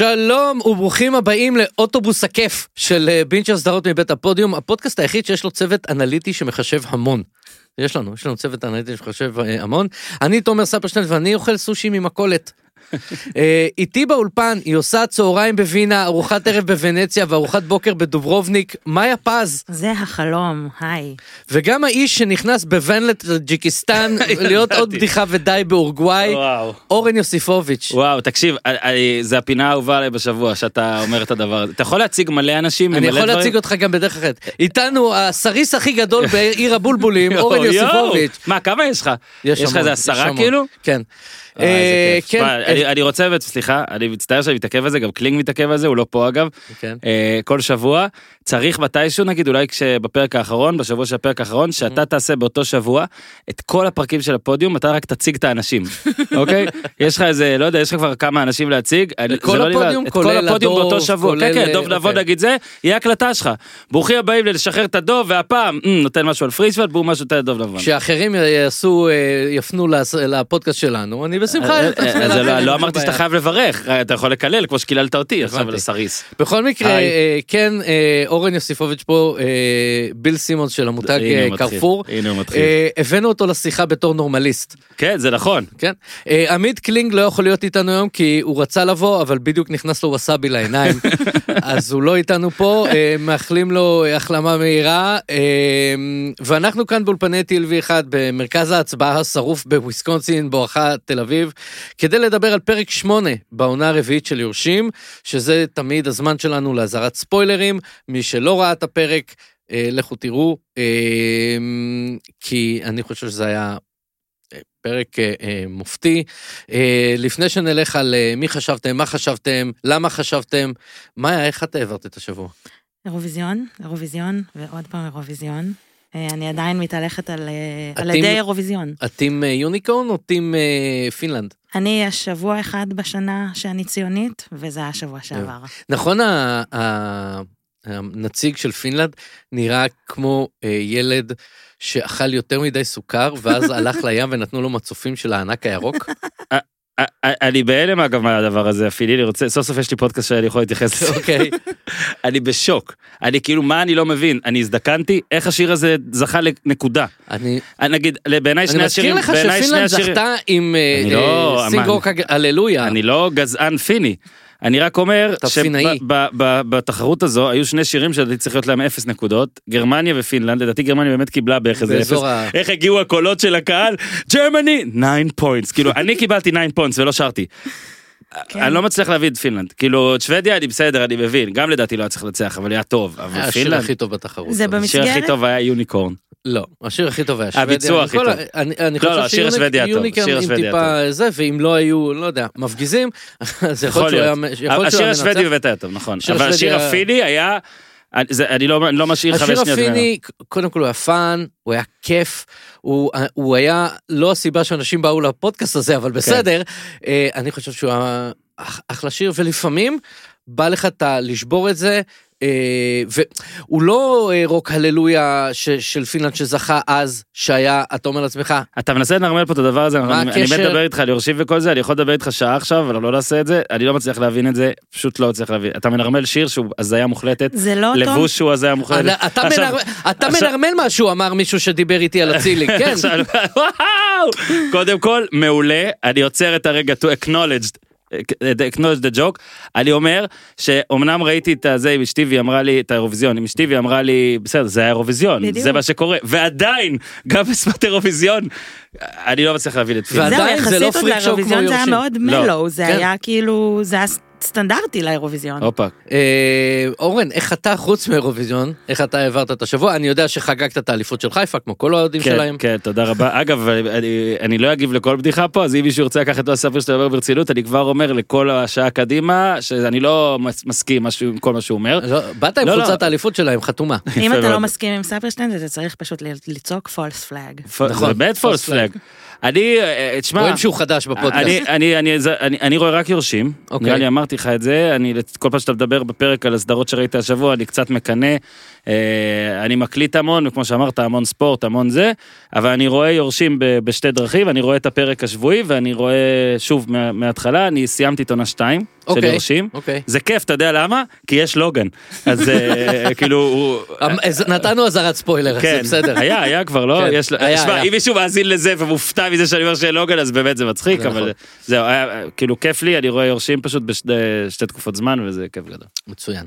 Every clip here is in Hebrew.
שלום וברוכים הבאים לאוטובוס הכיף של אה, בינצ'ר סדרות מבית הפודיום, הפודקאסט היחיד שיש לו צוות אנליטי שמחשב המון. יש לנו, יש לנו צוות אנליטי שמחשב אה, המון. אני תומר ספרשטיין ואני אוכל סושי ממכולת. אה, איתי באולפן היא עושה צהריים בווינה, ארוחת ערב בוונציה וארוחת בוקר בדוברובניק, מאיה פז. זה החלום, היי. וגם האיש שנכנס בוון לטאג'יקיסטן להיות עוד בדיחה ודי באורוגוואי, וואו. אורן יוסיפוביץ'. וואו, תקשיב, אה, אה, זה הפינה האהובה עליי בשבוע שאתה אומר את הדבר הזה. אתה יכול להציג מלא אנשים אני יכול? להציג אותך גם בדרך אחרת. איתנו הסריס הכי גדול בעיר הבולבולים, אורן יוסיפוביץ'. מה, כמה יש לך? יש לך איזה עשרה. כאילו? כן. אה, אה. כן, שמע, אני- רוצה, באמת, סליחה, אני מצטער שאני מתעכב על זה, גם קלינג מתעכב על זה, הוא לא פה אגב. כן. אה, כל שבוע צריך מתישהו נגיד אולי כשבפרק האחרון בשבוע של הפרק האחרון שאתה תעשה באותו שבוע את כל הפרקים של הפודיום אתה רק תציג את האנשים אוקיי יש לך איזה לא יודע יש לך כבר כמה אנשים להציג אני- זה לא נראה- הפודיום, את כל כולל הפודיום הדוב, באותו שבוע כן כן דוב אה, נבוא אוקיי. נגיד זה יהיה הקלטה שלך ברוכים הבאים לשחרר את הדוב והפעם "מ, נותן משהו על פריספלד והוא משהו נותן לדוב לבן. כשאחרים יעשו, אה, יפנו לפודקאסט שלנו, אני בשמחה. אה, אה, לא- לא אמרתי שאתה. חייב לברך אתה יכול לקלל כמו שקיללת אותי עכשיו. על הסריס. בכל מקרה. אה, כן, אה, אורן יוסיפוביץ' פה, אה, ביל סימונס של המותג הנה אה, קרפור. הנה הוא מתחיל. אה, הבאנו אותו לשיחה בתור נורמליסט. כן זה נכון כן. אה, עמית קלינג לא יכול להיות איתנו היום כי הוא רצה לבוא אבל בדיוק נכנס לו ווסאבי לעיניים אז הוא לא איתנו פה אה, מאחלים לו אה, החלמה מהירה אה, ואנחנו כאן באולפני TLV1 במרכז ההצבעה השרוף בוויסקונסין בואכה תל אביב כדי לדבר על פרק 8 בעונה הרביעית של יורשים שזה תמיד הזמן שלנו לאזהרת ספוילרים מי שלא ראה את הפרק. אה, לכו תראו, אה, כי אני חושב שזה היה פרק אה, אה, מופתי. אה, לפני שנלך על אה, מי חשבתם, מה חשבתם, למה חשבתם, מאיה, איך את העברת את השבוע? אירוויזיון, אירוויזיון, ועוד פעם אירוויזיון. אה, אני עדיין מתהלכת על, אה, על הטים- ידי אירוויזיון. את טים אה, יוניקורן או טים אה, פינלנד? אני, יש שבוע אחד בשנה שאני ציונית, וזה היה שבוע שעבר. נכון ה- ה- הנציג של פינלנד נראה כמו אה, ילד שאכל יותר מדי סוכר ואז הלך לים ונתנו לו מצופים של הענק הירוק? א- א- אני בהלם אגב מהדבר הזה אפילו אני רוצה סוף סוף יש לי פודקאסט שאני יכול להתייחס לזה. אוקיי. אני בשוק אני כאילו מה אני לא מבין אני הזדקנתי איך השיר הזה זכה לנקודה אני אני נגיד בעיניי אני שני מזכיר השירים לך בעיניי שני שפינלנד השירים זכתה עם אה, אני לא- אה, sing הללויה. אני לא גזען פיני. אני רק אומר. שבתחרות הזו היו שני שירים שלדעתי צריך להיות להם אפס נקודות גרמניה ופינלנד לדעתי גרמניה באמת קיבלה בערך איזה אפס. איך הגיעו הקולות של הקהל Germany 9 points כאילו אני קיבלתי 9 points ולא שרתי. כן. אני לא מצליח להביא את פינלנד כאילו את שוודיה אני בסדר אני מבין גם לדעתי לא היה צריך לנצח אבל היה טוב אבל היה השיר פינלנד הכי טוב בתחרות. זה הזאת. השיר הכי במסגרת- טוב היה Unicorn. לא, השיר הכי טוב היה שוודיה. הביצוע הכי טוב. אני- אני לא, לא, חושב השיר השוודי היה טוב, ש Unicorn השיר עם טיפה זה, ואם לא היו, לא יודע, מפגיזים, אז יכול להיות שהוא. היה שהוא השיר השוודי מנצח. באמת היה טוב נכון השיר אבל השיר הפיני היה אני זה- אני לא לא משאיר חמש השיר שניות. ממנו. הפיני, קודם כל הוא היה fun, הוא היה כיף, הוא הוא היה לא הסיבה שאנשים באו לפודקאסט הזה, אבל בסדר. אה, אני חושב שהוא היה אח- אחלה שיר, ולפעמים בא לך לשבור את זה. אה, והוא לא אה, רוק הללויה ש- של פינלנד שזכה אז שהיה אתה אומר לעצמך אתה מנסה לנרמל פה את הדבר הזה, מה אני הקשר? מדבר איתך על יורשים וכל זה, אני יכול לדבר איתך שעה עכשיו, אבל לא נעשה את זה, אני לא מצליח להבין את זה, פשוט לא מצליח להבין. אתה מנרמל שיר שהוא הזיה מוחלטת, זה לא אותו... לבוש שהוא הזיה מוחלטת. אתה- אתה עכשיו- מנרמל- אתה עכשיו- מנרמל משהו אמר מישהו שדיבר איתי על אצילי כן! קודם כל, מעולה, אני עוצר את הרגע to acknowledge. Acknowledge the joke, אני אומר שאומנם ראיתי את הזה עם אשתי והיא אמרה לי את האירוויזיון, עם אשתי והיא אמרה לי בסדר זה היה אירוויזיון, בדיוק. זה מה שקורה, ועדיין גם בשפת אירוויזיון, אני לא מצליח להבין את פילם. ועדיין זה לא פריק שואו כמו לאירוויזיון זה היה יורשים. מאוד לא. מלו, זה כן. היה כאילו, זה היה סטנדרטי לאירוויזיון. הופה, אה, אורן, איך אתה, חוץ מאירוויזיון, איך אתה העברת את השבוע? אני יודע שחגגת את האליפות של חיפה, כמו כל האוהדים כן, שלהם. כן, תודה רבה. אגב, אני, אני לא אגיב לכל בדיחה פה, אז אם מישהו ירצה לקחת את הספר שאתה אומר ברצינות, אני כבר אומר לכל השעה קדימה, שאני לא מס- מסכים משהו, עם כל מה שהוא אומר. לא, באת עם לא, לא. חולצת האליפות שלהם, חתומה. אם אתה. לא מסכים עם ספרשטיין, אתה צריך פשוט ל- לצעוק false flag. נכון, באמת false false flag. אני, אה, תשמע, רואים שהוא חדש בפודקאסט. אני, אני, אני, אני, אני רואה רק יורשים, אוקיי. נראה לי אמרתי לך את זה, אני כל פעם שאתה מדבר בפרק על הסדרות שראית השבוע, אני קצת מקנא, אה, אני מקליט המון, וכמו שאמרת, המון ספורט, המון זה, אבל אני רואה יורשים בשתי דרכים, אני רואה את הפרק השבועי, ואני רואה, שוב, מה- מההתחלה, אני סיימתי את עונה 2 של אוקיי, יורשים. אוקיי. זה כיף, אתה יודע למה? כי יש לוגן. אז אה, כאילו, נתנו אזהרת ספוילר, זה כן, בסדר. היה, היה כבר, לא? כן, שמע. אם מישהו מאזין לזה ומופתע מזה שאני אומר שאין לוגן, אז באמת זה מצחיק, אבל נכון. זהו, כאילו כיף לי, אני רואה יורשים פשוט בשתי תקופות זמן, וזה כיף גדול. מצוין.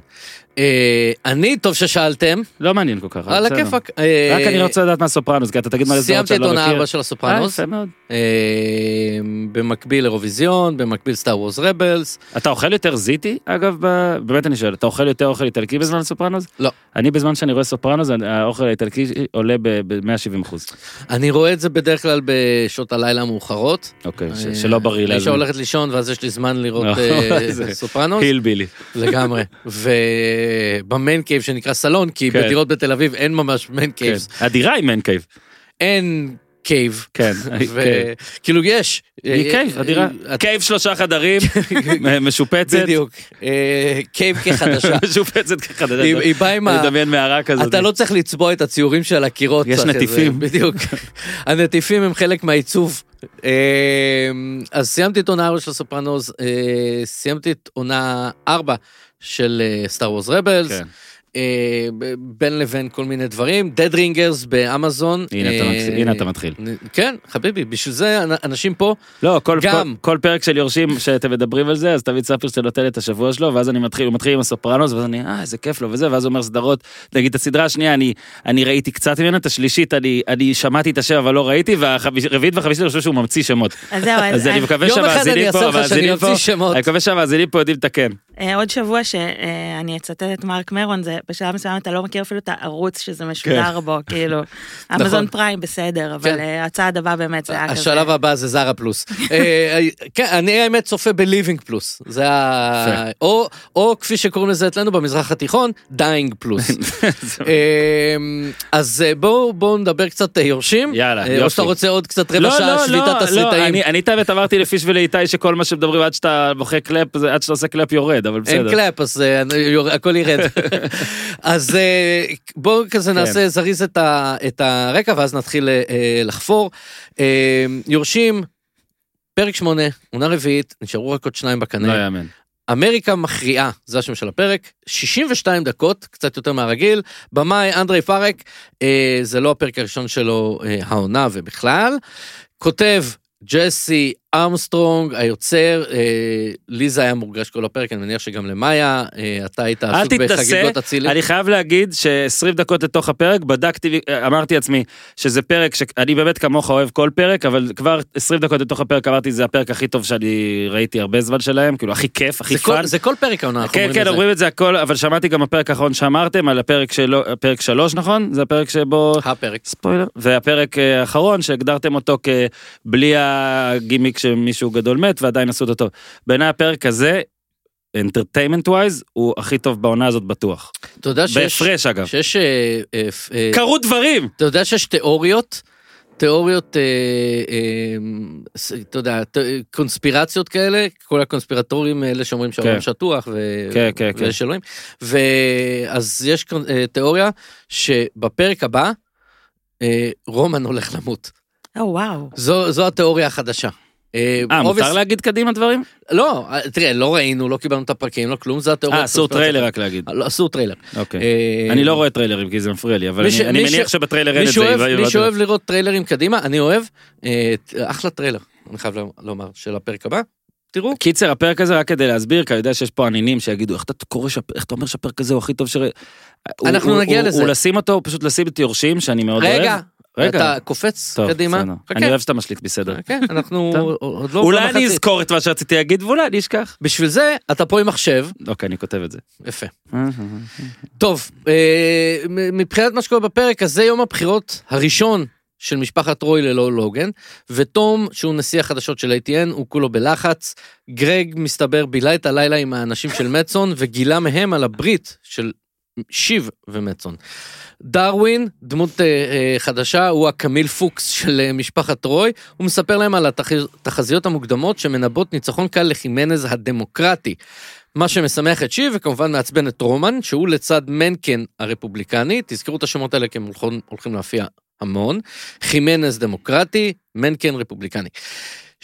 אה, אני, טוב ששאלתם, לא מעניין כל כך, על. הכיפאק. אה, רק אני רוצה לדעת מה סופרנוס, כי אתה תגיד מה לזהות סיימתי שאני את לא עונה מכיר. 4 של אה, הסופרנוס, יפה מאוד. אה, במקביל לאירוויזיון, במקביל Star Wars Rebels. אתה אוכל יותר זיטי, אגב, באמת אני שואל, אתה אוכל יותר אוכל איטלקי בזמן סופרנוס? לא. אני בזמן שאני רואה סופרנוס, האוכל האיטלקי עולה ב-170 אחוז. אני רואה את זה בדרך כלל בשעות הלילה המאוחרות. אוקיי, אה, שלא בריא לאזן. הולכת לישון ואז יש לי זמן לראות לא, אה, סופרנוס. hillbilly. לגמרי. וב man cave שנקרא סלון, כי כן. בדירות בתל אביב אין ממש man כן. caves. הדירה היא man cave. אין cave. כן. כן. וכאילו יש. היא cave, הדירה. אה, cave שלושה חדרים, משופצת. בדיוק. אה, cave כחדשה. משופצת כחדשה. היא היא באה עם ה... אני מדמיין מערה כזאת. אתה לא צריך לצבוע את הציורים של הקירות. יש נטיפים. בדיוק. הנטיפים הם חלק מהעיצוב. אה, אז סיימתי את עונה 4 של הסופרנוס, אה, סיימתי את עונה 4 של סטאר וורס רבלס. בין לבין כל מיני דברים, Dead Ringers באמזון. הנה אתה אה, מתחיל, הנה אתה מתחיל. כן, חביבי, בשביל זה אנ- אנשים פה, לא, כל, גם. כל, כל פרק של יורשים שאתם מדברים על זה, אז תמיד ספר שאתה נותן את השבוע שלו, ואז אני מתחיל, הוא מתחיל עם הסופרנוס, ואז אני, אה, איזה כיף לו וזה, ואז הוא אומר סדרות, נגיד את הסדרה השנייה, אני, אני ראיתי קצת ממנה, את השלישית, אני, אני שמעתי את השם אבל לא ראיתי, והרביעית והחמישית אני חושב שהוא ממציא שמות. אז זהו, אז אני מקווה יום אחד אני שהמאזינים אעשה פה. אני מקווה שהמאזינים פה יודעים לתקן. אה, עוד שבוע שאני אצטט את מרק מרון, זה בשלב מסוים אתה לא מכיר אפילו את הערוץ שזה משודר בו, כאילו, אמזון פריים בסדר, אבל כן. אה, הצעד הבא באמת זה היה כזה. השלב הבא זה זרה פלוס. אה, כן, אני האמת צופה ב Living Plus. זה ה... או, או כפי שקוראים לזה אצלנו במזרח התיכון, Dying Plus. אז בואו בואו נדבר קצת יורשים. יאללה, אה, או יופי. שאתה רוצה עוד קצת רבע לא, שעה לא, שביתת לא, לא, תסריטאים. אני- אני תמיד אמרתי לפיש ולאיתי שכל מה שמדברים עד שאתה בוכה clap, זה עד שאתה עושה clap יורד, אבל בסדר. אין clap, אז אה, הכל ירד. אז אה, בואו כזה כן. נעשה זריז את הרקע, ואז נתחיל אה, לחפור. יורשים, פרק שמונה, עונה רביעית, נשארו רק עוד שניים לא בקנה. יאמן. אמריקה מכריעה, זה השם של הפרק, 62 דקות, קצת יותר מהרגיל, במאי אנדרי פארק, אה, זה לא הפרק הראשון שלו אה, העונה ובכלל, כותב ג'סי ארמסטרונג היוצר, אה, לי זה היה מורגש כל הפרק, אני מניח שגם למאיה, אה, אתה היית עסוק בחגיגות אצילי. אני חייב להגיד ש-20 דקות לתוך הפרק בדקתי, אמרתי לעצמי שזה פרק שאני באמת כמוך אוהב כל פרק, אבל כבר 20 דקות לתוך הפרק אמרתי זה הפרק הכי טוב שאני ראיתי הרבה זמן שלהם, כאילו הכי כיף, הכי זה כל- fun. זה כל פרק העונה, אנחנו כן, אומרים כן, את זה. אומרים את זה הכל, אבל שמעתי גם בפרק האחרון שאמרתם על הפרק שלו, פרק שלוש, נכון? זה הפרק שבו... הפרק. ספוילר. והפרק אה, האחרון שהגדרתם אותו כבלי הגימיק שמישהו גדול מת ועדיין עשו אותו טוב. בעיניי הפרק הזה, entertainment wise, הוא הכי טוב בעונה הזאת בטוח. אתה יודע שיש... בהפרש אגב. שיש... אה, אה, אה, קרו דברים! אתה יודע שיש תיאוריות, תיאוריות, אה, אה, אתה יודע, קונספירציות כאלה, כל הקונספירטורים האלה שאומרים שהעולם כן. שטוח, ו- כן, כן, כן. ויש אלוהים, ואז יש אה, תיאוריה שבפרק הבא, אה, רומן הולך למות. או וואו. זו, זו התיאוריה החדשה. אה, obvious- מותר להגיד קדימה דברים? לא, אה, תראה, לא ראינו, לא קיבלנו את הפרקים, לא כלום, זה התיאוריה. אה, אסור טריילר רק להגיד. לא, אסור טריילר. אוקיי. אה, אני לא רואה טריילרים כי זה מפריע לי, אבל ש- אני- ש- מניח שבטריילר אין את זה. מי שאוהב לראות טריילרים קדימה, אני אוהב, אה, אחלה טריילר, אני חייב לומר, של הפרק הבא. תראו, קיצר הפרק הזה רק כדי להסביר כי אני יודע שיש פה עניינים שיגידו איך אתה קורא איך אתה אומר שהפרק הזה הוא הכי טוב שרא... אנחנו נגיע לזה. הוא לשים אותו פשוט לשים את יורשים שאני מאוד אוהב. רגע, רגע. אתה קופץ טוב, קדימה, בסדר. חכה, אני אוהב שאתה משליט בסדר. כן, אנחנו. עוד לא אולי אני במחצית. אזכור את מה שרציתי להגיד ואולי אני אשכח. בשביל זה אתה פה עם מחשב, אוקיי אני כותב את זה. יפה. טוב, אה, מבחינת מה שקורה בפרק, אז זה יום הבחירות הראשון של משפחת רוי ללא לוגן, ותום, שהוא נשיא החדשות של ATN, הוא כולו בלחץ. גרג, מסתבר, בילה את הלילה עם האנשים של מצון, וגילה מהם על הברית של שיב ומצון. דרווין, דמות אה, אה, חדשה, הוא הקמיל פוקס של אה, משפחת רוי, הוא מספר להם על התחזיות המוקדמות שמנבאות ניצחון קל לחימנז הדמוקרטי. מה שמשמח את שיב וכמובן מעצבן את רומן, שהוא לצד מנקן הרפובליקני, תזכרו את השמות האלה כי הם הולכים, הולכים להופיע המון, חימנז דמוקרטי, מנקן רפובליקני.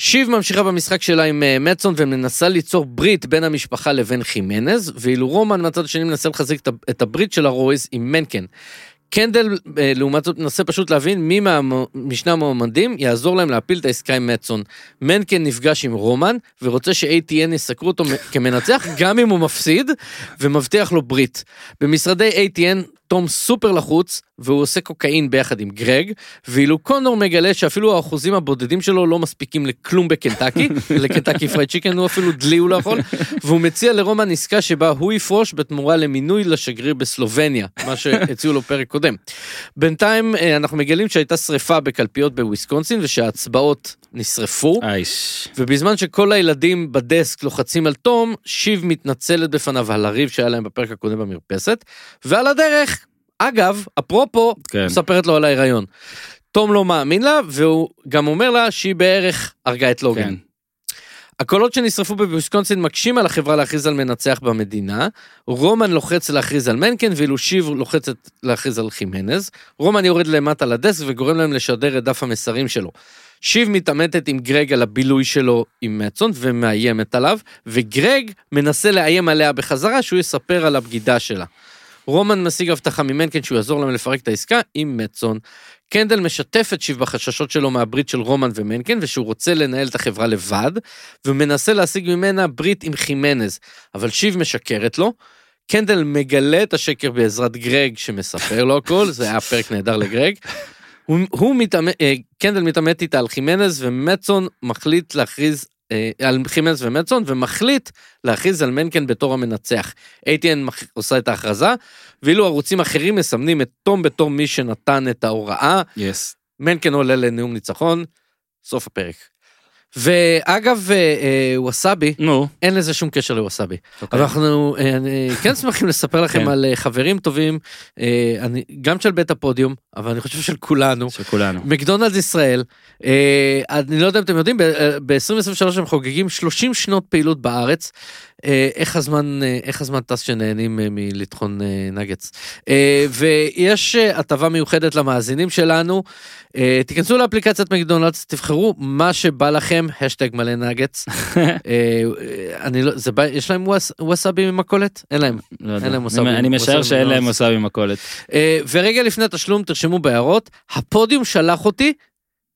שיב ממשיכה במשחק שלה עם אה, מצון ומנסה ליצור ברית בין המשפחה לבין חימנז, ואילו רומן מהצד השני מנסה לחזק את הברית של הרויס עם מנקן. קנדל אה, לעומת זאת מנסה פשוט להבין מי משני המועמדים יעזור להם להפיל את העסקה עם מצון. מנקן נפגש עם רומן ורוצה ש-ATN יסקרו אותו כמנצח גם אם הוא מפסיד ומבטיח לו ברית. במשרדי ATN תום סופר לחוץ, והוא עושה קוקאין ביחד עם גרג, ואילו קונור מגלה שאפילו האחוזים הבודדים שלו לא מספיקים לכלום בקנטקי, לקנטקי פרייד צ'יקן הוא אפילו דלי הוא לא יכול, והוא מציע לרומן עסקה שבה הוא יפרוש בתמורה למינוי לשגריר בסלובניה, מה שהציעו לו פרק קודם. בינתיים אה, אנחנו מגלים שהייתה שריפה בקלפיות בוויסקונסין ושההצבעות נשרפו, אייש. ובזמן שכל הילדים בדסק לוחצים על תום, שיב מתנצלת בפניו על הריב שהיה להם בפרק הקודם במרפסת, ועל הדרך, אגב, אפרופו, כן. מספרת לו על ההיריון. תום לא מאמין לה, והוא גם אומר לה שהיא בערך הרגה את לוגן. כן. הקולות שנשרפו בוויסקונסין מקשים על החברה להכריז על מנצח במדינה, רומן לוחץ להכריז על מנקן, ואילו שיב לוחצת להכריז על חימנז. רומן יורד למטה לדסק וגורם להם לשדר את דף המסרים שלו. שיב מתעמתת עם גרג על הבילוי שלו עם מצון ומאיימת עליו, וגרג מנסה לאיים עליה בחזרה שהוא יספר על הבגידה שלה. רומן משיג הבטחה ממנקן שהוא יעזור להם לפרק את העסקה עם מצון. קנדל משתף את שיב בחששות שלו מהברית של רומן ומנקן ושהוא רוצה לנהל את החברה לבד, ומנסה להשיג ממנה ברית עם חימנז, אבל שיב משקרת לו. קנדל מגלה את השקר בעזרת גרג שמספר לו הכל, זה היה פרק נהדר לגרג. הוא, הוא מתעמת, אה, קנדל מתעמת איתה על חימנז ומצון מחליט להכריז אה, על חימנז ומצון ומחליט להכריז על מנקן בתור המנצח. ATN עושה את ההכרזה ואילו ערוצים אחרים מסמנים את תום בתור מי שנתן את ההוראה. יס. מנקן עולה לנאום ניצחון, סוף הפרק. ואגב, אה, אה, ווסאבי, נו. אין לזה שום קשר לווסאבי. אוקיי. אבל אנחנו אה, כן שמחים לספר לכם כן. על חברים טובים, גם של בית הפודיום, אבל אני חושב של כולנו. של כולנו. מקדונלדס ישראל, אני לא יודע אם אתם יודעים, ב-2023 הם חוגגים 30 שנות פעילות בארץ. איך הזמן, איך הזמן טס שנהנים מלטחון נגץ. ויש הטבה מיוחדת למאזינים שלנו, תיכנסו לאפליקציית מקדונלדס, תבחרו מה שבא לכם, השטג מלא נאגטס. אה, אני לא, זה בא, יש להם וואסאבי ממכולת? אין להם. לא. אין להם וואסאבי. אני- משער וואסאבי שאין להם לא. וואסאבי מכולת. אה, ורגע לפני התשלום תרשמו בהערות, הפודיום שלח אותי,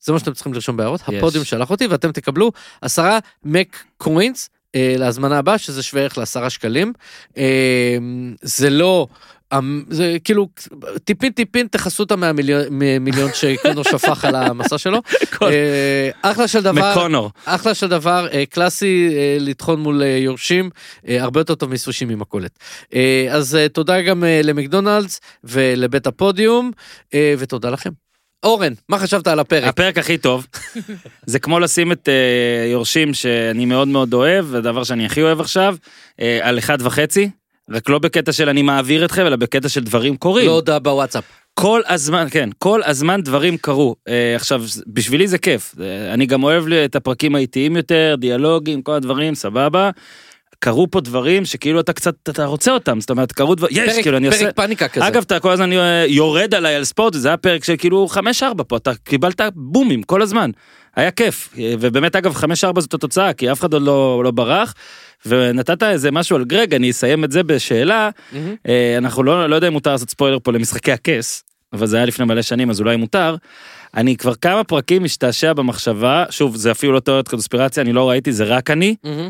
זה מה שאתם צריכים לרשום בהערות, הפודיום שלח אותי ואתם תקבלו עשרה מק coins אה, להזמנה הבאה, שזה שווה ערך לעשרה שקלים. אה, זה לא... אמ, זה כאילו טיפין טיפין תכסו אותה מהמיליון שקונור שפך על המסע שלו. אה, אחלה של דבר, מקונור. אחלה של דבר, אה, קלאסי אה, לטחון מול יורשים, הרבה יותר טוב מסושי ממכולת. אז תודה גם למקדונלדס ולבית הפודיום, ותודה לכם. אורן, מה חשבת על הפרק? הפרק הכי טוב, זה כמו לשים את יורשים שאני מאוד מאוד אוהב, והדבר שאני הכי אוהב עכשיו, על אחד וחצי, רק לא בקטע של אני מעביר אתכם, אלא בקטע של דברים קורים. לא הודעה בוואטסאפ. כל הזמן, כן, כל הזמן דברים קרו. אה, עכשיו, בשבילי זה כיף. אה, אני גם אוהב את הפרקים האיטיים יותר, דיאלוגים, כל הדברים, סבבה. קרו פה דברים שכאילו אתה קצת, אתה רוצה אותם, זאת אומרת, קרו דברים, יש, פרק- כאילו, אני עושה... פרק פאניקה כזה. אגב, אתה כל הזמן אה, יורד עליי על ספורט, זה היה פרק של כאילו 5-4 פה, אתה קיבלת בומים כל הזמן. היה כיף, אה, ובאמת אגב 5-4 זאת התוצאה, כי אף אחד עוד לא, לא ברח, ונתת איזה משהו על גרג, אני אסיים את זה בשאלה. אה, אנחנו לא, לא יודע אם מותר לעשות ספוילר פה למשחקי הכס, אבל זה היה לפני מלא שנים אז אולי מותר. אני כבר כמה פרקים משתעשע במחשבה, שוב זה אפילו לא תיאוריית קונספירציה, אני לא ראיתי, זה רק אני, מהמם.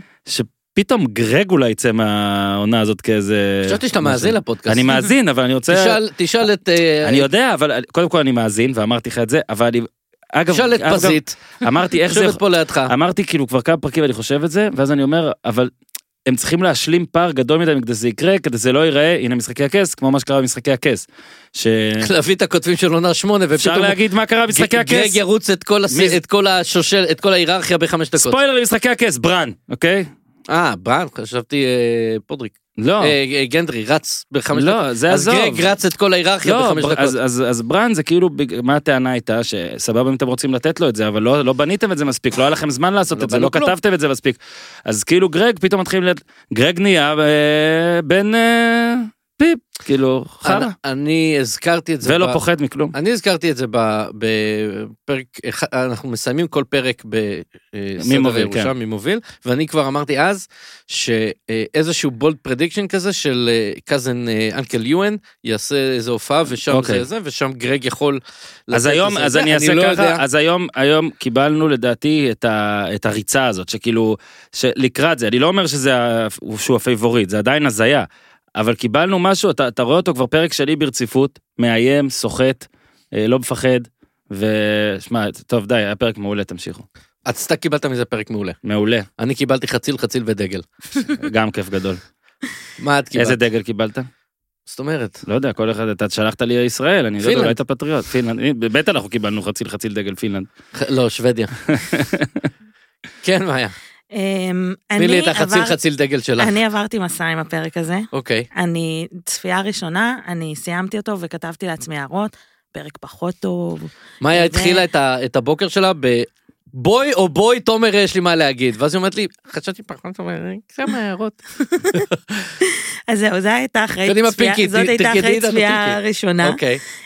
שפתאום גרג אולי יצא מהעונה הזאת כאיזה... חשבתי שאתה מאזין לפודקאסט. אני מאזין, אבל אני רוצה... תשאל- תשאל את... אה, אני יודע, אבל קודם כל אני מאזין ואמרתי לך את זה, אבל אני... אגב, תשאל את פזית, אמרתי איך זה... יושבת פה לידך. אמרתי כאילו כבר כמה פרקים אני חושב את זה, ואז אני אומר, אבל הם צריכים להשלים פער גדול מדי כדי שזה יקרה, כדי שזה לא ייראה, הנה משחקי הכס, כמו מה שקרה במשחקי הכס. שאפשר להביא את הכותבים של עונה שמונה, ופתאום להגיד מה קרה במשחקי גרג הכס. ירוץ את כל הס- מי זה? את כל השושל, את כל ההיררכיה בחמש דקות. ספוילר למשחקי הכס, ברן, אוקיי? אה, ברן, חשבתי אה, פודריק. לא, אה, אה, גנדרי רץ בחמש לא, דקות. זה אז עזוב. גרג רץ את כל ההיררכיה לא, בחמש דקות. אז, אז, אז ברן זה כאילו, מה הטענה הייתה? שסבבה אם אתם רוצים לתת לו את זה, אבל לא, לא בניתם את זה מספיק, לא היה לכם זמן לעשות לא את זה, לא כלום. כתבתם את זה מספיק. אז כאילו גרג פתאום מתחילים, לת... גרג נהיה אה, בן אה, פיפ, כאילו חרא, אני- הזכרתי את זה. ולא ב- פוחד מכלום. אני הזכרתי את זה ב- בפרק, אנחנו מסיימים כל פרק בסדר מוביל, הירושה, כן. מי מוביל, ואני כבר אמרתי אז שאיזשהו בולד פרדיקשן כזה של קאזן אנקל יואן יעשה איזה הופעה ושם אוקיי. זה זה ושם גרג יכול. אז היום, אז זה. אני אעשה לא יודע. ככה, אז היום, היום קיבלנו לדעתי את, ה, את הריצה הזאת, שכאילו, שלקראת זה, אני לא אומר שזה, שהוא הפייבוריט, זה עדיין הזיה, אבל קיבלנו משהו, אתה, אתה רואה אותו כבר פרק שני ברציפות, מאיים, סוחט, אה, לא מפחד, ושמע, טוב די, היה פרק מעולה, תמשיכו. אז אתה קיבלת מזה פרק מעולה. מעולה, אני קיבלתי חציל חציל ודגל. גם כיף גדול. מה את קיבלת? איזה דגל קיבלת? זאת אומרת. לא יודע, כל אחד, אתה שלחת לי ישראל, אני לא יודע. אולי אתה פטריוט, פינלנד, אה, באמת אנחנו קיבלנו חציל חציל דגל פינלנד. לא, שוודיה. כן, מאיה. אמ, תני לי את החציל חציל דגל שלך. אני עברתי מסע עם הפרק הזה. אוקיי. אני, צפייה ראשונה, אני סיימתי אותו וכתבתי לעצמי הערות, פרק פחות טוב. מאיה התחילה את הבוקר שלה ב... בואי או בואי תומר יש לי מה להגיד ואז היא אומרת לי חשבתי פחות תומר כמה הערות. אז זהו, זה הייתה אחרי צפייה, זאת הייתה אחרי צפייה. ראשונה.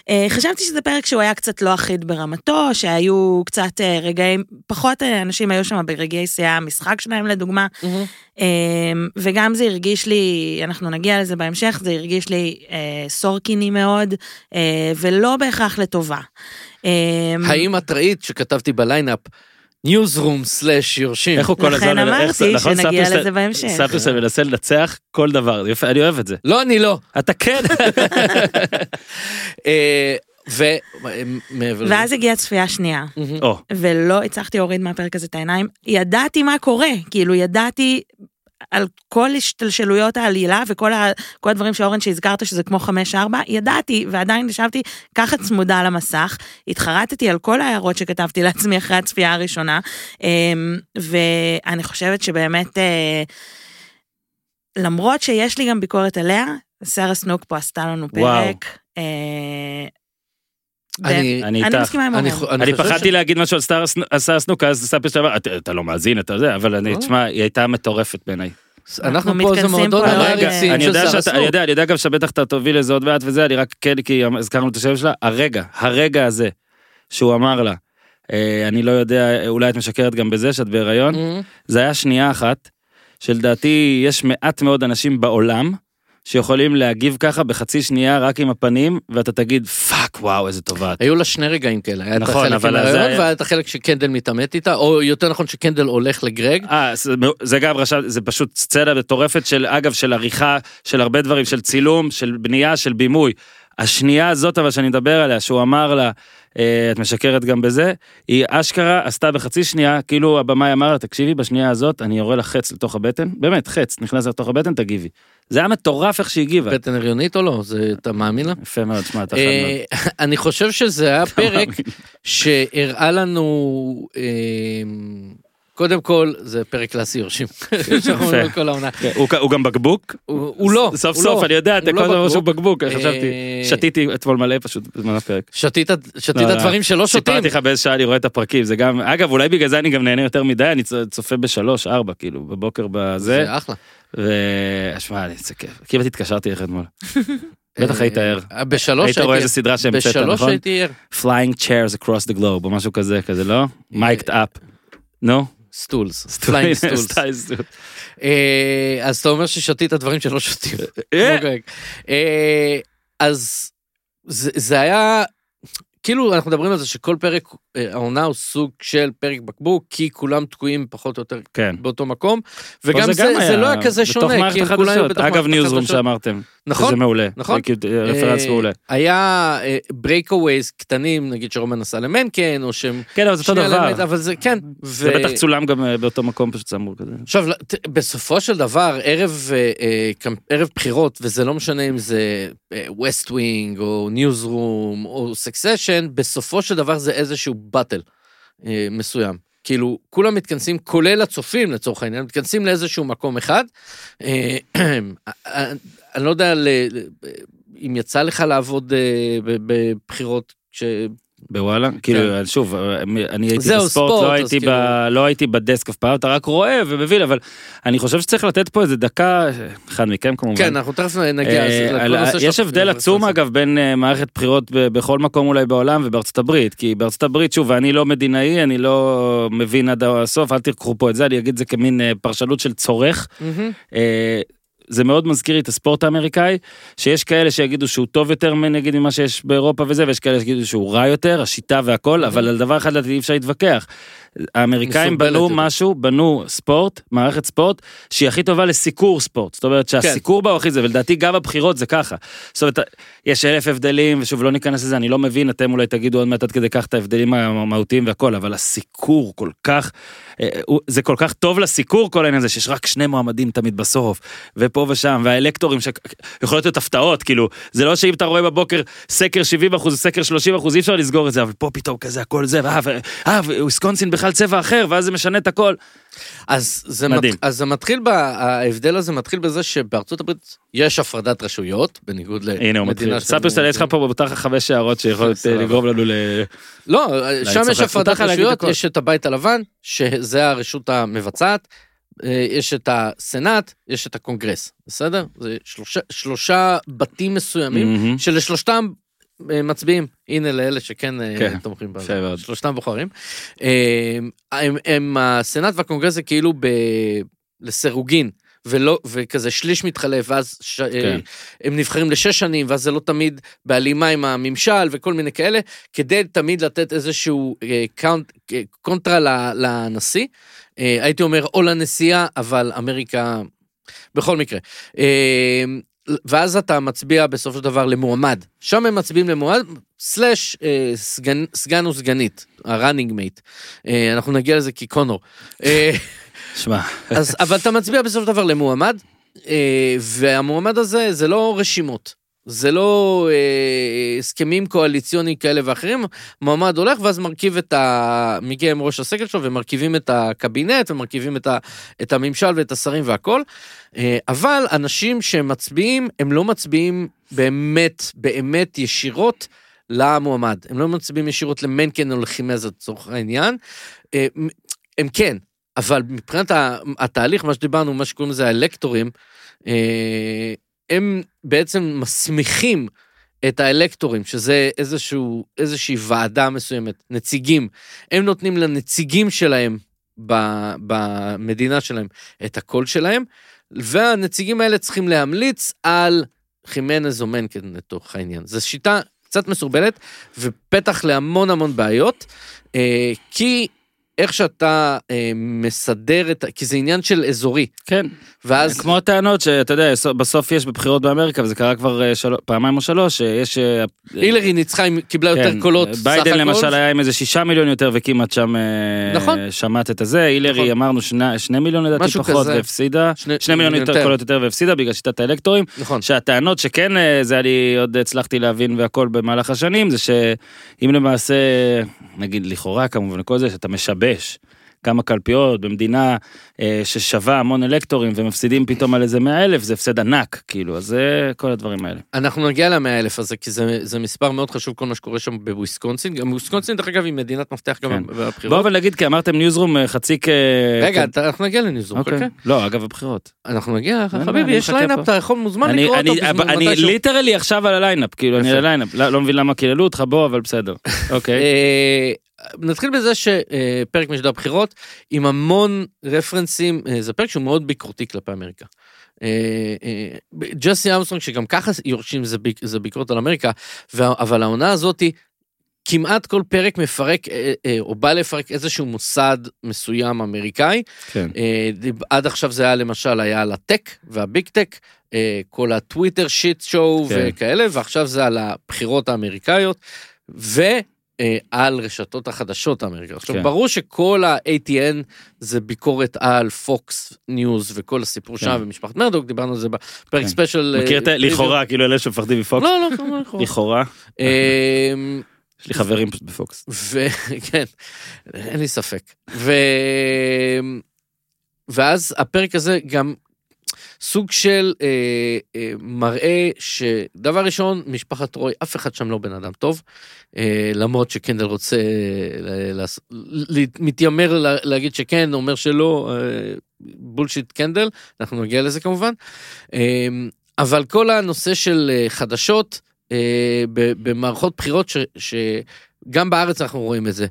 אה, חשבתי שזה פרק שהוא היה קצת לא אחיד ברמתו, שהיו קצת אה, רגעים, פחות אה, אנשים היו שם ברגעי שיאה המשחק שלהם לדוגמה, אה, וגם זה הרגיש לי, אנחנו נגיע לזה בהמשך, זה הרגיש לי סורקיני מאוד, ולא בהכרח לטובה. אה, האם את ראית שכתבתי בליינאפ ניוזרום slash יורשים. איך הוא כל לכן הזמן, איך- אמרתי נכון, שנגיע סטטוס- לזה בהמשך. סטטוס מנסה לנצח כל דבר, יפה, אני אוהב את זה. לא אני לא. אתה כן. אה, ו... מעבר לזה. ואז הגיעה צפייה שנייה. או, ולא הצלחתי להוריד מהפרק הזה את העיניים. ידעתי מה קורה, כאילו ידעתי על כל השתלשלויות העלילה וכל ה, הדברים שאורן שהזכרת שזה כמו חמש ארבע, ידעתי ועדיין ישבתי ככה צמודה למסך, התחרטתי על כל ההערות שכתבתי לעצמי אחרי הצפייה הראשונה, אמ, ואני חושבת שבאמת, אה, למרות שיש לי גם ביקורת עליה, שרה סנוק פה עשתה לנו וואו. פרק. אה, אני- אני אני. מסכימה עם אני פחדתי להגיד משהו על סטאר סנו- על סטאר סנוק, אז ספר שאמר, "אתה- אתה לא מאזין, אתה זה, אבל אני, לא. תשמע, היא הייתה מטורפת בעיניי. אנחנו פה זה מועדון הרגע, המעריצים אני של יודע שרה שאתה, סנוק. אני יודע, אני יודע גם שבטח אתה תוביל לזה עוד מעט וזה, אני רק כן, כי הזכרנו את השם שלה, הרגע, הרגע הזה, שהוא אמר לה, אה, אני לא יודע, אולי את משקרת גם בזה שאת בהיריון, מהמם. זה היה שנייה אחת, שלדעתי יש מעט מאוד אנשים בעולם, שיכולים להגיב ככה בחצי שנייה רק עם הפנים, ואתה תגיד, fuck, וואו, איזה טובה את. היו לה שני רגעים כאלה, היה את נכון, החלק אבל עם זה הרעיון היה- והיה את החלק שקנדל מתעמת איתה, או יותר נכון שקנדל הולך לגרג. אה, זה- זה גם רשם, זה פשוט סצנה מטורפת של, אגב, של עריכה, של הרבה דברים, של צילום, של בנייה, של בימוי. השנייה הזאת אבל שאני מדבר עליה, שהוא אמר לה, את משקרת גם בזה, היא אשכרה עשתה בחצי שנייה, כאילו הבמאי אמר לה, תקשיבי, בשנייה הזאת אני יורה לך חץ לתוך הבטן, באמת, חץ, נכנס לתוך הבטן, תגיבי. זה היה מטורף איך שהיא הגיבה. בטן הריונית או לא? זה, אתה מאמין לה? יפה מאוד, שמע, אתה חד מאוד. אה, אני חושב שזה היה פרק שהראה לנו, אה, קודם כל, זה פרק קלאסי יורשים. כן, הוא- גם בקבוק? הוא לא, סוף סוף, לא. אני יודע, אתה הוא כל לא הזמן שהוא בקבוק. חשבתי, אה, שתיתי אתמול מלא פשוט בזמן הפרק. שתית לא, לא. דברים שלא שותים. סיפרתי לך באיזה שעה אני רואה את הפרקים, זה גם, אגב, אולי בגלל זה אני גם נהנה יותר מדי, אני צופה בשלוש, ארבע, כאילו, בבוקר בזה, זה אחלה. ושמע, איזה כיף. כמעט התקשרתי לך אתמול. בטח היית ער. אה, בשלוש היית רואה הייתי איזה סדרה שהמצאת, בשלוש נכון? הייתי ער. Flying chairs across the globe, או משהו כזה, כזה, לא? מייקד אפ. נו? סטולס. פליינג סטולס. אה, אז אתה אומר ששתית דברים שלא שותים. אה, אוקיי. אה, אז זה היה, כאילו אנחנו מדברים על זה שכל פרק העונה הוא סוג של פרק בקבוק, כי כולם תקועים פחות או יותר כן. באותו מקום, וגם זה לא היה כזה שונה, כי הם כולם היו החדשות. בתוך אגב, מערכת ניוזרום החדשות. שאמרתם. נכון? זה מעולה. נכון. רפרנס אה, מעולה. היה breakaways קטנים, נגיד שרומן נסע למנקן, או שהם... כן, אבל זה אותו דבר. אבל זה כן. זה בטח צולם גם אה, באותו מקום פשוט צמור כזה. עכשיו, בסופו של דבר, ערב, אה, אה, בחירות, וזה לא משנה אם זה ווסט ווינג, או ניוזרום, או סקסשן, בסופו של דבר זה איזשהו battle אה, מסוים. כאילו, כולם מתכנסים, כולל הצופים לצורך העניין, מתכנסים לאיזשהו מקום אחד. אה, אני לא יודע אם יצא לך לעבוד אה, בבחירות. בוואלה? כאילו, שוב, אני הייתי זהו, בספורט, ספורט, לא הייתי כאילו- ב- לא הייתי בדסק אף פעם, אתה רק רואה ומבין, אבל אני חושב שצריך לתת פה איזה דקה, אחד מכם כמובן. כן, אנחנו תכף נגיע אה, על- יש הבדל הבחירות. עצום אגב בין אה, מערכת בחירות ב- בכל מקום אולי בעולם ובארצות הברית כי בארצות הברית שוב אני לא מדינאי אני לא מבין עד הסוף אל תיקחו פה את זה אני אגיד את זה כמין אה, פרשנות של צורך. מהמם. אה, זה מאוד מזכיר לי את הספורט האמריקאי שיש כאלה שיגידו שהוא טוב יותר נגיד ממה שיש באירופה וזה ויש כאלה שיגידו שהוא רע יותר השיטה והכל אבל על דבר אחד לדעתי אי אפשר להתווכח. האמריקאים בנו יותר. משהו בנו ספורט מערכת ספורט שהיא הכי טובה לסיקור ספורט זאת אומרת כן. שהסיקור בה הוא הכי זה ולדעתי גם בבחירות זה ככה. זאת אומרת יש אלף הבדלים ושוב לא ניכנס לזה אני לא מבין אתם אולי תגידו עוד מעט עד כדי כך את ההבדלים המהותיים והכל אבל הסיקור כל כך אה, זה כל כך טוב לסיקור כל העניין הזה שיש רק שני מועמדים תמיד בסוף ופה ושם והאלקטורים שיכולות להיות הפתעות כאילו זה לא שאם אתה רואה בבוקר סקר 70 אחוז סקר 30 אחוז אי אפשר לסגור את זה אבל פה פתאום כזה הכל זה ואה, ו- אה, וויסקונסין בכלל צבע אחר ואז זה משנה את הכל. אז זה, מדהים. מת, אז זה מתחיל, ב, ההבדל הזה מתחיל בזה שבארצות הברית יש הפרדת רשויות, בניגוד הנה הוא מתחיל. למדינה ספר סטלה יש לך פה בטח חמש הערות שיכולות. לגרום לנו ל... לא, שם יש. הפרדת רשויות. יש את הבית הלבן, שזה הרשות המבצעת, אה, יש את הסנאט, יש את הקונגרס, בסדר? זה שלושה, שלושה בתים מסוימים, מהמם. שלשלושתם מצביעים, הנה לאלה שכן אה, כן, תומכים בזה, מאוד. שלושתם בוחרים. אה, הם, הם, הסנאט והקונגרס זה כאילו ב, לסירוגין. ולא, וכזה שליש מתחלף, ואז ש, כן. הם נבחרים לשש שנים, ואז זה לא תמיד בהלימה עם הממשל וכל מיני כאלה, כדי תמיד לתת איזשהו אה, count, אה, קונטרה לנשיא. אה, הייתי אומר או לנשיאה, אבל אמריקה, בכל מקרה. ואז אתה מצביע בסופו של דבר למועמד. שם הם מצביעים למועמד, slash אה, סגן, סגן או סגנית, ה running mate. אה, אנחנו נגיע לזה כקונור. אה, שמע, אבל אתה מצביע בסופו של דבר למועמד, אה, והמועמד הזה זה לא רשימות. זה לא אה, הסכמים קואליציוניים כאלה ואחרים, מועמד הולך ואז מרכיב את ה... מגיע עם ראש הסגל שלו ומרכיבים את הקבינט ומרכיבים את, ה... את הממשל ואת השרים והכל, אה, אבל אנשים שמצביעים, הם לא מצביעים באמת, באמת ישירות למועמד. הם לא מצביעים ישירות למנקן או לחימז לצורך העניין. אה, הם כן, אבל מבחינת התהליך, מה שדיברנו, מה שקוראים לזה האלקטורים, אה, הם בעצם מסמיכים את האלקטורים, שזה איזשהו, איזושהי ועדה מסוימת, נציגים, הם נותנים לנציגים שלהם ב- במדינה שלהם את הקול שלהם, והנציגים האלה צריכים להמליץ על חימנז או מנקן לתוך העניין. זו שיטה קצת מסורבלת ופתח להמון המון בעיות, אה, כי איך שאתה אה, מסדר את, כי זה עניין של אזורי, כן. ואז כמו הטענות שאתה יודע בסוף יש בבחירות באמריקה וזה קרה כבר אה, של... פעמיים או שלוש שיש. אה, הילרי ניצחה, היא קיבלה יותר כן, קולות סך ביידן. למשל היה עם איזה שישה מיליון יותר וכמעט שם אה, נכון. שמעת את הזה הילרי נכון. אמרנו שני, שני מיליון לדעתי פחות כזה. והפסידה שני- שני מיליון יותר יותר. קולות יותר והפסידה בגלל שיטת האלקטורים נכון. שהטענות שכן אה, זה אני עוד הצלחתי להבין והכל במהלך השנים זה שאם למעשה נגיד לכאורה כמובן כל זה שאתה משבש. כמה קלפיות במדינה אה, ששווה המון אלקטורים ומפסידים פתאום על איזה 100 אלף זה הפסד ענק כאילו אז זה כל הדברים האלה. אנחנו נגיע למאה אלף הזה, כי זה, זה מספר מאוד חשוב, כל מה שקורה שם בוויסקונסין. גם וויסקונסין, דרך אגב, היא מדינת מפתח גם כן. בבחירות. בוא אבל נגיד כי אמרתם Newsroom אה, חצי כ... רגע, כן. אתה- אנחנו נגיע ל Newsroom, אוקיי. חכה. לא אגב הבחירות. אנחנו נגיע, חביבי, יש lineup. אתה יכול מוזמן אני, לקרוא אותו אני, בזמן, אני מתישהו. literally עכשיו על ה lineup, כאילו אני. על ה lineup, לא, לא מבין למה קיללו אותך בו, אבל בסדר. אוקיי. אה, נתחיל בזה שפרק משדר בחירות עם המון רפרנסים, אה, זה פרק שהוא מאוד ביקורתי כלפי אמריקה. אה, אה, ג'סי אמסטרונג שגם ככה יורשים זה, ביק- זה ביקורת על אמריקה, אבל העונה הזאתי כמעט כל פרק מפרק אה, אה, או בא לפרק איזשהו מוסד מסוים אמריקאי. כן. אה, עד עכשיו זה היה למשל היה על ה tech וה big tech, אה, כל ה Twitter shit show כן. וכאלה, ועכשיו זה על הבחירות האמריקאיות, ועל רשתות החדשות האמריקאיות. עכשיו כן. ברור שכל ה-ATN זה ביקורת על Fox News וכל הסיפור כן. שם ומשפחת מרדוק, דיברנו על זה בפרק כן. special. אה, מכיר את ה... לכאורה, כאילו אלה שמפחדים מ Fox? לא, לא, לכאורה. אמ, יש לי חברים פשוט ב Fox. וכן, אין לי ספק. ו... ואז הפרק הזה גם סוג של אה, אה, מראה שדבר ראשון, משפחת רוי, אף אחד שם לא בן אדם טוב, אה, למרות שקנדל רוצה, ל- מתיימר לה- להגיד שכן, אומר שלא, אה, בולשיט קנדל, אנחנו נגיע לזה כמובן. אה, אבל כל הנושא של אה, חדשות אה, ב- במערכות בחירות, ש- שגם בארץ אנחנו רואים את זה.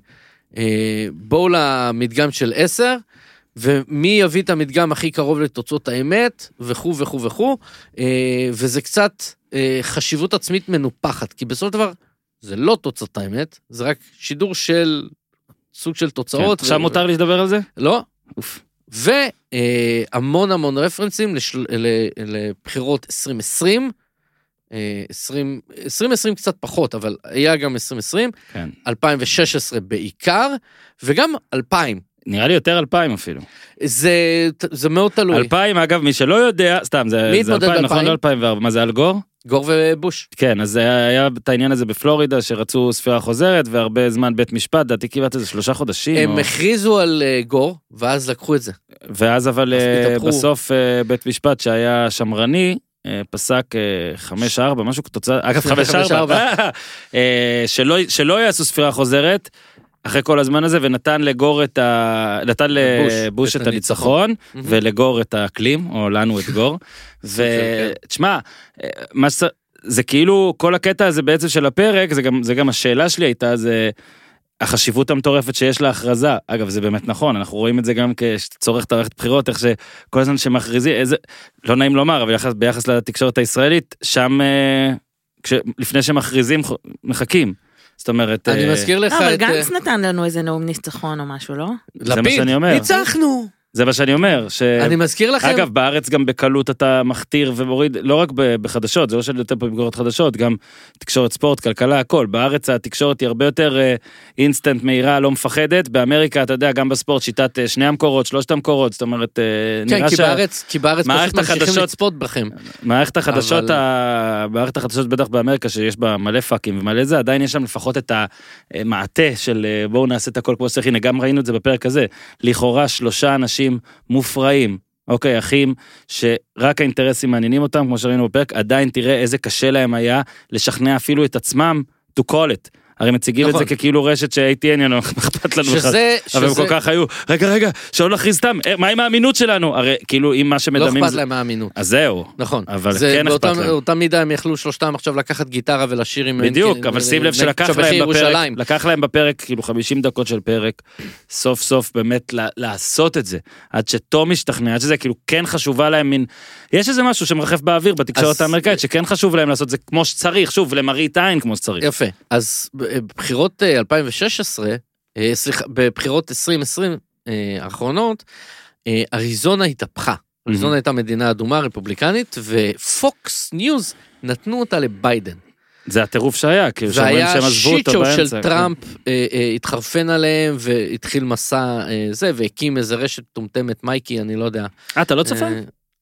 אה, בואו למדגם של 10, ומי יביא את המדגם הכי קרוב לתוצאות האמת, וכו' וכו' וכו', אה, וזה קצת אה, חשיבות עצמית מנופחת, כי בסופו של דבר זה לא תוצאות האמת, זה רק שידור של סוג של תוצאות. כן, עכשיו ו- מותר לי לדבר על זה? לא. אוף. והמון המון רפרנסים לשל- ל- לבחירות 2020, אה, 20 2020 קצת פחות, אבל היה גם 2020, כן. 2016 בעיקר, וגם 2000. נראה לי יותר אלפיים אפילו. זה, זה מאוד תלוי. אלפיים אגב מי שלא יודע סתם זה זה התמודד אלפיים נכון ב-2000? לא אלפיים וארבע מה זה אל גור? גור ובוש. כן אז היה היה את העניין הזה בפלורידה שרצו ספירה חוזרת והרבה זמן בית משפט דעתי כמעט איזה שלושה חודשים הם או- הכריזו על אה, גור, ואז לקחו את זה. ואז אבל התהפכו. בסוף אה, בית משפט שהיה שמרני פסק אה, חמש ארבע משהו כתוצאה אגב חמש חמש ארבע אה, שלא שלא יעשו ספירה חוזרת. אחרי כל הזמן הזה ונתן לגור את ה... נתן לבוש את את הניצחון. ולגור את האקלים או לנו את גור. כן. ותשמע מה ש... זה כאילו כל הקטע הזה בעצם של הפרק זה גם זה גם השאלה שלי הייתה זה החשיבות המטורפת שיש להכרזה אגב זה באמת נכון אנחנו רואים את זה גם כשצורך את המערכת בחירות איך שכל הזמן שמכריזים איזה לא נעים לומר אבל ביחס, ביחס לתקשורת הישראלית שם אה, כש, לפני שמכריזים מחכים. זאת אומרת אני אה, מזכיר לך לא, אבל את... אה, גנץ נתן לנו איזה נאום ניצחון או משהו, לא? לפיד. ניצחנו. זה מה שאני אומר ש... אני מזכיר לכם, אגב בארץ גם בקלות אתה מכתיר ומוריד לא רק בחדשות זה לא שאני יותר פה ביקורת חדשות גם תקשורת ספורט כלכלה הכל. בארץ התקשורת היא הרבה יותר אה, אינסטנט מהירה לא מפחדת. באמריקה אתה יודע גם בספורט שיטת אה, שני המקורות שלושת המקורות זאת אומרת אה, כן, נראה כי בארץ, כי בארץ פשוט ממשיכים החדשות- לצפות בכם. מערכת החדשות אבל- ה... מערכת החדשות בטח באמריקה שיש בה מלא פאקים ומלא זה עדיין יש שם לפחות את המעטה של אה, בואו נעשה את הכל כמו שצריך. הנה גם ראינו את זה בפרק הזה. לכאורה שלושה אנשים מופרעים. אוקיי, אחים שרק האינטרסים מעניינים אותם, כמו שראינו בפרק, עדיין תראה איזה קשה להם היה לשכנע אפילו את עצמם to call it. הרי מציגים נכון. את זה ככאילו רשת ש-ATN, יאנו, אכפת לנו בכלל. שזה, אבל הם שזה, כל כך היו, רגע, רגע, שלא נכריז סתם, אה, מה עם האמינות שלנו? הרי כאילו אם מה לא שמדמים אכפת זה... להם מהאמינות. אז זהו. נכון. אבל זה כן אכפת להם. באותה מידה הם יכלו שלושתם עכשיו לקחת גיטרה ולשיר עם... בדיוק, אבל שים לב שלקח להם ירושלים. בפרק, לקח להם בפרק כאילו 50 דקות של פרק, סוף סוף באמת לעשות את זה, עד שתום השתכנע, עד שזה כאילו כן חשובה להם מין, יש איזה משהו שמרחף באוויר בתקשורת האמריקאית, שכן חשוב להם לעשות זה כמו שצריך, שוב, למראית עין כמו שצריך. יפה. אז בבחירות אה, 2016, אה, סליחה, בבחירות 2020 אה, האחרונות, אה, אריזונה התהפכה. אריזונה הייתה מדינה אדומה רפובליקנית, ופוקס ניוז נתנו אותה לביידן. זה הטירוף שהיה, כאילו שאומרים שהם עזבו שיט אותו באמצע. של כן. טראמפ אה, אה, התחרפן עליהם והתחיל מסע אה, זה והקים איזה רשת מטומטמת מייקי אני לא יודע. אה, אתה לא צופה?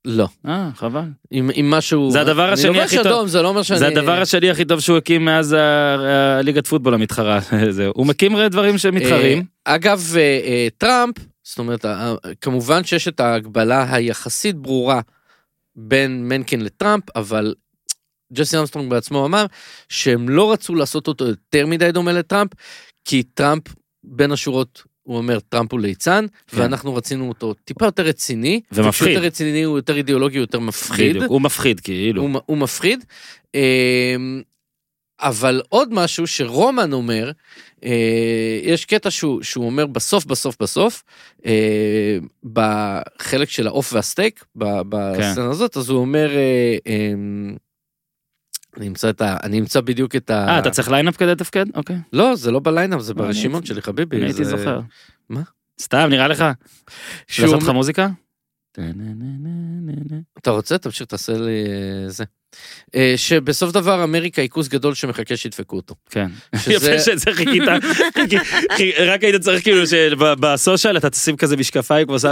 לא. אה, חבל. עם, עם משהו זה הדבר השני אני הכי לובש טוב. אדום זה לא אומר שאני זה הדבר השני הכי טוב שהוא הקים מאז הליגת פוטבול המתחרה. הוא מקים דברים שמתחרים. אה, אגב אה, אה, טראמפ זאת אומרת כמובן שיש את ההגבלה היחסית ברורה בין מנקין לטראמפ אבל ג'סי אמסטרונג בעצמו אמר שהם לא רצו לעשות אותו יותר מדי דומה לטראמפ כי טראמפ בין השורות. הוא אומר טראמפ הוא ליצן כן. ואנחנו רצינו אותו טיפה יותר רציני ומפחיד. יותר רציני הוא יותר אידיאולוגי יותר מפחיד בדיוק, הוא מפחיד כאילו. הוא, הוא מפחיד. אמ, אבל עוד משהו שרומן אומר, אה, יש קטע שהוא, שהוא אומר בסוף בסוף בסוף, אה, בחלק של העוף והסטייק, ב- בסצנה הזאת, אז הוא אומר, אה, אמ, אני אמצא את ה... אני אמצא בדיוק את ה... אה, אתה צריך lineup כדי לתפקד? אוקיי. לא, זה לא ב lineup, זה לא, ברשימות שלי, חביבי. אני הייתי זוכר. מה? סתם, נראה לך? שהוא לעשות לך מוזיקה? אתה רוצה? תמשיך, תעשה לי אה, זה. אה, שבסוף דבר אמריקה היא כוס גדול שמחכה שידפקו אותו. כן. שזה- יפה שזה חיכית, חיכי- חיכי- רק היית צריך כאילו שבסושיאל אתה תשים כזה משקפיים כמו זה,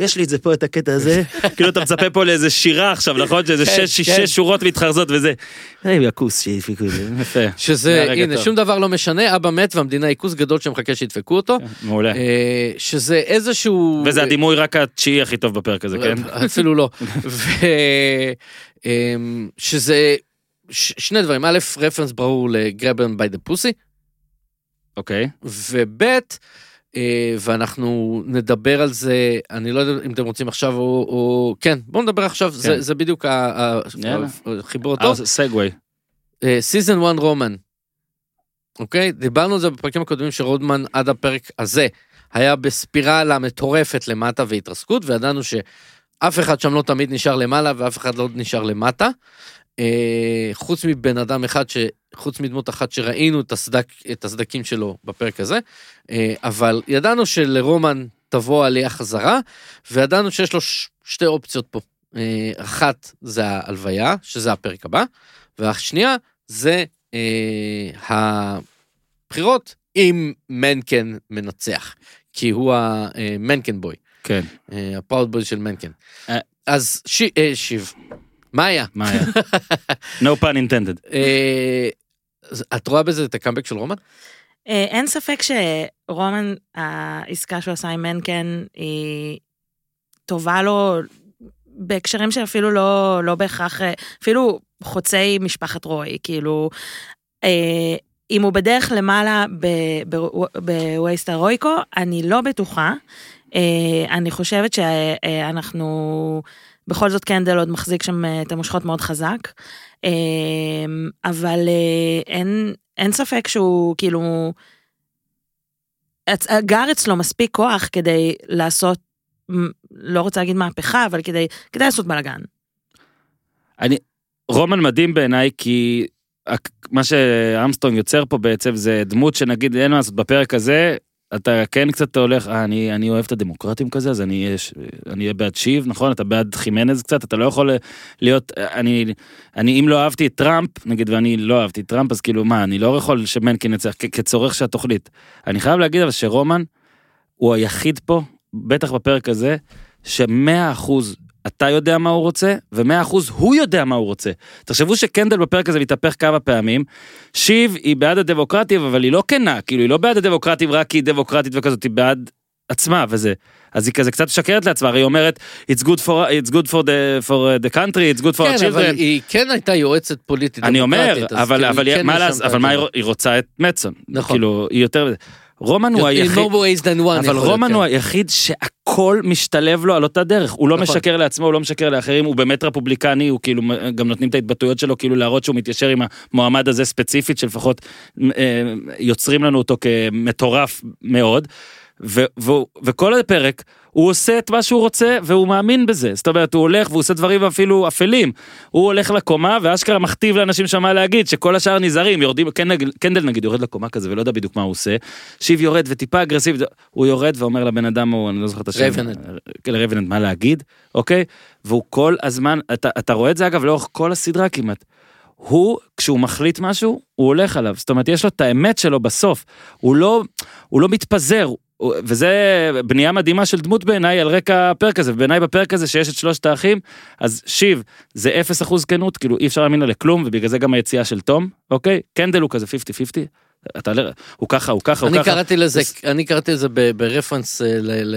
יש לי את זה פה את הקטע הזה, כאילו אתה מצפה פה לאיזה שירה עכשיו נכון שאיזה כן, שש כן. שש שורות מתחרזות וזה. היי הכוס שהפיקו את זה, יפה. שזה, הנה. שום דבר לא משנה, אבא מת והמדינה היא כוס גדול שמחכה שידפקו אותו. מעולה. אה, שזה איזשהו... וזה הדימוי רק התשיעי הכי טוב בפרק הזה כן? אפילו לא. אמ, שזה ש- שני דברים, א', רפרנס ברור ל grab 'em by the pussy, אוקיי. וב', אה, ואנחנו נדבר על זה, אני לא יודע אם אתם רוצים עכשיו או, או... כן, בואו נדבר עכשיו, זה, זה בדיוק. החיבור הטוב. segue. season 1 רומן. אוקיי? דיברנו על זה בפרקים הקודמים שרומן עד הפרק הזה היה בספירלה מטורפת למטה והתרסקות, וידענו שאף אחד שם לא תמיד נשאר למעלה ואף אחד לא נשאר למטה. אה, חוץ מבן אדם אחד, ש... חוץ מדמות אחת שראינו את, הסדק, את הסדקים שלו בפרק הזה, אה, אבל ידענו שלרומן תבוא עלייה חזרה, וידענו שיש לו ש... שתי אופציות פה. אה, אחת זה ההלוויה, שזה הפרק הבא, והשנייה זה אה, הבחירות אם מנקן מנצח, כי הוא המנקן בוי, כן. אה, הפראוד בוי של מנקן. אה. אז ש... אה, שיב, מה היה? מה היה? no pun intended. את רואה בזה את הקאמבק של רומן? אין ספק שרומן, העסקה שהוא עשה עם מנקן היא טובה לו בהקשרים שאפילו לא, לא בהכרח, אפילו חוצי משפחת רוי, כאילו, אה, אם הוא בדרך למעלה בווייסטר רויקו, אני לא בטוחה. אה, אני חושבת שאנחנו, בכל זאת קנדל עוד מחזיק שם אה, את המושכות מאוד חזק. אה, אבל אה, אין, אין ספק שהוא כאילו, גר אצלו מספיק כוח כדי לעשות, לא רוצה להגיד מהפכה, אבל כדי, כדי לעשות בלאגן. אני, רומן מדהים בעיניי כי מה שאמסטרונג יוצר פה בעצם זה דמות שנגיד אין מה לעשות בפרק הזה. אתה כן קצת הולך, אה, אני, אני אוהב את הדמוקרטים כזה, אז אני אני אהיה בעד שיב, נכון? אתה בעד חימנז קצת, אתה לא יכול להיות, אני, אני אם לא אהבתי את טראמפ, נגיד, ואני לא אהבתי את טראמפ, אז כאילו, מה, אני לא יכול שמנקין כ- כצורך של התוכנית. אני חייב להגיד אבל שרומן הוא היחיד פה, בטח בפרק הזה, שמאה אחוז אתה יודע מה הוא רוצה, ומאה אחוז הוא יודע מה הוא רוצה. תחשבו שקנדל בפרק הזה מתהפך כמה פעמים, שיב היא בעד הדמוקרטים, אבל היא לא כנה, כאילו היא לא בעד הדמוקרטים רק כי היא דמוקרטית וכזאת, היא בעד עצמה וזה. אז היא כזה קצת משקרת לעצמה, הרי היא אומרת, it's good for, it's good for, the, for the country, it's good for כן, our אבל children. היא כן הייתה יועצת פוליטית אני אומר, אבל, כאילו, אבל, כן מה אבל מה היא על רוצ- היא רוצה את מצון. נכון. כאילו, היא יותר... רומן הוא. היחיד... אבל רומן כן. הוא היחיד שהכל משתלב לו על אותה דרך, הוא לא נכון. משקר לעצמו, הוא לא משקר לאחרים, הוא באמת רפובליקני, הוא כאילו, גם נותנים את ההתבטאויות שלו, כאילו להראות שהוא מתיישר עם המועמד הזה ספציפית, שלפחות אה, יוצרים לנו אותו כמטורף מאוד. ו- ו- וכל הפרק הוא עושה את מה שהוא רוצה והוא מאמין בזה. זאת אומרת הוא הולך והוא עושה דברים אפילו אפלים. הוא הולך לקומה ואשכרה מכתיב לאנשים שם מה להגיד שכל השאר נזהרים. יורדים קנדל, קנדל נגיד יורד לקומה כזה ולא יודע בדיוק מה הוא עושה. שיב יורד וטיפה אגרסיבי הוא יורד ואומר לבן אדם הוא אני לא זוכר את השם. רייבנהד. כן, רייבנהד מה להגיד? אוקיי? והוא כל הזמן אתה, אתה רואה את זה אגב לאורך כל הסדרה כמעט. הוא כשהוא מחליט משהו הוא הולך עליו. זאת אומרת יש לו את האמת שלו בסוף. הוא לא הוא לא מתפזר וזה בנייה מדהימה של דמות בעיניי על רקע הפרק הזה ובעיניי בפרק הזה שיש את שלושת האחים אז שיב זה 0% כנות כאילו אי אפשר להאמין לה לכלום ובגלל זה גם היציאה של תום אוקיי? קנדל הוא כזה 50-50 אתה לא- הוא ככה הוא ככה הוא ככה. קראתי לזה, זה- אני קראתי לזה ברפרנס אה, ל- ל-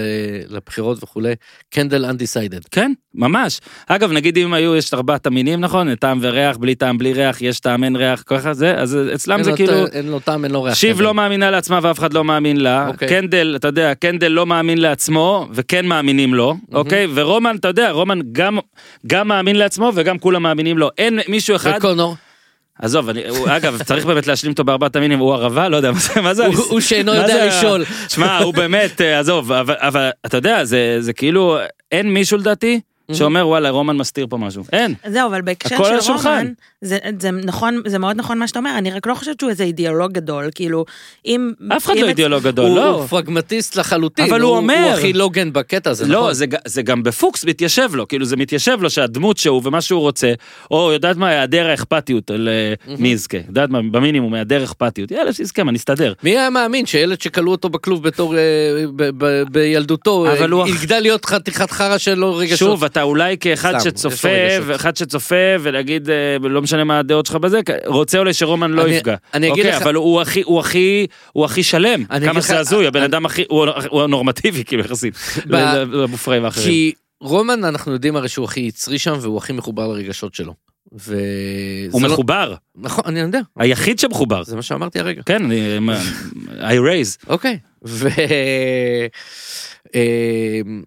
לבחירות וכולי, קנדל undecided. כן, ממש. אגב, נגיד אם היו, יש ארבעת המינים, נכון? טעם וריח, בלי טעם, בלי ריח, יש טעם, אין ריח, ככה זה, אז אצלם זה כאילו... אין לו טעם, אין לו ריח. שיב קנדל. לא מאמינה לעצמה ואף אחד לא מאמין לה, אוקיי. קנדל, אתה יודע, קנדל לא מאמין לעצמו וכן מאמינים לו, אוקיי? ורומן, אתה יודע, רומן גם, גם מאמין לעצמו וגם כולם מאמינים לו. אין מישהו אחד, וקונור, עזוב, אני, הוא, אגב, צריך באמת להשלים אותו בארבעת המינים, הוא ערבה, לא יודע, מה זה, מה זה, הוא- הוא שאינו יודע לשאול. שמע, הוא באמת, אה, עזוב, אבל, אבל אתה יודע, זה, זה כאילו, אין מישהו לדעתי שאומר וואלה רומן מסתיר פה משהו. אין. זהו, אבל בהקשר של. רומן, זה, זה נכון, זה מאוד נכון מה שאתה אומר, אני רק לא חושבת שהוא איזה אידיאולוג גדול, כאילו, אם... אף אחד אם לא אידיאולוג גדול, הוא, לא. הוא פרגמטיסט לחלוטין. אבל הוא אומר- הוא הכי לוגן בקטע הזה, לא, נכון? זה, ג- זה גם בפוקס מתיישב לו, כאילו זה מתיישב לו שהדמות שהוא ומה שהוא רוצה, או יודעת מה, היעדר האכפתיות, על אה, מי יזכה, יודעת מה, במינימום היעדר אכפתיות, יאללה שיזכה, מה נסתדר. מי היה מאמין שילד שכלאו אותו בכלוב בתור, אה, בילדותו, אבל הוא אה, יגדל להיות חתיכת חרא שלו רגשות. שוב, אתה אולי כאחד שצופה. ואחד שצופה, ולהגיד, לא משנה מה הדעות שלך בזה, רוצה אולי שרומן לא יפגע. אני אגיד אוקיי, לך- אבל הוא הכי, הוא הכי, הוא הכי שלם. כמה זה הזוי, הבן אדם הכי, הוא הנורמטיבי, כאילו, יחסית. פריי ואחרים. כי רומן, אנחנו יודעים הרי שהוא הכי יצרי שם, והוא הכי מחובר לרגשות שלו. ו... הוא לא- מחובר, נכון, אני יודע. היחיד שמחובר. זה מה שאמרתי הרגע. כן, אני... I raise. אוקיי. ו... אמ,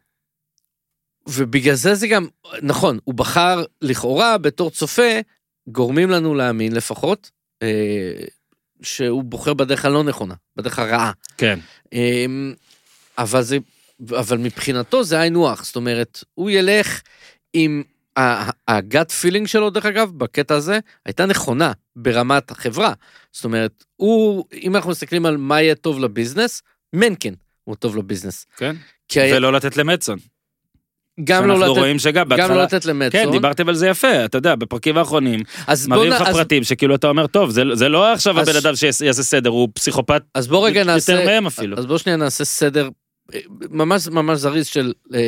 ובגלל זה זה גם, נכון, הוא בחר לכאורה בתור צופה, גורמים לנו להאמין לפחות, אה, שהוא בוחר בדרך הלא נכונה, בדרך הרעה. כן. אמ, אבל זה, אבל מבחינתו זה היינו הך, זאת אומרת, הוא ילך עם הגאט פילינג שלו, דרך אגב, בקטע הזה, הייתה נכונה ברמת החברה. זאת אומרת, הוא, אם אנחנו מסתכלים על מה יהיה טוב לביזנס, מנקין הוא טוב לביזנס. כן. כי היה- ולא לתת למצון. גם לא אנחנו לתת, רואים שגם גם בהתחלה... לא לתת למטסון. כן, דיברתם על זה יפה, אתה יודע, בפרקים האחרונים, אז בוא מראים לך אז- פרטים שכאילו אתה אומר, טוב, זה זה לא עכשיו אז- הבן אדם שיעשה סדר, הוא פסיכופת אז בוא רגע יותר נעשה, מהם אפילו. אז בוא שנייה נעשה סדר ממש ממש זריז של אה, אה,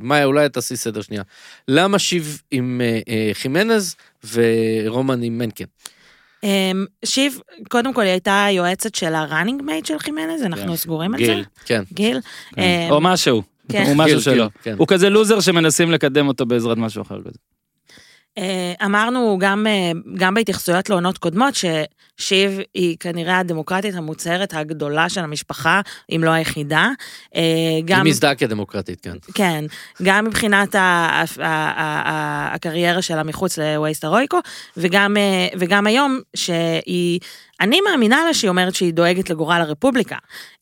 מאיה אולי תעשי סדר שנייה. למה שיב עם אה, אה, חימנז ורומן עם מנקן? אמ, שיב, קודם כל היא הייתה היועצת של ה running mate של חימנז, אנחנו כן. סגורים על גיל. זה? כן. גיל. כן. אמ, או משהו, כן. הוא משהו שלו. כן. הוא כזה לוזר שמנסים לקדם אותו בעזרת משהו אחר כזה. אה, אמרנו גם, אה, גם בהתייחסויות לעונות קודמות ששיב היא כנראה הדמוקרטית המוצהרת הגדולה של המשפחה, אם לא היחידה. אה, גם, היא מזדהה כדמוקרטית, כן. כן, גם מבחינת ה- ה- ה- ה- הקריירה שלה מחוץ לווייסט הרויקו, וגם, וגם היום שהיא, אני מאמינה לה שהיא אומרת שהיא דואגת לגורל הרפובליקה,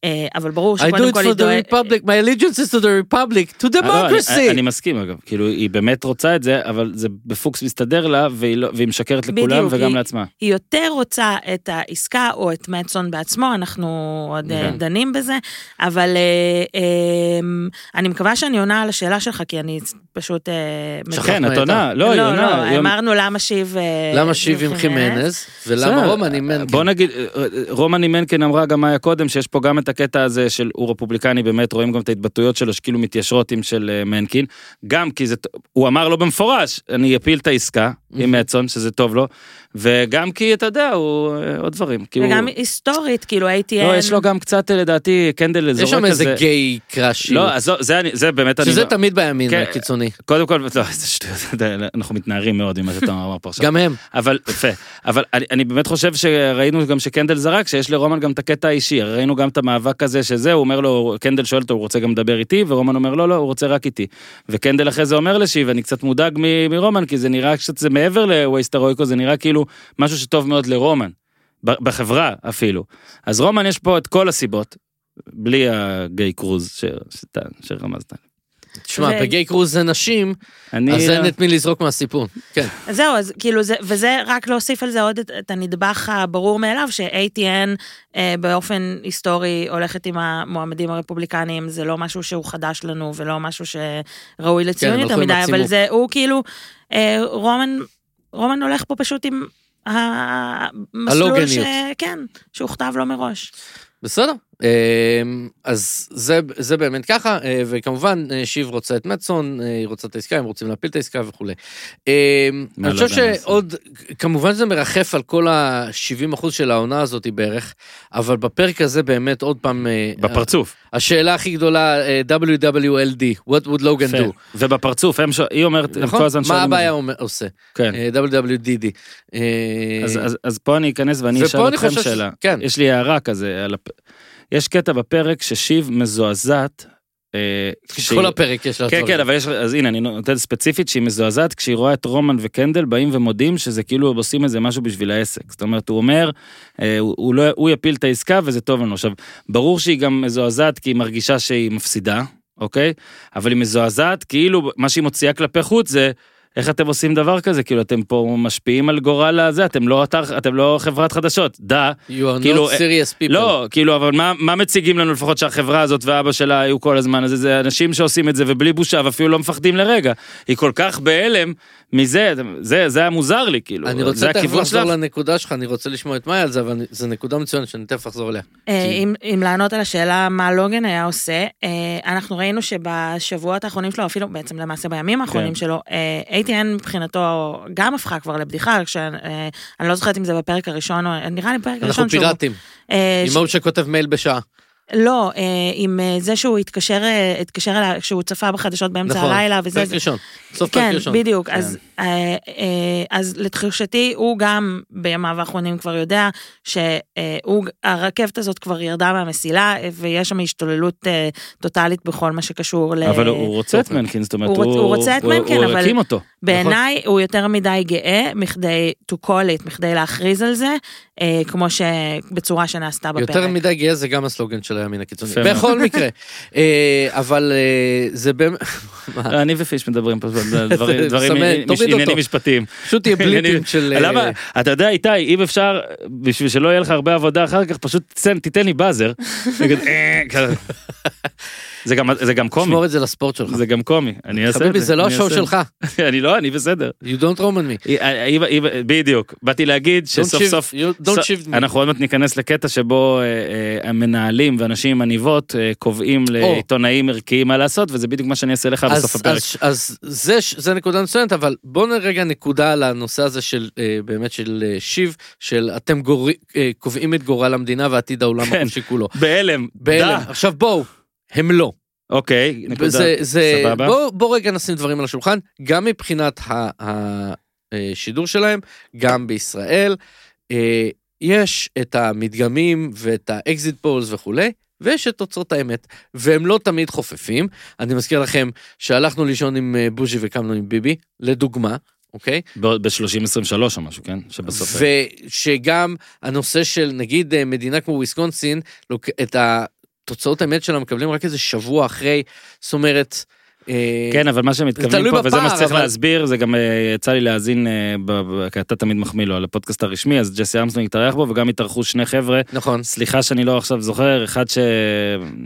אה, אבל ברור I do שקודם it כל היא for the דואגת... republic, my allegiance is to the republic, to לא, אני- democracy. אני מסכים אגב, כאילו היא באמת רוצה את זה, אבל זה בפוקס מסתדר לה, והיא לא- משקרת לכולם וגם לעצמה. היא יותר רוצה את העסקה או את מצון בעצמו, אנחנו עוד אה, כן. דנים בזה, אבל אה, אה, אני מקווה שאני עונה על השאלה שלך, כי אני פשוט... אה, כן, מה את הייתה. עונה, לא, היא לא, עונה. לא, אמרנו למה שיב... אה, למה שיב עם חימנז, ולמה רומן עם מנקן? נגיד, רומני מנקן אמרה גם מאיה קודם, שיש פה גם את הקטע הזה של הוא רפובליקני, באמת רואים גם את ההתבטאויות שלו שכאילו מתיישרות עם של אה, מנקין, גם כי זה, הוא אמר לו במפורש, אני אפיל את העסקה עם מצון, שזה טוב לו, וגם כי אתה יודע, הוא אה, עוד דברים. כי הוא- וגם היסטורית, כאילו הייתי... לא, יש לו גם קצת אה, לדעתי קנדל יש זורק שם איזה כזה. גיי קראשי. לא, אז זו- זה אני- זה באמת אני... שזה לא- תמיד בימין כן. הקיצוני. קודם כל, לא, זה שטויות, אנחנו מתנערים מאוד ממה שאתה אמר פה עכשיו. גם הם. אבל יפה, אבל אני, אני באמת חושב שראינו גם שקנדל זרק שיש לרומן גם את הקטע האישי, ראינו גם את המאבק הזה שזה, הוא אומר לו, קנדל שואל אותו, הוא רוצה גם לדבר איתי, ורומן אומר לא, לא, הוא רוצה רק איתי. וקנדל אחרי זה אומר לשיב, אני קצת מודאג מרומן, כי זה נראה קצת, זה מעבר לווייסטרויקו, זה נראה כאילו משהו שטוב מאוד לרומן, בחברה אפילו. אז רומן יש פה את כל הסיבות, בלי הגיי קרוז ש- שרמזת. תשמע, ו- בגיי קרוז זה נשים, אני... אז אין את מי לזרוק מהסיפור. כן. אז זהו, אז כאילו זה, וזה רק להוסיף על זה עוד את, את הנדבך הברור מאליו, ש-ATN אה, באופן היסטורי הולכת עם המועמדים הרפובליקניים, זה לא משהו שהוא חדש לנו ולא משהו שראוי לציון הם יותר עם מדי, אבל. זה, הוא כאילו, אה, רומן, רומן הולך פה פשוט עם המסלול ש... כן, שהוכתב לו מראש. בסדר. אמ, אז זה, זה באמת ככה, אה, וכמובן אה, שיב רוצה את מצון, אה, היא רוצה את העסקה, הם רוצים להפיל את העסקה וכולי. אמ, אני לא חושב שעוד, כמובן זה מרחף על כל ה-70% של העונה הזאת בערך, אבל בפרק הזה באמת עוד פעם, בפרצוף. השאלה הכי גדולה, WWLD, what would Logan do? ובפרצוף, הם ש... היא אומרת, נכון? כל הזמן מה הבעיה. אומר- עושה? כן. WWDD. אז, אז, אז פה אני אכנס ואני אשאל אתכם שאלה. כן. יש לי הערה כזה. על הפ... יש קטע בפרק ששיב מזועזעת. אה, כשהיא- כל הפרק יש לה כן. כן, אבל יש, אז הנה, אני נותן ספציפית שהיא מזועזעת כשהיא רואה את רומן וקנדל באים ומודים שזה כאילו הם עושים איזה משהו בשביל העסק. זאת אומרת, הוא אומר, אה, הוא, הוא, לא, הוא יפיל את העסקה וזה טוב לנו. עכשיו, ברור שהיא גם מזועזעת כי היא מרגישה שהיא מפסידה, אוקיי? אבל היא מזועזעת, כאילו מה שהיא מוציאה כלפי חוץ זה... איך אתם עושים דבר כזה? כאילו, אתם פה משפיעים על גורל הזה, אתם לא אתר, אתם לא חברת חדשות. דה. You are כאילו, not serious people. לא, כאילו, אבל מה, מה מציגים לנו לפחות שהחברה הזאת ואבא שלה היו כל הזמן הזה? זה אנשים שעושים את זה ובלי בושה ואפילו לא מפחדים לרגע. היא כל כך בהלם מזה, זה, זה היה מוזר לי, כאילו. אני רוצה תכף לחזור שלך. לנקודה שלך, אני רוצה לשמוע את מאיה על זה, אבל זו נקודה מצוינת שאני תכף אחזור אליה. אה, אם, אם לענות על השאלה מה לוגן היה עושה, אה, אנחנו ראינו שבשבועות האחרונים שלו, אפילו בעצם למעשה בימים האחרונים כן. שלו, אה, ATN מבחינתו גם הפכה כבר לבדיחה, כשאני לא זוכרת אם זה בפרק הראשון, או נראה לי בפרק אנחנו הראשון שהוא... פיראטים, אה, עם ש- ההוא שכותב מייל בשעה. לא, אה, עם אה, זה שהוא התקשר, אה, התקשר אליה כשהוא צפה בחדשות באמצע נכון, הלילה, וזה... פרק זה- ראשון, סוף פרק כן, ראשון. בדיוק. אז, אה, אה, אז לתחושתי, הוא גם בימיו האחרונים כבר יודע שהרכבת הזאת כבר ירדה מהמסילה, ויש שם השתוללות טוטאלית בכל מה שקשור ל... אבל הוא רוצה את מנקין, זאת אומרת, הוא רוצ- הוא רוצה את מנקין, הוא אבל- הקים אותו. בעיניי הוא יותר מדי גאה מכדי to call it, מכדי להכריז על זה, אה, כמו שבצורה שנעשתה בפרק. יותר מדי גאה זה גם הסלוגן של הימין הקיצוני. בכל מקרה. אה, אבל אה, זה באמת... אני ופיש מדברים על דברים, דברים, עניינים. משפטיים. פשוט יהיה בליפים של... אה, למה, אתה יודע איתי, אם אפשר, בשביל שלא יהיה לך הרבה עבודה אחר כך, פשוט תיתן לי באזר. "אה". זה גם- זה גם קומי, תשמור את זה לספורט שלך. זה גם קומי, אני אעשה את זה. חביבי, זה לא השואו שלך. אני לא, אני בסדר. You don't roam on me. אם- אם- בדיוק, באתי להגיד שסוף סוף, you- don't סוף- shift me. אנחנו עוד מעט ניכנס לקטע שבו אה, אה, המנהלים ואנשים עם עניבות אה, קובעים לעיתונאים ערכיים מה לעשות, וזה בדיוק מה שאני אעשה לך בסוף הפרק. אז- זה נקודה מצוינת, אבל בואו רגע נקודה על הנושא הזה של אה, באמת של אה, שיב, של אתם אה, קובעים את גורל המדינה ועתיד העולם כן. החופשי כולו. בהלם, בהלם. עכשיו בואו, הם לא. אוקיי, נקודה, זה, זה, סבבה. בוא, בוא רגע נשים דברים על השולחן, גם מבחינת השידור שלהם, גם בישראל. אה, יש את המדגמים ואת ה exit polls וכולי, ויש את תוצאות האמת, והם לא תמיד חופפים. אני מזכיר לכם שהלכנו לישון עם אה, בוז'י וקמנו עם ביבי, לדוגמה, אוקיי? ב-30-23 או משהו, כן? שבסוף... ושגם הנושא של נגיד אה, מדינה כמו וויסקונסין, את התוצאות האמת שלה מקבלים רק איזה שבוע אחרי, זאת אומרת, כן, אבל מה שהם מתכוונים תלוי פה, וזה מה בפער, שצריך אבל- להסביר, זה גם אה, יצא לי להאזין, אה, כי אתה תמיד מחמיא לו על הפודקאסט הרשמי, אז ג'סי ארמסטרונג התארח בו, וגם התארחו שני חבר'ה, נכון. סליחה שאני לא עכשיו זוכר, אחד ש...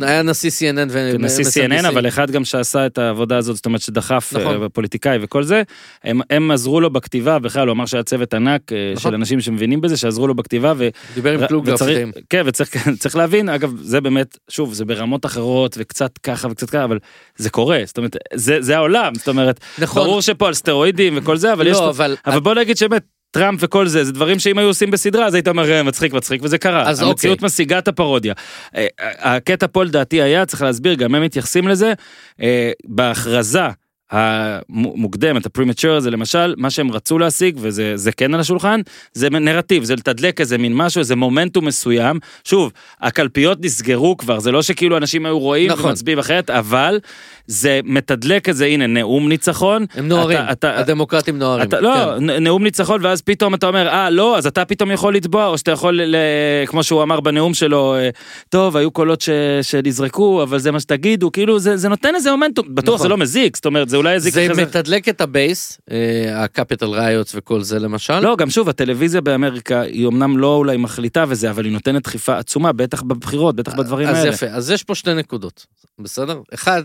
היה נשיא CNN ו... נשיא CNN, אבל אחד גם שעשה את העבודה הזאת, זאת אומרת שדחף נכון. אה, פוליטיקאי וכל זה, הם, הם עזרו לו בכתיבה, בכלל הוא אמר שהיה צוות ענק אה, נכון. של אנשים שמבינים בזה, שעזרו לו בכתיבה, ו... דיבר עם קלוגר וצריך-. כן, וצריך צריך להבין, אגב, זה באמת, שוב, זה ברמות אחרות, וקצת ככה וקצת ככה, אבל זה קורה, זאת אומרת, זה, זה העולם, זאת אומרת, נכון. ברור שפה על סטרואידים וכל זה, אבל יש... לא, אבל... אבל בוא נגיד שבאמת, טראמפ וכל זה, זה דברים שאם היו עושים בסדרה, אז היית אומר, "אה, מצחיק, מצחיק, וזה קרה. אז המציאות אוקיי. משיגה את הפרודיה. אה, הקטע פה לדעתי היה, צריך להסביר, גם הם מתייחסים לזה, אה, בהכרזה. המוקדמת, הפרימצ'ר הזה למשל, מה שהם רצו להשיג, וזה זה כן על השולחן, זה נרטיב, זה לתדלק איזה מין משהו, איזה מומנטום מסוים. שוב, הקלפיות נסגרו כבר, זה לא שכאילו אנשים היו רואים נכון. ומצביעים אחרת, אבל זה מתדלק איזה, הנה, נאום ניצחון. הם נוהרים, אתה- אתה- הדמוקרטים נוהרים. אתה, לא, כן. נאום ניצחון ואז פתאום אתה אומר אה לא אז אתה פתאום יכול לתבוע או שאתה יכול ל, כמו שהוא אמר בנאום שלו אה, טוב היו קולות ש, שנזרקו אבל זה מה שתגידו כאילו זה, זה נותן איזה מומנטום בטוח נכון. זה לא מזיק זאת אומרת זה אולי יזיק זה זה. מתדלק את ה base, אה, ה Capitol riots וכל זה למשל. לא גם שוב הטלוויזיה באמריקה היא אמנם לא אולי מחליטה וזה אבל היא נותנת דחיפה עצומה בטח בבחירות בטח בדברים אז האלה. יפה, אז יש פה שתי נקודות, בסדר? אחד,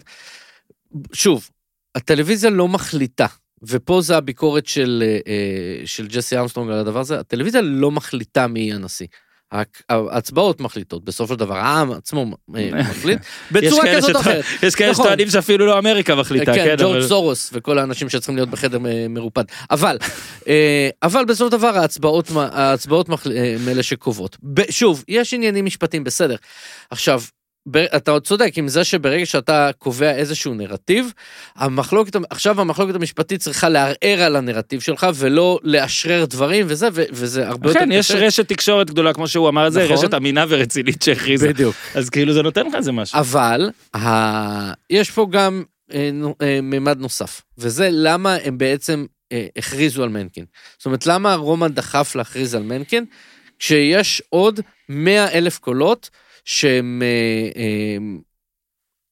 שוב, הטלוויזיה לא מחליטה, ופה זה הביקורת של, אה, אה, של ג'סי ארמסטרונג על הדבר הזה, הטלוויזיה לא מחליטה מי יהיה הנשיא. ההצבעות מחליטות, בסופו של דבר העם עצמו אה, מחליט, בצורה כזאת או אחרת. יש כאלה נכון. שטוענים שאפילו לא אמריקה מחליטה כן, כן ג'ורג' סורוס וכל האנשים שצריכים להיות בחדר מ- מרופד. אבל, אה, אבל בסופו של דבר ההצבעות, ההצבעות אה, הם אלה שקובעות. שוב, יש עניינים משפטיים, בסדר. עכשיו, אתה צודק עם זה שברגע שאתה קובע איזשהו נרטיב, המחלוקת, עכשיו המחלוקת המשפטית צריכה לערער על הנרטיב שלך ולא לאשרר דברים וזה, ו- וזה הרבה יותר כן, יש קשה. רשת תקשורת גדולה, כמו שהוא אמר את זה, נכון. רשת אמינה ורצינית שהכריזה. בדיוק. אז כאילו זה נותן לך איזה משהו. אבל ה... יש פה גם אה, אה, ממד נוסף, וזה למה הם בעצם אה, הכריזו על מנקין. זאת אומרת, למה רומן דחף להכריז על מנקין, כשיש עוד 100 אלף קולות שהם... אה, אה,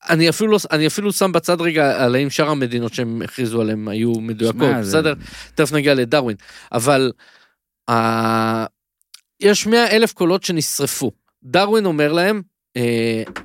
אני אפילו, לא, אני אפילו שם בצד רגע על האם שאר המדינות שהם הכריזו עליהן היו מדויקות, שמע, זה- בסדר? תכף נגיע לדרווין. אבל uh, יש 100 אלף קולות שנשרפו. דרווין אומר להם, uh,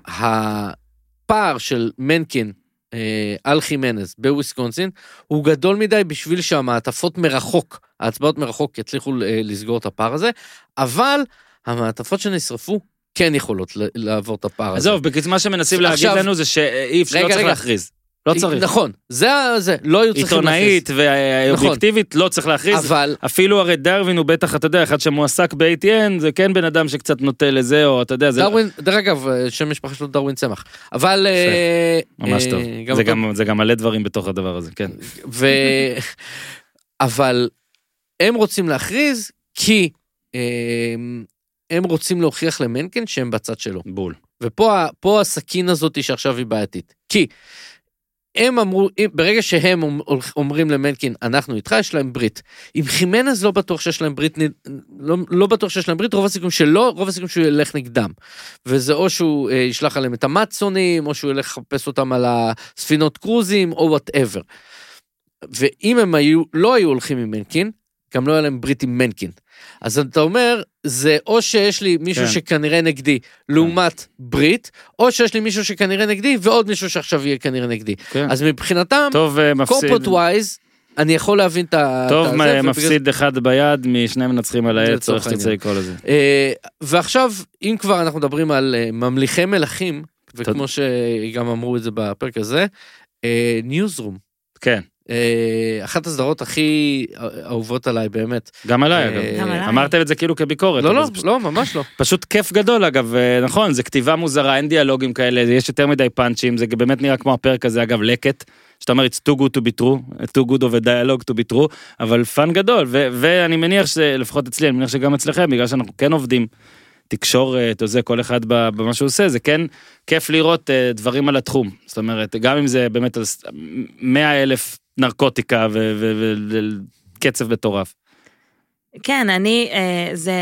הפער של מנקין אה, על חימנז בוויסקונסין הוא גדול מדי בשביל שהמעטפות מרחוק, ההצבעות מרחוק יצליחו אה, לסגור את הפער הזה, אבל המעטפות שנשרפו כן יכולות לעבור את הפער הזה. עזוב, בקיצור, מה שמנסים להגיד לנו זה שאי אפשר, לא צריך. להכריז. לא צריך. נכון, זה זה, לא היו צריכים עיתונאית ואובייקטיבית לא צריך להכריז. אבל אפילו הרי דרווין הוא בטח, אתה יודע, אחד שמועסק ב-ATN, זה כן בן אדם שקצת נוטה לזה, או אתה יודע, זה דרווין, דרך אגב, שם משפחה שלו דרווין צמח. אבל... אה, ממש אה, טוב. גם זה גם- זה גם מלא דברים בתוך הדבר הזה, כן. ו... אבל הם רוצים להכריז כי אה, הם רוצים להוכיח למנקן שהם בצד שלו. בול. ופה הסכין הזאת שעכשיו היא בעייתית. כי הם אמרו, ברגע שהם אומ- אומרים למנקין, אנחנו איתך, יש להם ברית. עם חימנז לא בטוח שיש להם ברית, לא, לא בטוח שיש להם ברית, רוב הסיכויים שלא, רוב הסיכויים שהוא ילך נגדם. וזה או שהוא אה, ישלח עליהם את המצונים, או שהוא ילך לחפש אותם על הספינות קרוזים, או whatever. ואם הם היו, לא היו הולכים עם מנקין, גם לא היה להם ברית עם מנקין. אז אתה אומר, זה או שיש לי מישהו כן. שכנראה נגדי, לעומת ברית, או שיש לי מישהו שכנראה נגדי, ועוד מישהו שעכשיו יהיה כנראה נגדי. כן. אז מבחינתם, טוב אה, מפסיד. קורפוט ווייז, אני יכול להבין את ה... טוב הזה, מה- ובגלל- מפסיד אחד ביד משני מנצחים על העץ, או לצורך איך שתרצה העניין. לקרוא לזה. אה, ועכשיו, אם כבר אנחנו מדברים על אה, ממליכי מלכים, וכמו שגם אמרו את זה בפרק הזה, ניוזרום. כן, אחת הסדרות הכי אהובות עליי באמת. גם עליי אה, אגב. גם עליי. אמרתם את זה כאילו כביקורת. לא, לא, פשוט- לא, ממש לא. פשוט כיף גדול אגב, אה, נכון, זה כתיבה מוזרה, אין דיאלוגים כאלה, יש יותר מדי פאנצ'ים, זה באמת נראה כמו הפרק הזה, אגב, לקט, שאתה אומר, it's too good to be true, too good of a dialogue to be true, אבל fun גדול, ו- ואני מניח שלפחות אצלי, אני מניח שגם אצלכם, בגלל שאנחנו כן עובדים תקשורת, או זה, כל אחד במה שהוא עושה, זה כן כיף לראות אה, דברים על התחום. זאת אומרת, גם אם זה באמת על 100 אלף נרקוטיקה וקצב מטורף. כן, אני, אה, זה,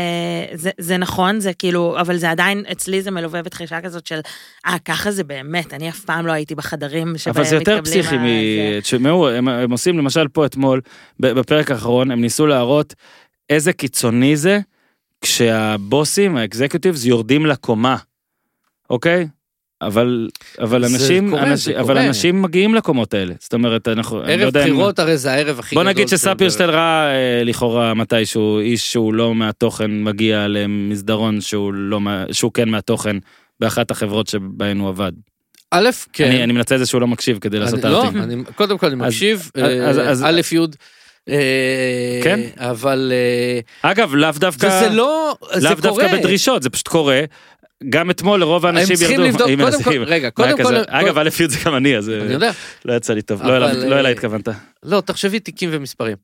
זה, זה נכון, זה כאילו, אבל זה עדיין, אצלי זה מלווה בתחושה כזאת של, אה, ככה זה באמת, אני אף פעם לא הייתי בחדרים שבהם אבל זה יותר מתקבלים פסיכי, ה- מ... זה. תשמעו, הם, הם עושים למשל פה אתמול, בפרק האחרון, הם ניסו להראות איזה קיצוני זה כשהבוסים, האקזקיוטיבס, יורדים לקומה, אוקיי? אבל, אבל זה אנשים, קורה, אנשים, זה אבל קורה. אנשים מגיעים לקומות האלה. זאת אומרת, אנחנו, אני לא ערב אם- בחירות הרי זה הערב הכי בוא. נגיד שספירשטל ראה אה, לכאורה מתישהו איש שהוא לא מהתוכן מגיע למסדרון שהוא לא, שהוא כן מהתוכן באחת החברות שבהן הוא עבד. א', כן. אני, אני מנצל את זה שהוא לא מקשיב כדי לעשות אני- לא. אני- קודם כל אני מקשיב, אז- אה, אז- א' י', אה, כן. אבל אה, אגב, לאו דווקא, וזה לא, זה לאו קורה. דווקא בדרישות, זה פשוט קורה. גם אתמול לרוב האנשים הם צריכים ירדו. לבדוק, קודם. כל, רגע, קודם כל? אגב, א' י' זה גם אני, אז אני יודע, לא יצא לי טוב. לא אליו- לא אה, אליי התכוונת. לא, תחשבי תיקים ומספרים.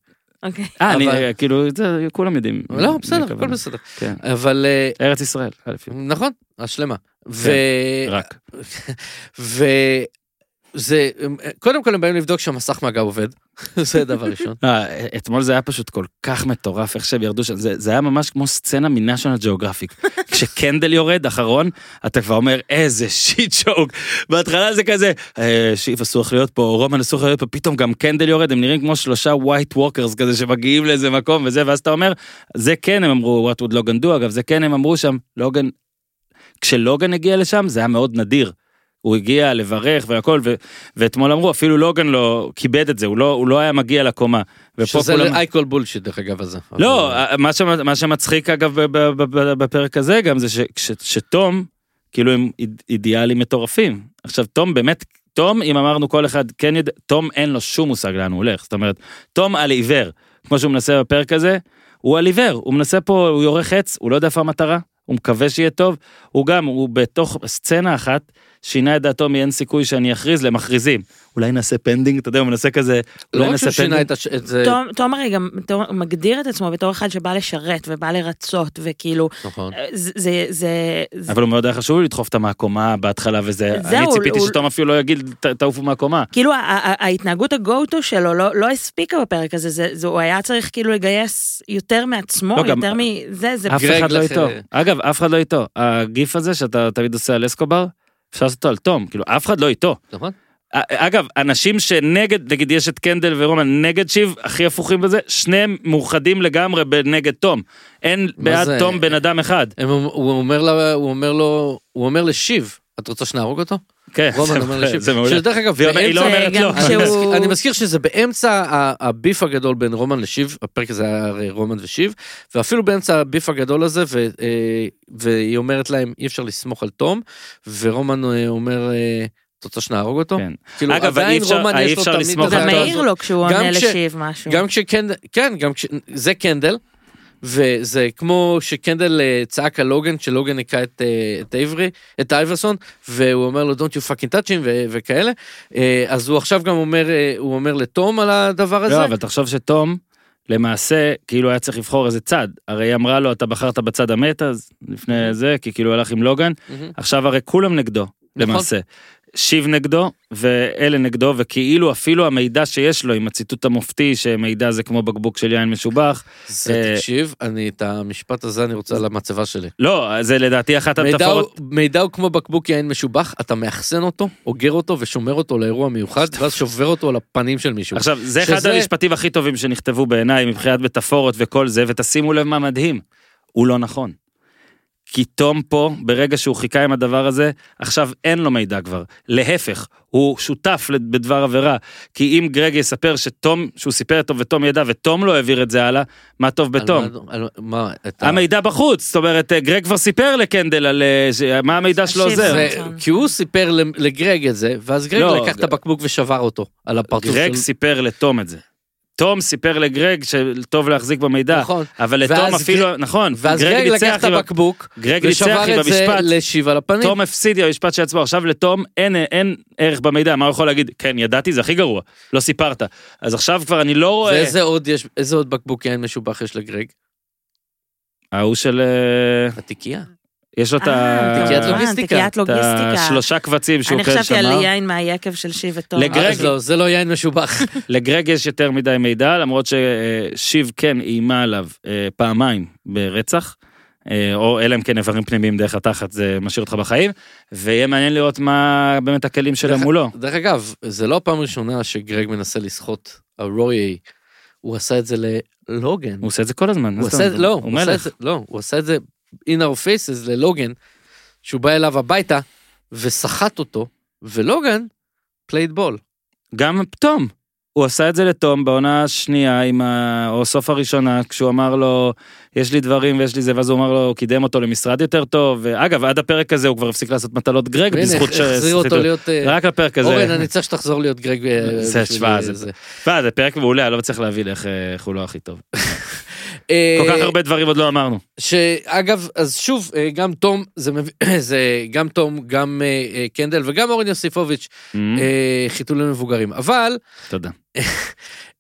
אוקיי. אה, אני, אבל- כאילו, זה, כולם יודעים. לא, בסדר. הכל בסדר. כן. אבל אה, ארץ ישראל, א' י'. נכון, השלמה. ו... רק. וזה, קודם כל הם באים לבדוק שהמסך מגע עובד, זה דבר ראשון. אה, אתמול זה היה פשוט כל כך מטורף איך שהם ירדו שם, זה, זה היה ממש כמו סצנה מנשיונל ג'אוגרפיק. כשקנדל יורד אחרון, אתה כבר אומר איזה shit show. בהתחלה זה כזה, אה, שיב אסור להיות פה, רומן אסור להיות פה, פתאום גם קנדל יורד, הם נראים כמו שלושה white walkers כזה שמגיעים לאיזה מקום וזה, ואז אתה אומר, זה כן הם אמרו, what would לוגן do, אגב, זה כן הם אמרו שם, לוגן, כשלוגן הגיע לשם זה היה מאוד נדיר. הוא הגיע לברך והכל, ו- ואתמול אמרו, אפילו לוגן לא כיבד את זה, הוא לא, הוא לא היה מגיע לקומה. שזה כולם... I call bullshit דרך אגב הזה. לא, אבל- מה, שמ, מה שמצחיק אגב בפרק הזה גם זה ש, ש, שתום, כאילו הם איד- אידיאלים מטורפים. עכשיו תום באמת, תום אם אמרנו כל אחד כן יודע, תום אין לו שום מושג לאן הוא הולך, זאת אומרת, תום על עיוור, כמו שהוא מנסה בפרק הזה, הוא על עיוור, הוא מנסה פה, הוא יורה חץ, הוא לא יודע איפה המטרה, הוא מקווה שיהיה טוב, הוא גם, הוא בתוך סצנה אחת, שינה את דעתו מאין סיכוי שאני אכריז למכריזים. אולי נעשה pending, אתה יודע, הוא מנסה כזה, לא אולי רק נעשה שהוא שינה pending. את הש- את זה, הרי גם מגדיר את עצמו בתור אחד שבא לשרת ובא לרצות וכאילו נכון. אה, זה זה אבל הוא מאוד היה חשוב לדחוף אותה מהקומה בהתחלה וזה, אני ציפיתי שתום אפילו לא יגיד "ת- תעופו מהקומה. כאילו ההתנהגות הגו-טו שלו לא, לא הספיקה בפרק הזה, זה, זה, הוא היה צריך כאילו לגייס יותר מעצמו, לא, יותר מזה, זה... אף אחד לא איתו. אגב, אף אחד לא איתו. הגיף הזה שאתה תמיד עושה על אסקובר, אפשר לעשות אותו על תום, כאילו אף אחד לא איתו. נכון? אגב, אנשים שנגד, נגיד יש את קנדל ורומן נגד שיב, הכי הפוכים בזה, שניהם מאוחדים לגמרי בנגד תום. אין בעד זה? תום בן אדם אחד. הם, הוא אומר לה, הוא אומר לו, הוא אומר לשיב, את רוצה שנהרוג אותו? כן, רומן זה-. זה מעולה. שדרך אגב, היא לא באמצע- אומרת גם לא. אני מזכיר- שזה באמצע הביף הגדול בין רומן לשיב, הפרק הזה היה הרי רומן ושיב, ואפילו באמצע הביף הגדול הזה, ו- אה, והיא אומרת להם אי אפשר לסמוך על תום, ורומן אה, אומר, אה, את רוצה שנהרוג אותו? כן. כאילו אגב, אי אפשר- רומן אי אפשר לסמוך את על תום. הדעה מעיר. לו כשהוא עונה לשיב משהו. גם כשקנדל, כן, גם כש... זה קנדל, וזה כמו שקנדל אה, צעק על לוגן, שלוגן היכה את, אה, את אייברי, את אייברסון, והוא אומר לו Don't you fucking touch him ו- וכאלה, אה, אז הוא עכשיו גם אומר, הוא אומר לתום על הדבר הזה. לא, אבל תחשוב שתום, למעשה, כאילו היה צריך לבחור איזה צד. הרי היא אמרה לו, אתה בחרת בצד המת אז, לפני זה, כי כאילו הלך עם לוגן. מהמם. עכשיו הרי כולם נגדו, נכון. למעשה. שיב נגדו, ואלה נגדו, וכאילו אפילו המידע שיש לו עם הציטוט המופתי, שמידע זה כמו בקבוק של יין משובח. זה, אה, תקשיב, אני את המשפט הזה אני רוצה על המצבה שלי. לא, זה לדעתי אחת המטאפורות. מידע הוא כמו בקבוק יין משובח, אתה מאחסן אותו, אוגר אותו ושומר אותו לאירוע מיוחד, ואז שובר אותו על הפנים של מישהו. עכשיו, זה אחד שזה- המשפטים הכי טובים שנכתבו בעיניי מבחינת מטאפורות וכל זה, ותשימו לב מה מדהים, הוא לא נכון. כי תום פה, ברגע שהוא חיכה עם הדבר הזה, עכשיו אין לו מידע כבר. להפך, הוא שותף בדבר עבירה. כי אם גרג יספר שתום, שהוא סיפר אותו ותום ידע, ותום לא העביר את זה הלאה, מה טוב על בתום? מה- על מה, את ה- המידע בחוץ, זאת אומרת, גרג כבר סיפר לקנדל על אה, ש- מה המידע שלו עוזר. זה- זה, כי הוא סיפר לגרג את זה, ואז גרג לא, לקח את הבקבוק ושבר אותו על הפרצוף גרג של... סיפר לתום את זה. תום סיפר לגרג שטוב להחזיק במידע, נכון. אבל לתום אפילו, גרג- נכון, ואז גרג לקח ניצח את הבקבוק, גרג ניצח זה המשפט, לשיב על הפנים. תום הפסיד עם המשפט של עצמו, עכשיו לתום אין, אין ערך במידע, מה הוא יכול להגיד? כן, ידעתי, זה הכי גרוע, לא סיפרת. אז עכשיו כבר אני לא רואה... ואיזה עוד יש, איזה עוד בקבוק יין משובח יש לגרג? ההוא של... אה, התיקייה. יש לו את אה, ה... תיקיית אה, לוגיסטיקה. תיקיית את לוגיסטיקה. השלושה קבצים שהוא אני כן חשבתי על שמר. יין מהיקב של שיב ותום. לגרג- לא, זה לא יין משובח. לגרג יש יותר מדי מידע, למרות ששיב כן איימה עליו פעמיים ברצח. או אלא אם כן איברים פנימיים דרך התחת זה משאיר אותך בחיים ויהיה מעניין לראות מה באמת הכלים שלהם דרך- מולו. דרך אגב, זה לא הפעם הראשונה שגרג מנסה לסחוט רוי, הוא עשה את זה ללוגן. הוא עושה את זה כל הזמן. מה הוא? לא, הוא עשה את. זה, לא, הוא עשה את זה in our faces ללוגן, שהוא בא אליו הביתה וסחט אותו, ולוגן played ball. גם תום. הוא עשה את זה לתום בעונה השנייה עם ה... או סוף הראשונה כשהוא אמר לו יש לי דברים ויש לי זה ואז הוא אמר לו הוא קידם אותו למשרד יותר טוב ואגב עד הפרק הזה הוא כבר הפסיק לעשות מטלות גרג בזכות ש... החזיר אותו להיות... אה, רק לפרק הזה. אורן, אני צריך שתחזור להיות גרג. אה, זה, תשמע, אה, זה- זה פרק מעולה אני לא מצליח להבין איך הוא לא הכי טוב. כל כך הרבה דברים עוד לא אמרנו. שאגב, אז שוב, גם תום, זה מביא- זה גם תום, גם קנדל וגם אורן יוסיפוביץ', Mm, אה, חיתולים מבוגרים. אבל תודה.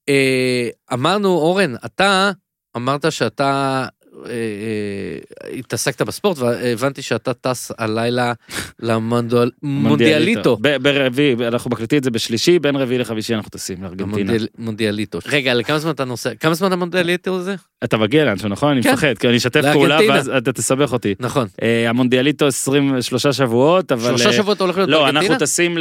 אה, אמרנו, אורן, אתה אמרת שאתה התעסקת בספורט והבנתי שאתה טס הלילה למונדיאליטו. ברביעי אנחנו מקליטים את זה בשלישי בין רביעי לחמישי אנחנו טסים לארגנטינה. מונדיאליטו. רגע, לכמה זמן אתה נוסע? כמה זמן המונדיאליטו הזה? אתה מגיע לאנשהו נכון? אני כן. מפחד כי אני אשתף פעולה. ואז אתה תסבך אותי. נכון. אה, המונדיאליטו 23 שבועות אבל שלושה אה, שבועות הולך להיות לא בארגנטינה? אנחנו טסים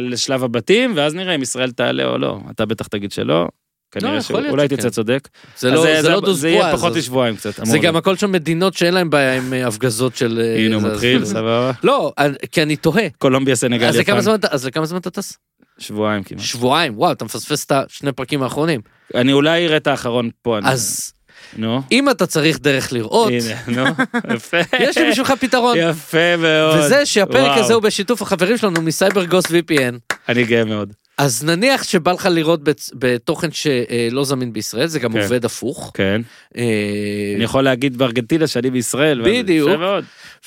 לשלב הבתים ואז נראה אם ישראל תעלה או לא אתה בטח תגיד שלא. כנראה להיות שאולי. תצא צודק. זה לא זה לא זה דוז יהיה פואז, פחות משבועיים קצת. זה גם. הכל שם מדינות שאין להם בעיה עם אה, הפגזות של... אה, הנה הוא זה, מתחיל סבבה. לא, כי אני תוהה. קולומביה סנגל יפן. אז לכמה זמן אתה טס? שבועיים כמעט. שבועיים, וואו, אתה מפספס את השני פרקים האחרונים. אני אולי אראה את האחרון פה. אני- אז נו. אם אתה צריך דרך לראות, הנה, נו. יפה. יש לי בשבילך פתרון. יפה מאוד. וזה שהפרק. הזה הוא בשיתוף החברים שלנו מ CyberGhost VPN. אני גאה מאוד. אז נניח שבא לך לראות בתוכן שלא זמין בישראל, זה גם כן. עובד הפוך. כן. אה, אני יכול להגיד בארגנטינה שאני בישראל. בדיוק.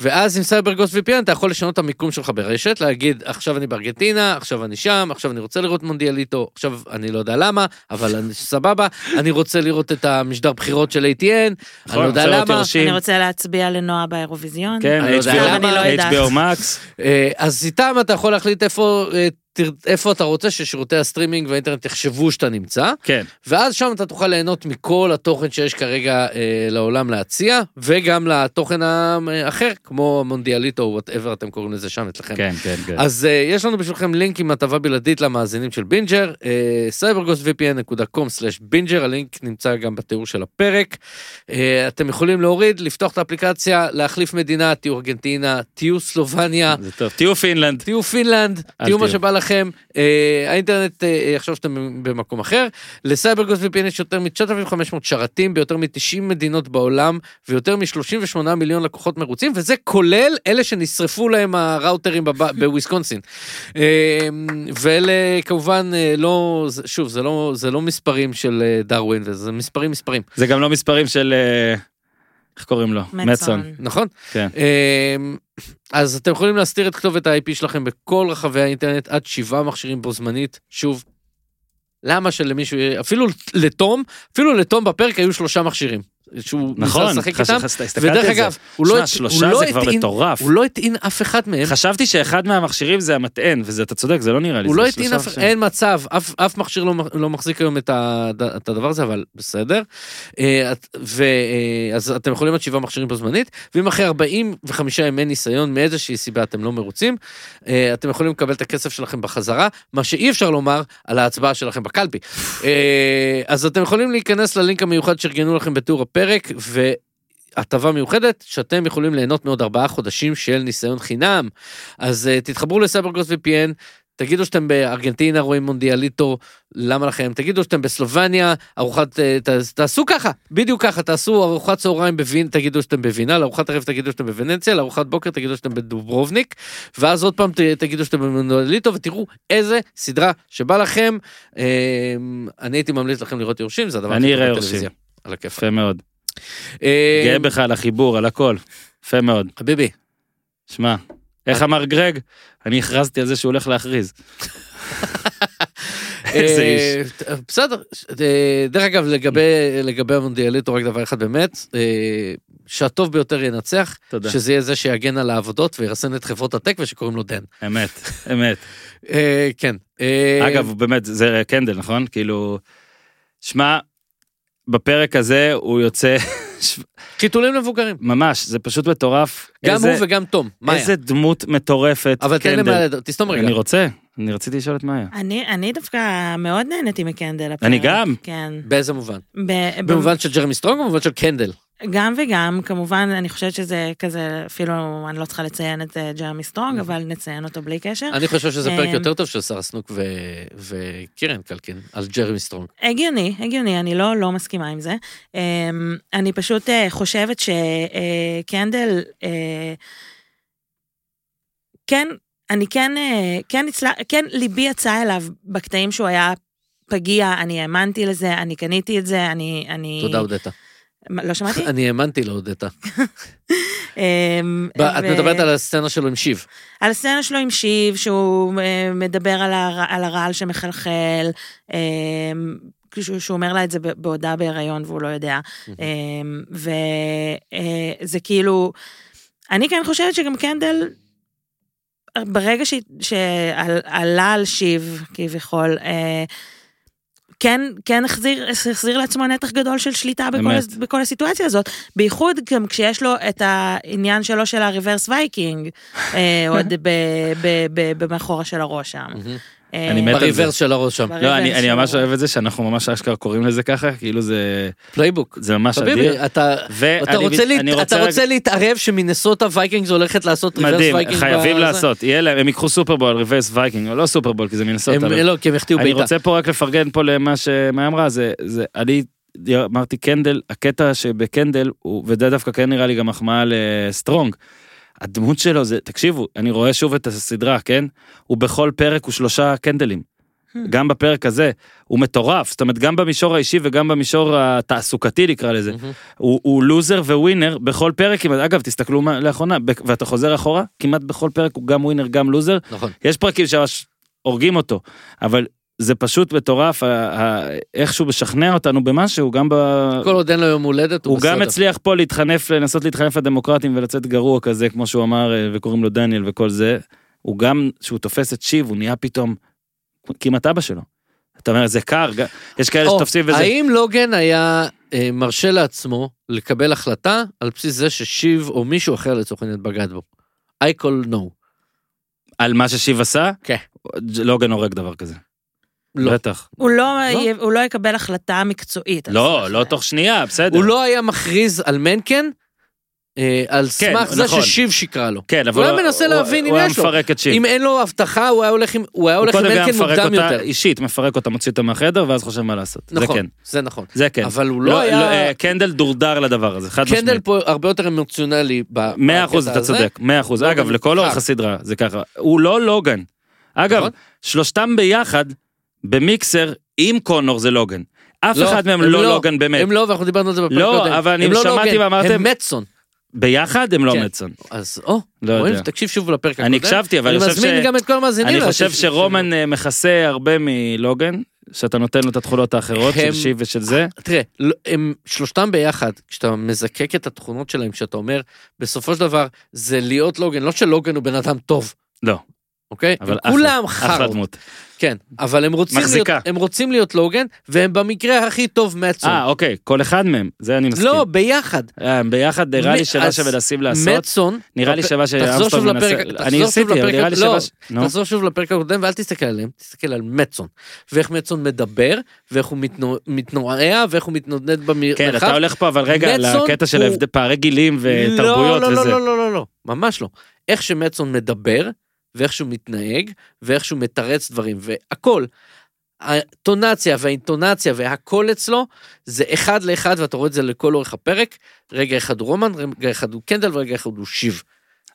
ואז עם CyberGhost VPN אתה יכול לשנות את המיקום שלך ברשת, להגיד עכשיו אני בארגנטינה, עכשיו אני שם, עכשיו אני רוצה לראות מונדיאליטו, עכשיו אני לא יודע למה, אבל אני סבבה, אני רוצה לראות את המשדר בחירות של ATN, אני נכון, לא יודע רוצה לראות למה. אני רוצה להצביע לנועה באירוויזיון. כן, אני לא יודע HBO לא. HBO Max. אה, אז איתם אתה יכול להחליט איפה אה, איפה אתה רוצה ששירותי הסטרימינג והאינטרנט יחשבו שאתה נמצא, כן, ואז שם אתה תוכל ליהנות מכל התוכן שיש כרגע אה, לעולם להציע, וגם לתוכן האחר, כמו המונדיאליטו או whatever אתם קוראים לזה שם אצלכם. כן, כן, כן. אז אה, יש לנו בשבילכם לינק עם הטבה בלעדית למאזינים של בינג'ר, אה, cyberghostvpn.com/binger, הלינק נמצא גם בתיאור של הפרק. אה, אתם יכולים להוריד, לפתוח את האפליקציה, להחליף מדינה, תהיו ארגנטינה, תהיו סלובניה, זה טוב. תהיו פינלנד. תהיו פינלנד, תהיו מה. שבא לכם, אה, האינטרנט אה, יחשוב שאתם במקום אחר. ל CyberGhost VPN יש יותר מ-9,500 שרתים ביותר מ-90 מדינות בעולם, ויותר מ-38 מיליון לקוחות מרוצים, וזה כולל אלה שנשרפו להם הראוטרים בוויסקונסין. אה, ואלה כמובן אה, לא, שוב, זה לא, זה לא מספרים של אה, דרווין, זה מספרים מספרים, זה גם לא מספרים של... אה, איך קוראים לו? מצון. נכון? כן. אה, אז אתם יכולים להסתיר את כתובת ה-IP שלכם בכל רחבי האינטרנט עד שבעה מכשירים בו זמנית. שוב, למה שלמישהו אפילו לתום, אפילו לתום בפרק היו שלושה מכשירים. שהוא ניסה נכון, לשחק חש- איתם, ודרך. אגב, הוא לא שלושה הוא לא זה כבר מטורף. הוא לא הטעין אף אחד מהם. חשבתי שאחד מהמכשירים זה המטען, וזה, אתה צודק, זה לא נראה לי. הוא לא הטעין אף. אין מצב, אף, אף מכשיר לא, לא מחזיק היום את, ה, את הדבר הזה, אבל בסדר. אה, ו, אה, אז אתם יכולים עד שבעה מכשירים בו זמנית, ואם אחרי 45 ימי ניסיון מאיזושהי סיבה אתם לא מרוצים, אה, אתם יכולים לקבל את הכסף שלכם בחזרה, מה שאי אפשר לומר על ההצבעה שלכם בקלפי. אז אתם יכולים להיכנס ללינק המיוחד שארגנו לכם בתיאור הפרק, ו... הטבה מיוחדת שאתם יכולים ליהנות מעוד ארבעה חודשים של ניסיון חינם. אז uh, תתחברו לסייברגוס VPN, תגידו שאתם בארגנטינה רואים מונדיאליטו, למה לכם? תגידו שאתם בסלובניה, ארוחת, אה, ת, תעשו ככה, בדיוק ככה, תעשו ארוחת צהריים בווין, תגידו שאתם בווינה, לארוחת ערב תגידו שאתם בוונציה, לארוחת בוקר תגידו שאתם בדוברובניק, ואז עוד פעם ת, תגידו שאתם במונדיאליטו, ותראו איזה סדרה שבא לכם. אה, אני הייתי ממליץ לכם לראות יורשים, זה הדבר אני הכי טוב אראה בטלוויזיה. יורשים. על הכיף. יפה מאוד. אה, גאה בך על החיבור, על הכל. יפה מאוד. חביבי, שמע, איך אמר גרג? אני הכרזתי על זה שהוא הולך להכריז. איזה אה, איש. בסדר, אה, דרך אגב, לגבי, המונדיאליטו, רק דבר אחד באמת, שהטוב ביותר ינצח, תודה. שזה יהיה זה שיגן על העבודות וירסן את חברות הטק ושקוראים לו דן. אמת, אמת. כן. אגב, באמת, זה קנדל, נכון? כאילו, שמע, בפרק הזה הוא יוצא, חיתולים למבוגרים. ממש, זה פשוט מטורף. גם איזה- הוא וגם תום. מאיה. איזה דמות מטורפת, אבל תן קנדל. למאיה, תסתום רגע. אני רוצה, אני רציתי לשאול את מאיה. אני, אני דווקא מאוד נהניתי מקנדל. הפרק. אני גם. כן. באיזה מובן? ב, ב, במובן של ג'רמי סטרונג או במובן של קנדל? גם וגם, כמובן, אני חושבת שזה כזה, אפילו אני לא צריכה לציין את אה, ג'רמי סטרונג, אבל נציין אותו בלי קשר. אני חושב שזה פרק אה, יותר טוב של שרה סנוק וקירן קלקין, על ג'רמי סטרונג. הגיוני, הגיוני, אני לא, לא מסכימה עם זה. אמ, אני פשוט אה, חושבת שקנדל, כן, אני כן, אה, כן, הצלח, כן, ליבי יצא אליו בקטעים שהוא היה פגיע, אני האמנתי לזה, אני קניתי את זה, אני... אני... תודה אודטה. לא שמעתי? אני האמנתי לאודטה. אמ, את מדברת על הסצנה שלו עם שיב. על הסצנה שלו עם שיב, שהוא אה, מדבר על, הר, על הרעל שמחלחל, אה, שהוא, שהוא אומר לה את זה ב- בעודה בהיריון והוא לא יודע. וזה כאילו, אני כן חושבת שגם קנדל, ברגע שעלה על שיב, כביכול, אה, כן, כן החזיר, החזיר לעצמו נתח גדול של שליטה בכל. הס- בכל הסיטואציה הזאת, בייחוד גם כשיש לו את העניין שלו של ה reverse Viking, אה, עוד במאחורה של הראש שם. אני מת על זה. ב reverse של הראש שם. לא, אני אני. ממש אוהב את זה שאנחנו ממש אשכרה קוראים לזה ככה, כאילו זה playbook. זה ממש אדיר. חביבי, אתה... רוצה, אני להתערב שמינסוטה וייקינגס הולכת לעשות reverse מדהים, Viking? חייבים בזה? לעשות, יהיה להם, הם ייקחו סופרבול, reverse Viking, לא סופרבול, כי זה מינסוטה. הם, לא, כי הם החטיאו אני בעיטה. רוצה פה רק לפרגן פה למה שמאיה אמרה, זה, זה, אני אמרתי קנדל, הקטע שבקנדל, הוא, וזה דווקא כן נראה לי גם מחמאה לסטרונג. הדמות שלו זה, תקשיבו, אני רואה שוב את הסדרה, כן? הוא בכל פרק הוא שלושה קנדלים. גם בפרק הזה, הוא מטורף, זאת אומרת גם במישור האישי וגם במישור התעסוקתי נקרא לזה. מהמם. הוא, הוא לוזר וווינר בכל פרק, כמעט, אגב תסתכלו מה, לאחרונה, ואתה חוזר אחורה, כמעט בכל פרק הוא גם ווינר גם לוזר, נכון. יש פרקים שממש הורגים אותו, אבל זה פשוט מטורף, איך שהוא משכנע אותנו במשהו, גם ב... כל עוד אין לו יום הולדת, הוא הוא גם בסדר. הצליח פה להתחנף, לנסות להתחנף לדמוקרטים ולצאת גרוע כזה, כמו שהוא אמר, אה, וקוראים לו דניאל וכל זה. הוא גם, כשהוא תופס את שיב, הוא נהיה פתאום כמעט אבא שלו. אתה אומר, זה קר, יש כאלה או, שתופסים בזה. האם לוגן היה אה, מרשה לעצמו לקבל החלטה על בסיס זה ששיב או מישהו אחר לצורך העניין בגד בו? I call no. על מה ששיב עשה? כן. לוגן הורג דבר כזה. לא. בטח. הוא לא, לא. י- הוא לא יקבל החלטה מקצועית. לא, לא זה. תוך שנייה, בסדר. הוא לא היה מכריז על מנקן אה, על סמך זה נכון. ששיב שקרה לו. כן, אבל הוא היה מנסה להבין אם הוא היה יש לו. מפרק את שיב. אם אין לו הבטחה, הוא היה הולך עם הוא היה הוא הולך עם מפרק מוקדם אותה יותר. אישית, מפרק אותה, מוציא אותה מהחדר, ואז חושב מה לעשות. זה נכון, כן. זה נכון. זה כן. אבל הוא לא היה... אה, קנדל דורדר לדבר הזה, חד קנדל משמעית. פה הרבה יותר אמוציונלי. ב- מאה אחוז בקטע אתה. צודק, מאה אחוז. לוגן אגב, לכל אורך. הסדרה זה ככה. הוא לא לוגן. אגב, נכון. שלושתם ביחד, במיקסר, עם קונור זה לוגן. אף לא, אחד מהם הם לא לא. לוגן באמת. הם לא, ואנחנו דיברנו על זה בפרק לא, קודם. אבל אני לא שמעתי לוגן, ואמרתם- הם מצון. ביחד הם לא כן. מצון. אז או, לא רואים? תקשיב שוב לפרק הקודם. אני הקשבתי, אבל אני אני חושב מזמין ש- גם את כל המאזינים. אני חושב ש- שרומן אה, מכסה הרבה מלוגן, שאתה נותן לו את התכונות האחרות של הם- שיב ושל זה. תראה, לא- הם שלושתם ביחד, כשאתה מזקק את התכונות שלהם, כשאתה אומר, בסופו של דבר, זה להיות לוגן, לא שלוגן הוא בן אדם טוב, לא, אוקיי? אבל הם אחלה, כולם אחלה. דמות. כן, אבל הם רוצים, להיות. הם רוצים להיות לוגן, והם במקרה הכי טוב מצון. אה, אוקיי, כל אחד מהם, זה אני מסכים. לא, ביחד. אה, ביחד נראה לי מ- שווה אז שמנסים לעשות. מצון, נראה לי שווה תחזור שאמסטון שוב מנסה. אני עשיתי, אבל נראה לי לא, שווה... ש- נו. תחזור שוב לפרק הקודם ואל תסתכל עליהם, תסתכל על מצון. ואיך מצון מדבר, ואיך הוא מתנו- מתנועע, ואיך הוא מתנודד במרחב. כן, אתה הולך פה אבל רגע מצון לקטע של פערי גילים ותרבויות לא, לא, וזה. לא, לא, לא, לא, ממש לא. איך שמצון מדבר, ואיך שהוא מתנהג, ואיך שהוא מתרץ דברים, והכל. הטונציה והאינטונציה והכל אצלו זה אחד לאחד ואתה רואה את זה לכל אורך הפרק רגע אחד הוא רומן רגע אחד הוא קנדל ורגע אחד הוא שיב.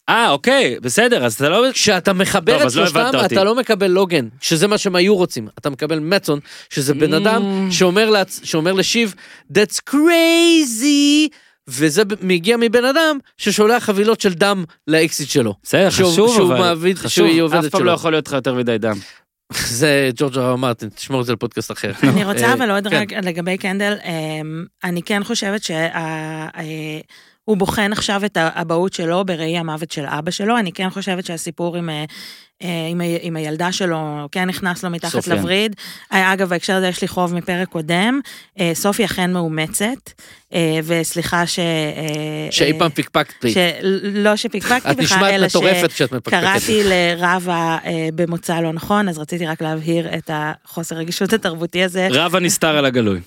אה, אוקיי, בסדר, אז אתה לא... כשאתה מחבר טוב, את לא שלושתם אותי. אתה לא מקבל לוגן שזה מה שהם היו רוצים אתה מקבל מצון שזה בן אדם Mm. שאומר, לעצ... שאומר לשיב that's crazy וזה מגיע מבן אדם ששולח חבילות של דם לאקסיט שלו בסדר, שהוא- חשוב, שהוא אבל... מעביד- חשוב, שהיא עובדת אף פעם שלו. לא יכול להיות לך יותר מדי דם. זה ג'ורג' אר מרטין תשמור את זה לפודקאסט אחר. אני רוצה אה, אבל עוד כן. רגע לגבי קנדל, אמ, אני כן חושבת שהוא בוחן עכשיו את האבהות שלו בראי המוות של אבא שלו, אני כן חושבת שהסיפור עם... אה, אה, עם, ה- עם הילדה שלו, כן נכנס לו מתחת סופיה. לווריד. אה, אגב, בהקשר הזה יש לי חוב מפרק קודם. סופי אכן מאומצת, וסליחה ש... שאי פעם פיקפקת בי. שלא שפקפקתי את בך, נשמעת אלא מטורפת כשאת מפקפקת. שקראתי לרבה במוצא לא נכון, אז רציתי רק להבהיר את החוסר רגישות התרבותי הזה. רב הנסתר על הגלוי.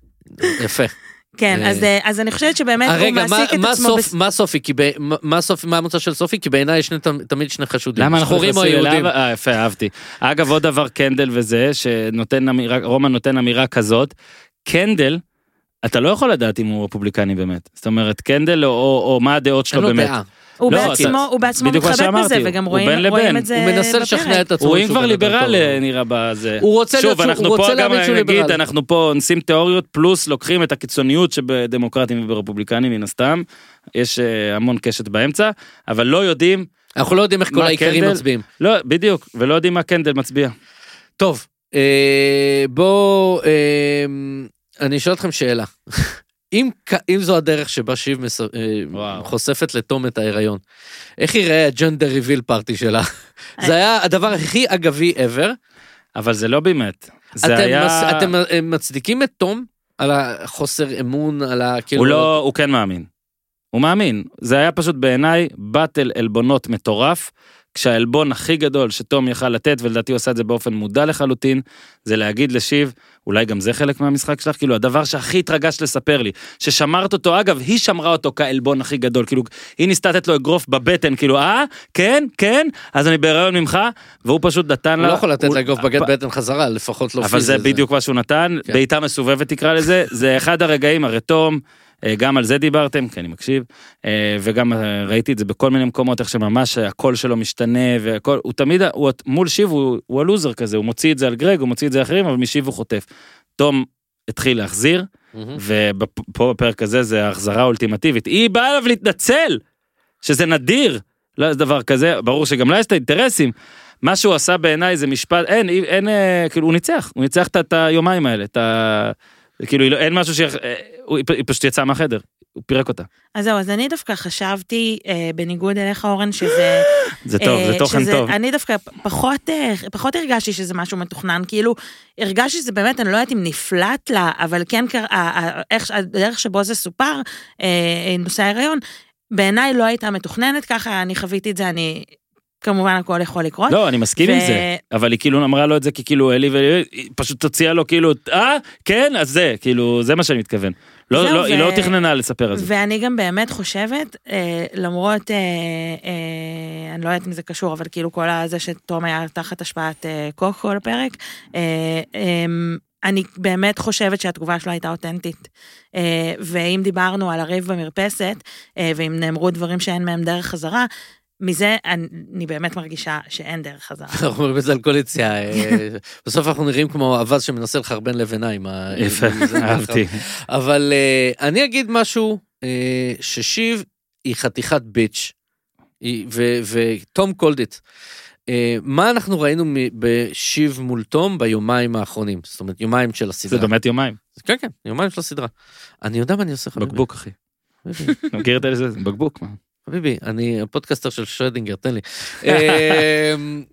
יפה. כן, אה, אז, אה, אז אני חושבת שבאמת אה, הוא רגע, מה- מעסיק את מה עצמו. סוף- בס- מה סופי? כי ב- מה- סופי? מה המוצא של סופי? כי בעיניי יש תמיד שני חשודים. למה אנחנו שחורים או נכנסים יהודים. אליו? אה, יפה, אהבתי. אגב, עוד דבר קנדל וזה, שנותן אמירה, רומן נותן אמירה כזאת, קנדל, אתה לא יכול לדעת אם הוא רפובליקני באמת. זאת אומרת, קנדל או, או, או מה הדעות אין שלו לו באמת. דעה. הוא לא, בעצמו, הוא בעצמו מתחבק בזה, וגם הוא רואים, בין רואים. את זה הוא מנסה בפרק. לשכנע את עצמו. הוא אם שהוא כבר ליברל. אה, נראה בזה. הוא רוצה להיות שוב, שהוא- אנחנו הוא פה רוצה גם להאמין שהוא נגיד, ליברל. אנחנו פה אונסים תיאוריות, פלוס לוקחים את הקיצוניות שבדמוקרטים וברפובליקנים מן הסתם. יש אה, המון קשת באמצע, אבל לא יודעים, אנחנו לא יודעים איך כל קנדל? מצביעים. לא, בדיוק, ולא יודעים מה קנדל מצביע. טוב, אה, בוא, אה, אני אשאל אתכם שאלה. אם, אם זו הדרך שבה שיב מס, אה, וואו. חושפת לתום את ההיריון, איך ייראה הג'נדר ריביל פארטי שלה? זה היה הדבר הכי אגבי ever. אבל זה לא באמת. זה אתם, היה... מס, אתם אה, מצדיקים את תום על החוסר אמון, על ה... כאילו, הוא לא, הוא כן מאמין. הוא מאמין. זה היה פשוט בעיניי באטל עלבונות מטורף, כשהעלבון הכי גדול שתום יכל לתת, ולדעתי הוא עשה את זה באופן מודע לחלוטין, זה להגיד לשיב, אולי גם זה חלק מהמשחק שלך, כאילו הדבר שהכי התרגשת לספר לי, ששמרת אותו, אגב, היא שמרה אותו כעלבון הכי גדול, כאילו, היא ניסתה לתת לו אגרוף בבטן, כאילו, אה, כן, כן, אז אני בהיריון ממך, והוא פשוט נתן לה... הוא לא יכול לתת הוא- לאגרוף בגט בטן חזרה, לפחות לא אבל זה בדיוק מה שהוא נתן, כן. בעיטה מסובבת תקרא לזה, זה אחד הרגעים, הרי תום, אה, גם על זה דיברתם, כי אני מקשיב, אה, וגם אה, ראיתי את זה בכל מיני מקומות, איך שממש הקול שלו משתנה, והכל, הוא תמיד, הוא, מול שיב הוא, הוא הלוזר כזה, הוא מוציא את זה על גרג, הוא מוציא את זה לאחרים, אבל משיב הוא חוטף. תום התחיל להחזיר, מהמם. ופה בפרק הזה זה ההחזרה האולטימטיבית. היא באה אליו להתנצל, שזה נדיר, לא איזה דבר כזה, ברור שגם לה יש את האינטרסים. מה שהוא עשה בעיניי זה משפט, אין, אין, אין אה, כאילו הוא ניצח, הוא ניצח את היומיים האלה, את ה... כאילו אין משהו ש... היא פ- היא פשוט יצאה מהחדר. הוא פירק אותה. אז זהו, אז אני דווקא חשבתי, אה, בניגוד אליך, אורן, שזה... זה טוב, זה אה, תוכן שזה- טוב. אני דווקא פחות, אה, פחות הרגשתי שזה משהו מתוכנן, כאילו, הרגשתי שזה באמת, אני לא יודעת אם נפלט לה, אבל כן, איך- הדרך שבו זה סופר, אה, נושא ההיריון, בעיניי לא הייתה מתוכננת ככה, אני חוויתי את זה, אני... כמובן הכל יכול לקרות. לא, אני מסכים עם ו- זה, אבל היא כאילו אמרה לו את זה כי כאילו אלי והיא פשוט הוציאה לו כאילו, אה, כן, אז זה, כאילו, זה מה שאני מתכוון. לא, לא, היא ו- לא תכננה לספר את זה. ואני גם באמת חושבת, אה, למרות, אה, אה, אני לא יודעת אם זה קשור, אבל כאילו כל הזה שתום היה תחת השפעת אה, קוק כל הפרק, אה, אה, אני באמת חושבת שהתגובה שלו הייתה אותנטית. אה, ואם דיברנו על הריב במרפסת, אה, ואם נאמרו דברים שאין מהם דרך חזרה, מזה אני, באמת מרגישה שאין דרך חזרה. אנחנו אומרים את זה על כל יציאה. אה, בסוף אנחנו נראים כמו אווז שמנסה לחרבן ה... יפה, זה. אהבתי. אבל אה, אני אגיד משהו, אה, ששיב היא חתיכת bitch, היא- ו- ותום called it. מה אנחנו ראינו בשיב מול תום ביומיים האחרונים? זאת אומרת, יומיים של זה הסדרה. באמת יומיים. כן, כן, יומיים של הסדרה. אני יודע מה אני עושה, חביבי. בקבוק, אחי. מכיר את זה? זה בקבוק, מה? חביבי, אני הפודקאסטר של שרדינגר, תן לי. אמ,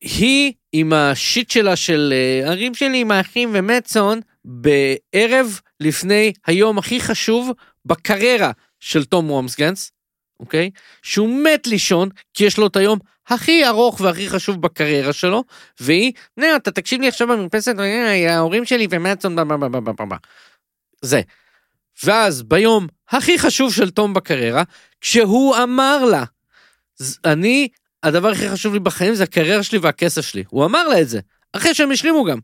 היא עם השיט שלה של אה, הרים שלי עם האחים ומצון בערב לפני היום הכי חשוב בקריירה של תום וומסגנס, אוקיי? שהוא מת לישון כי יש לו את היום הכי ארוך והכי חשוב בקריירה שלו, והיא, נה, אתה תקשיב לי עכשיו במרפסת, אה, ההורים שלי ומצון. זה. ואז ביום הכי חשוב של תום בקריירה, כשהוא אמר לה, "ז- אני, הדבר הכי חשוב לי בחיים זה הקריירה שלי והכסף שלי. הוא אמר לה את זה, אחרי שהם השלימו גם.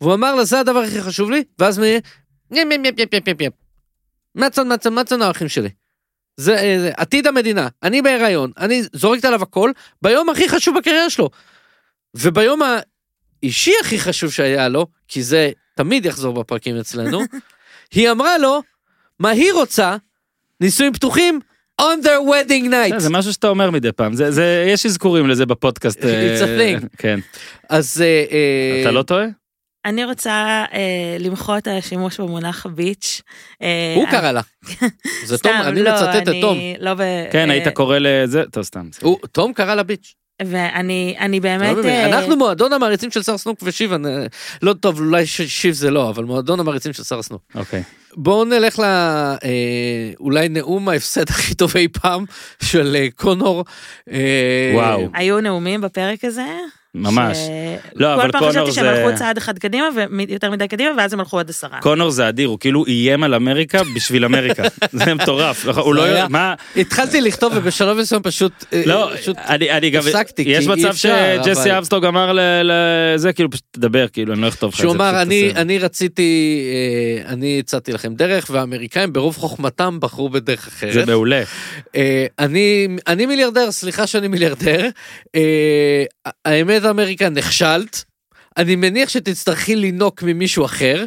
והוא אמר לה, זה הדבר הכי חשוב לי, ואז מ... יפ יפ יפ יפ יפ יפ יפ. מצון, מצון, מצון האחים שלי. זה, אה, זה עתיד המדינה, אני בהיריון, אני זורקת עליו הכל, ביום הכי חשוב בקריירה שלו. וביום האישי הכי חשוב שהיה לו, כי זה תמיד יחזור בפרקים אצלנו, היא אמרה לו, מה היא רוצה? נישואים פתוחים? on their wedding night. זה משהו שאתה אומר מדי פעם, זה- זה- יש אזכורים לזה בפודקאסט. It's a אה, thing. כן. אז... אה, אה, אתה לא טועה? אני רוצה אה, למחות על השימוש במונח ביץ'. אה, הוא קרא לה. זה תום, אני לא, מצטט את תום. לא ב... כן, היית קורא לזה, טוב, סתם. תום קרא לה ביץ'. ואני אני לא באמת... אה, אנחנו מועדון המעריצים של שר סנוק ושיב, אני- לא טוב, אולי שיב זה לא, אבל מועדון המעריצים של שר סנוק. אוקיי. בואו נלך ל... אה, אולי נאום ההפסד הכי טוב אי פעם של אה, קונור. אה, וואו. היו נאומים בפרק הזה. ממש. ש- לא, אבל כל פעם קונור חשבתי שהם זה- הלכו צעד אחד קדימה ויותר מדי קדימה ואז הם הלכו עד עשרה. קונור זה אדיר, הוא כאילו איים על אמריקה בשביל אמריקה. זה מטורף. הוא לא... היה- מה? התחלתי לכתוב ובשלב מסוים פשוט... אה, לא, פשוט אני, אני גם, הפסקתי, כי יש מצב שג'סי אבל- אבסטוג אמר לזה, כאילו פשוט תדבר, כאילו אני לא אכתוב לך את זה. שהוא אמר, אני, תעשה." אני רציתי, אה, אני הצעתי לכם דרך, והאמריקאים ברוב חוכמתם בחרו בדרך זה אחרת. מעולה. אה, אני, אני מיליארדר, סליחה שאני מיליארדר. אה, האמת, אמריקה, נכשלת. אני מניח שתצטרכי לינוק ממישהו אחר.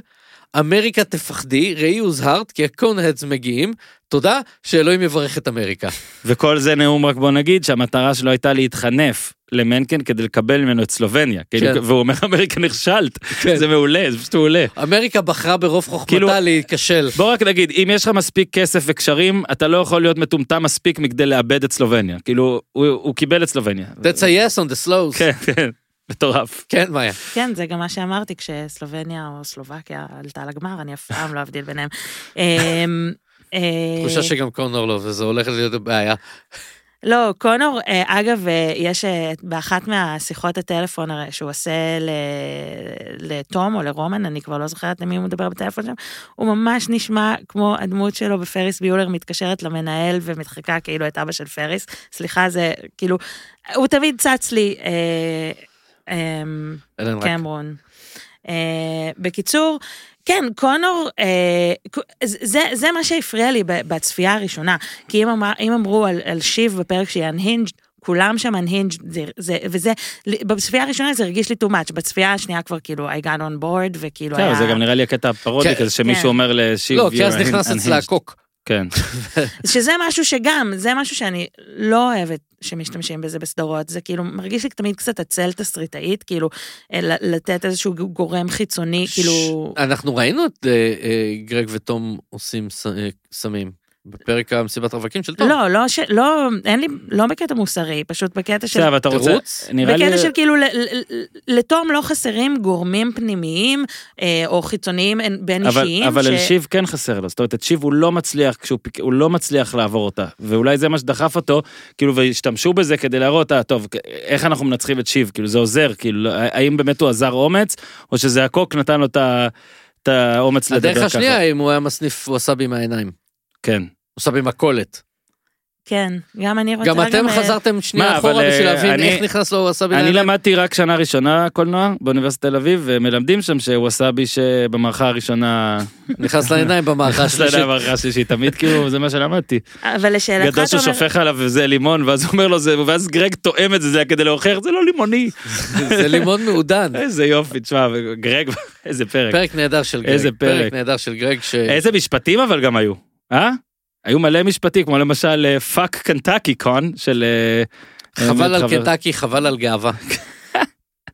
אמריקה תפחדי, ראי הוזהרת, כי ה Conheads מגיעים. תודה, שאלוהים יברך את אמריקה. וכל זה נאום רק בוא נגיד שהמטרה שלו הייתה להתחנף למנקן כדי לקבל ממנו את סלובניה. כאילו, כן. והוא אומר אמריקה נכשלת. כן. זה מעולה, זה פשוט מעולה. אמריקה בחרה ברוב חוכמתה כאילו- להיכשל. בוא רק נגיד, אם יש לך מספיק כסף וקשרים, אתה לא יכול להיות מטומטם מספיק מכדי לאבד את סלובניה. כאילו, הוא, הוא קיבל את סלובניה. That's a yes on the slows. כן, כן, מטורף. כן, מאיה. כן, זה גם מה שאמרתי כשסלובניה או סלובקיה עלתה לגמר, אני אף פעם לא אבדיל ביניהם. אמ, אה, תחושה שגם קונור לא, וזה הולך להיות בעיה. לא, קונור, אה, אגב, אה, יש באחת מהשיחות הטלפון הרי שהוא עושה ל- לתום או לרומן, אני כבר לא זוכרת למי הוא מדבר בטלפון שם, הוא ממש נשמע כמו הדמות שלו בפריס ביולר מתקשרת למנהל ומתחקה כאילו את אבא של פריס. סליחה, זה כאילו, הוא תמיד צץ לי. אה. קמרון. אה, בקיצור, כן, קונור, אה, זה, זה מה שהפריע לי ב- בצפייה הראשונה. כי אם, אמר, אם אמרו על, על שיב בפרק שהיא unhinged, כולם שם unhinged, זה, זה, וזה, בצפייה הראשונה זה הרגיש לי too much, בצפייה השנייה כבר כאילו I got on board, וכאילו היה... זהו, זה גם נראה לי הקטע הפרודי כן, כזה שמישהו כן. אומר לשיב. לא, כי אז נכנס. אצלה הקוק. כן. שזה משהו שגם, זה משהו שאני לא אוהבת שמשתמשים בזה בסדרות, זה כאילו מרגיש לי תמיד קצת עצל תסריטאית, כאילו אה, לתת איזשהו גורם חיצוני, כאילו... אנחנו ראינו את אה, אה, גרג ותום עושים ס- אה, סמים בפרק המסיבת רווקים של תום. לא, לא, ש... לא, אין לי, לא בקטע מוסרי, פשוט בקטע של... בסדר, אבל אתה רוצה, תירוץ? נראה לי, בקטע של כאילו, ל- ל- ל- לתום לא חסרים גורמים פנימיים אה, או חיצוניים בין אבל, אישיים. אבל ש- אל שיב כן חסר לו, זאת אומרת, את שיב הוא לא מצליח, כשהוא פיק- הוא לא מצליח לעבור אותה, ואולי זה מה שדחף אותו, כאילו, והשתמשו בזה כדי להראות, אה, טוב, איך אנחנו מנצחים את שיב, כאילו, זה עוזר, כאילו, לא- האם באמת הוא עזר אומץ, או שזה הקוק נתן לו את ה- את האומץ לדבר ככה. הדרך השנייה אם הוא היה מסניף ווסאבי מהעיניים. כן. ווסאבי מכולת. כן, גם אני רוצה... גם אתם אה, חזרתם שנייה אבל, אחורה בשביל אה, להבין אני- איך נכנס לו ווסאבי אני לעיניים. למדתי רק שנה ראשונה קולנוע באוניברסיטת תל אביב, ומלמדים שם שווסאבי שבמערכה הראשונה, נכנס לעיניים במערכה נכנס לידי השלישית. המערכה השלישית, תמיד כאילו, זה מה שלמדתי. אבל לשאלתך, גדול אתה אומר... שופך עליו וזה לימון, ואז הוא אומר לו זה, ואז גרג טועם את זה, זה היה כדי להוכיח, זה לא לימוני. זה לימון מעודן. איזה יופי, תשמע, גרג, איזה פרק. פרק נהדר של גרג. איזה פרק. פרק נהדר של גרג ש... איזה משפטים אבל גם היו, אה? היו מלא משפטים, כמו למשל fuck Kentucky, Con, של... אה, חבל על קנטקי, חבל על גאווה.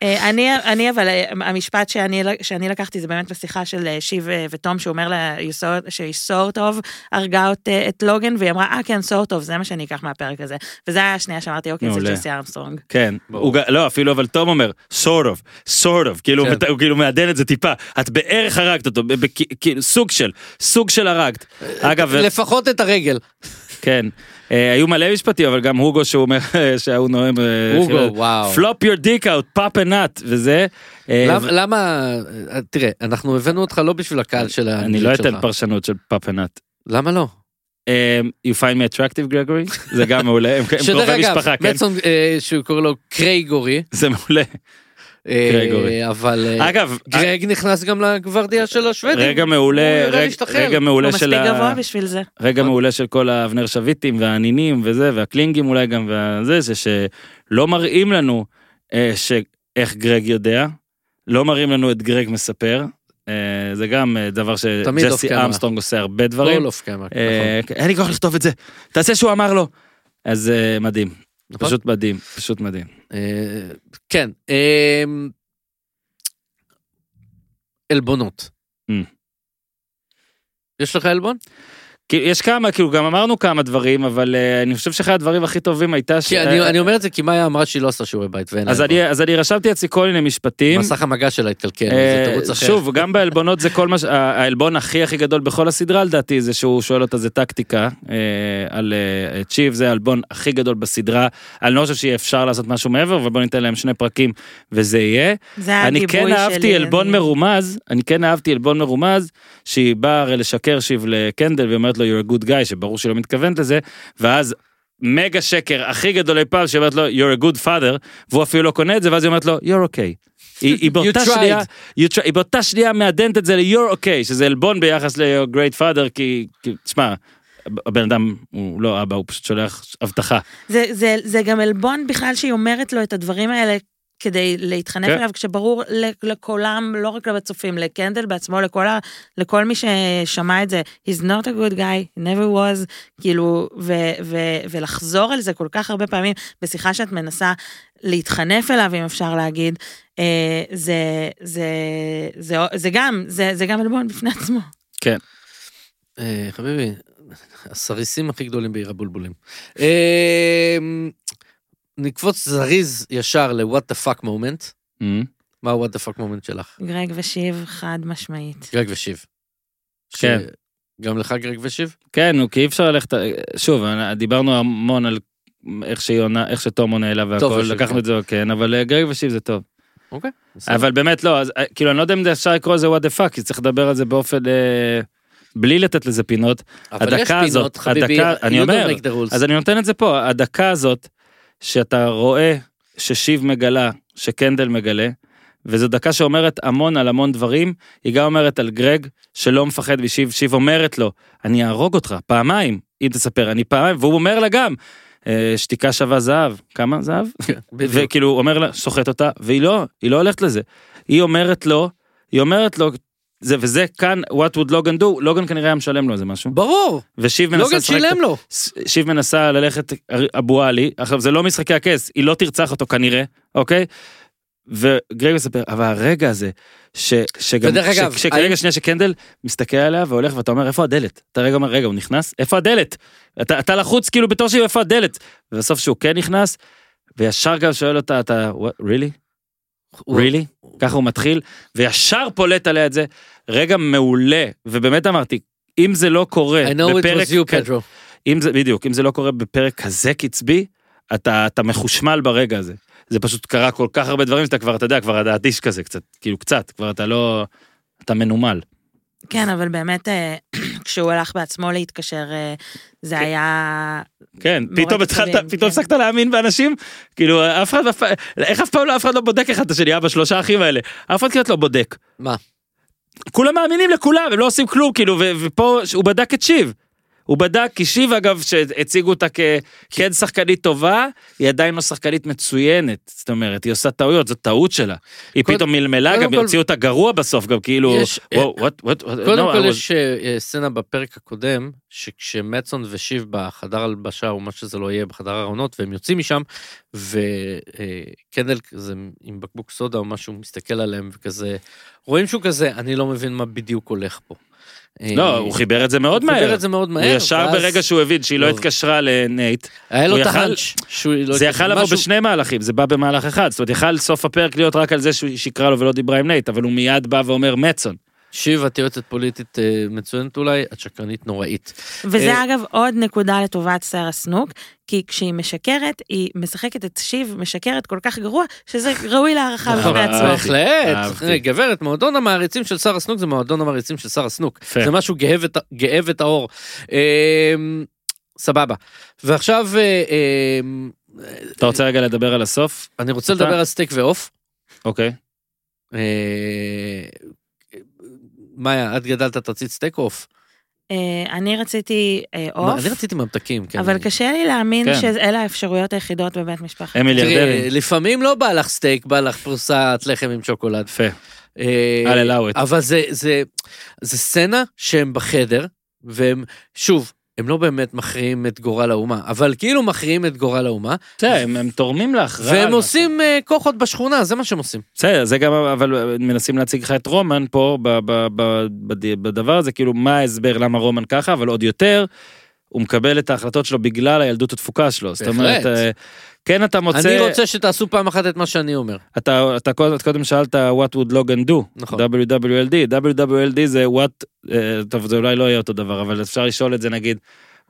אה, אני, אני אבל, אה, המשפט שאני, שאני לקחתי זה באמת בשיחה של אה, שיב ותום, שהוא אומר לה "You saw- שהיא סורטוב הרגה את, את לוגן, והיא אמרה, אה כן, סורטוב, זה מה שאני אקח מהפרק הזה. וזה היה השנייה שאמרתי, אוקיי, זה. ג'סי ארמסטרונג. כן. הוא, לא אפילו אבל תום אומר sort of sort of כאילו כן. הוא כאילו מעדן את זה טיפה את בערך הרגת אותו כאילו סוג של סוג של הרגת אגב לפחות את הרגל. כן היו מלא משפטים אבל גם הוגו שהוא אומר שהוא נואם אה, הוגו, וואו. flop your dick out pop a nut וזה אה, למה- אה, תראה, אנחנו הבאנו אותך לא בשביל הקהל של אני האנגלית לא שלך. אתן פרשנות של a nut. למה לא? אה, you find me attractive Gregory זה גם מעולה הם שדרך קרובי אגב, משפחה כן מצון אה, שהוא קורא לו קרייגורי, זה מעולה אה, קרייגורי. אבל אה, אגב גרג נכנס גם לגוורדיה של השוודים. רגע מעולה יודע רגע- הוא מעולה מספיק של ה... גבוה בשביל זה. רגע נכון. מעולה של כל האבנר שביטים והנינים וזה והקלינגים אולי גם וזה זה שלא מראים לנו אה, שאיך גרג יודע לא מראים לנו את גרג מספר אה, זה גם אה, דבר שג'סי. אמסטרונג עושה הרבה דברים כל אוף קאמרה, אה, אין לי כוח לכתוב את זה תעשה שהוא אמר לו אז אה, מדהים נכון. פשוט מדהים פשוט מדהים אה, כן. אה, עלבונות. Mm. יש לך עלבון? כי יש כמה כאילו גם אמרנו כמה דברים אבל אה, אני חושב שאחד הדברים הכי טובים הייתה ש... כי אני אני אומר את זה כי מאיה אמרה שהיא לא עושה שיעורי בית ואין אז. אני אז אני רשמתי אצלי כל מיני משפטים. מסך המגע שלה התקלקל, אה, זה תירוץ אחר. שוב, גם בעלבונות זה כל מה, ש- העלבון הכי הכי גדול בכל הסדרה לדעתי זה שהוא שואל אותה זה טקטיקה אה, על אה, צ'יב זה העלבון הכי גדול בסדרה. אני לא חושב שיהיה אפשר לעשות משהו מעבר אבל בוא ניתן להם שני פרקים וזה יהיה. זה אני הגיבוי כן שלי. אהבתי עלבון אני- מרומז, אני כן אהבתי עלבון מרומז, שהיא באה הרי לשקר שיב לקנדל לו you're a good guy שברור שהיא לא מתכוונת לזה, ואז מגה שקר הכי גדול אי פעם שאומרת לו you're a good father, והוא אפילו לא קונה את זה, ואז היא אומרת לו you're okay. היא, היא באותה. שנייה, try, היא באותה שנייה מעדנת את זה ל-you're okay, שזה עלבון ביחס ל-you're great father, כי, כי תשמע, הבן אדם הוא לא אבא, הוא פשוט שולח הבטחה. זה, זה, זה גם עלבון בכלל שהיא אומרת לו את הדברים האלה כדי להתחנף כן. אליו, כשברור ל- לכולם, לא רק לצופים, לקנדל בעצמו, לכל, ה, לכל מי ששמע את זה, he's not a good guy, he never was, כאילו, ו, ו, ולחזור על זה כל כך הרבה פעמים בשיחה שאת מנסה להתחנף אליו, אם אפשר להגיד, אה, זה, זה, זה, זה גם, זה, זה גם עלבון בפני עצמו. כן. אה, חביבי, הסריסים הכי גדולים בעיר הבולבולים. אה, נקפוץ זריז ישר ל-what the fuck moment. Mm. מה ה-what the fuck moment שלך? גרג ושיב חד משמעית. גרג ושיב. כן. גם לך גרג ושיב? כן, נו, כי אי אפשר ללכת, שוב, דיברנו המון על איך שהיא עונה, איך שתום עונה אליו והכל, לקחנו כן. את זה, כן, אבל אה, גרג ושיב זה טוב. אוקיי. אבל באמת לא, אה, כאילו אני לא יודע אם זה אפשר לקרוא לזה what the fuck, כי צריך לדבר על זה באופן, אה, בלי לתת לזה פינות. אבל יש הדקה הזאת, פינות, חביבי, הדקה- אני אומר. אז אני נותן את זה פה, הדקה הזאת, שאתה רואה ששיב מגלה, שקנדל מגלה, וזו דקה שאומרת המון על המון דברים, היא גם אומרת על גרג שלא מפחד ושיב, שיב אומרת לו, אני אהרוג אותך פעמיים, אם תספר, אני פעמיים, והוא אומר לה גם, "אה, שתיקה שווה זהב, כמה זהב? כן. וכאילו הוא אומר לה, סוחט אותה, והיא לא, היא לא הולכת לזה. היא אומרת לו, היא אומרת לו, זה, וזה כאן, what would לוגן do, לוגן כנראה היה משלם לו איזה משהו. ברור, ושיב מנסה לוגן שילם לו. שיב מנסה ללכת אבו עלי, עכשיו זה לא משחקי הכס, היא לא תרצח אותו כנראה, אוקיי? וגרג מספר, אבל הרגע הזה, ש, שגם, ודרך אגב, ש, שכרגע האם- שנייה שקנדל מסתכל עליה והולך ואתה אומר איפה הדלת? אתה רגע אומר רגע הוא נכנס? איפה הדלת? אתה, אתה לחוץ כאילו בתור שהיא איפה הדלת? ובסוף שהוא כן נכנס, וישר גם שואל אותה אתה what, really? הוא-? ככה הוא מתחיל, וישר פולט עליה את זה, רגע מעולה, ובאמת אמרתי, אם זה לא קורה I know it בפרק was you, כ-. אם זה, בדיוק, אם זה לא קורה בפרק כזה קצבי, אתה, אתה מחושמל ברגע הזה. זה פשוט קרה כל כך הרבה דברים שאתה כבר, אתה יודע, כבר אתה אדיש כזה קצת, כאילו קצת, כבר אתה לא, אתה מנומל. כן, אבל באמת, אה, כשהוא הלך בעצמו להתקשר, אה, זה היה... כן, פתאום התחלת, פתאום כן. הפסקת להאמין באנשים, כאילו אף אחד, איך אף פעם לא, אף אחד לא בודק אחד את השני, אבא שלושה אחים האלה, אף אחד כמעט לא בודק. מה? כולם מאמינים לכולם, הם לא עושים כלום, כאילו, ו- ופה הוא בדק את שיב. הוא בדק, כי שיב אגב, שהציגו אותה ככן שחקנית טובה, היא עדיין לא שחקנית מצוינת. זאת אומרת, היא עושה טעויות, זו טעות שלה. היא קודם- פתאום מלמלה, גם כל- הוציאו אותה גרוע בסוף, גם כאילו, יש- וואו, what, what, what, קודם no, כל was- יש אה, סצנה בפרק הקודם, שכשמצון ושיב בחדר הלבשה או מה שזה לא יהיה, בחדר הארונות, והם יוצאים משם, וקנדל כזה עם בקבוק סודה או משהו מסתכל עליהם וכזה, רואים שהוא כזה, אני לא מבין מה בדיוק הולך פה. לא, אה, הוא חיבר את זה מאוד הוא מהר. חיבר את זה מאוד מהר. הוא ישר ברגע שהוא הבין שהיא לא לא. התקשרה לנייט, היה לו הוא את ה hunch. לא זה. יכל לבוא בשני מהלכים, זה בא במהלך אחד. זאת אומרת, יכל סוף הפרק להיות רק על זה שהיא שיקרה לו ולא דיברה עם נייט, אבל הוא מיד בא ואומר מצון. שיב, את יועצת פוליטית אה, מצוינת אולי, את שקרנית נוראית. וזה אה, אגב עוד נקודה לטובת סרה סנוק, כי כשהיא משקרת, היא משחקת את שיב משקרת כל כך גרוע, שזה ראוי להערכה נכון, בפני עצמו. בהחלט. אה, גברת, מועדון המעריצים של שרה סנוק זה מועדון המעריצים של שרה סנוק. זה משהו גאה וט- גאה וטהור. סבבה. ועכשיו אתה רוצה רגע לדבר על הסוף? אני רוצה לדבר על סטייק ועוף. אוקיי. אה, מאיה, את גדלת את רצית סטייק או עוף? אה, אני רציתי אה, עוף, אני רציתי ממתקים. כן. אבל קשה לי להאמין כן. שאלה האפשרויות היחידות בבית משפחת. הם מיליארדרים. תראי, לפעמים לא בא לך סטייק, בא לך פרוסת לחם עם שוקולד. יפה. אה. אבל זה, זה, זה סצנה שהם בחדר, והם, שוב, הם לא באמת מכריעים את גורל האומה, אבל כאילו מכריעים את גורל האומה, בסדר, הם הם תורמים על והם. עושים אה, כוחות בשכונה, זה מה שהם עושים. בסדר, זה גם, אבל מנסים להציג לך את רומן פה, בדבר הזה, כאילו, מה ההסבר למה רומן ככה, אבל עוד יותר, הוא מקבל את ההחלטות שלו בגלל הילדות התפוקה שלו. זאת אומרת, בהחלט. אה, כן אתה מוצא, אני רוצה שתעשו פעם אחת את מה שאני אומר. אתה, אתה קודם, קודם שאלת what would Logan do, נכון. WWLD, WWLD זה what, אה, טוב זה אולי לא יהיה אותו דבר, אבל אפשר לשאול את זה נגיד,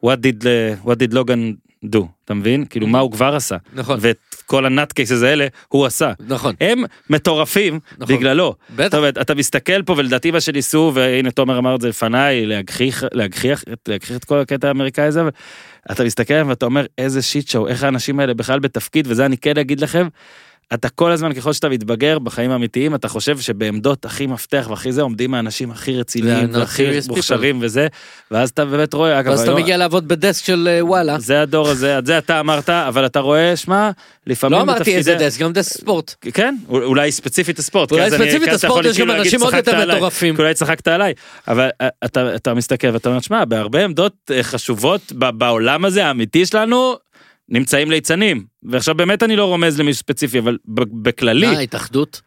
what did, אה, what did Logan do, אתה מבין? כאילו מה הוא כבר עשה, נכון, ואת כל הנאט קייסס האלה הוא עשה. נכון, הם מטורפים נכון. בגללו. בטח. אומרת, אתה מסתכל פה ולדעתי מה שניסו, והנה תומר אמר את זה לפניי, להגחיך, להגחיך, להגחיך את כל הקטע האמריקאי הזה, אתה מסתכל ואתה אומר איזה שיט שואו, איך האנשים האלה בכלל בתפקיד, וזה אני כן אגיד לכם, אתה כל הזמן ככל שאתה מתבגר בחיים האמיתיים, אתה חושב שבעמדות הכי מפתח והכי זה עומדים האנשים הכי רציניים והכי. מוכשרים וזה, ואז אתה באמת רואה, אגב, ואז אתה מגיע לעבוד בדסק של אה, וואלה. זה הדור הזה, את זה אתה אמרת, אבל אתה רואה, שמע, לפעמים לא אמרתי איזה דסק, גם דסק ספורט. כן, אולי ספציפית הספורט. אולי ספציפית הספורט יש גם אנשים עוד יותר מטורפים. אולי צחקת עליי, אבל אה, אתה, מסתכל ואתה אומר, שמע, בהרבה עמדות אה, חשובות בעולם הזה האמיתי שלנו, נמצאים ליצנים. ועכשיו באמת אני לא רומז למישהו ספציפי, אבל בכללי, מה, התאחדות?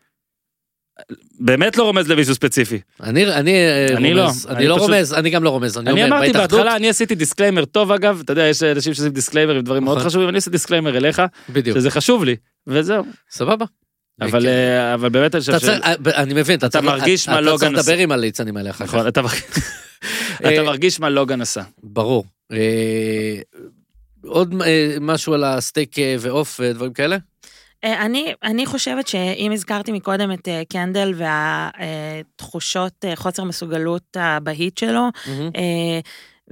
באמת לא רומז למישהו ספציפי. אני אני אה, אני לא, רומז, אני אני לא פשוט- רומז, אני גם לא רומז, אני אני אומר, אמרתי בהתאחדות, בהתחלה, אני עשיתי disclaimer טוב אגב, אתה יודע, יש אנשים שעושים disclaimer עם דברים מאוד נכון. חשובים, אני עושה דיסקליימר אליך, בדיוק, שזה חשוב לי, וזהו. סבבה. אבל. אה, אבל באמת אני חושב אתה ש... צריך, אה, אני מבין, אתה אתה צריך, מרגיש מה אתה לוגן צריך עשה. לדבר עם הליצנים האלה אחר כך. נכון, אתה אה, אתה מרגיש מה לוגן עשה. ברור. עוד אה, משהו על הסטייק אה, ועוף ודברים כאלה? אה, אני, אני חושבת שאם הזכרתי מקודם את קנדל והתחושות חוסר מסוגלות הבהית שלו, אה,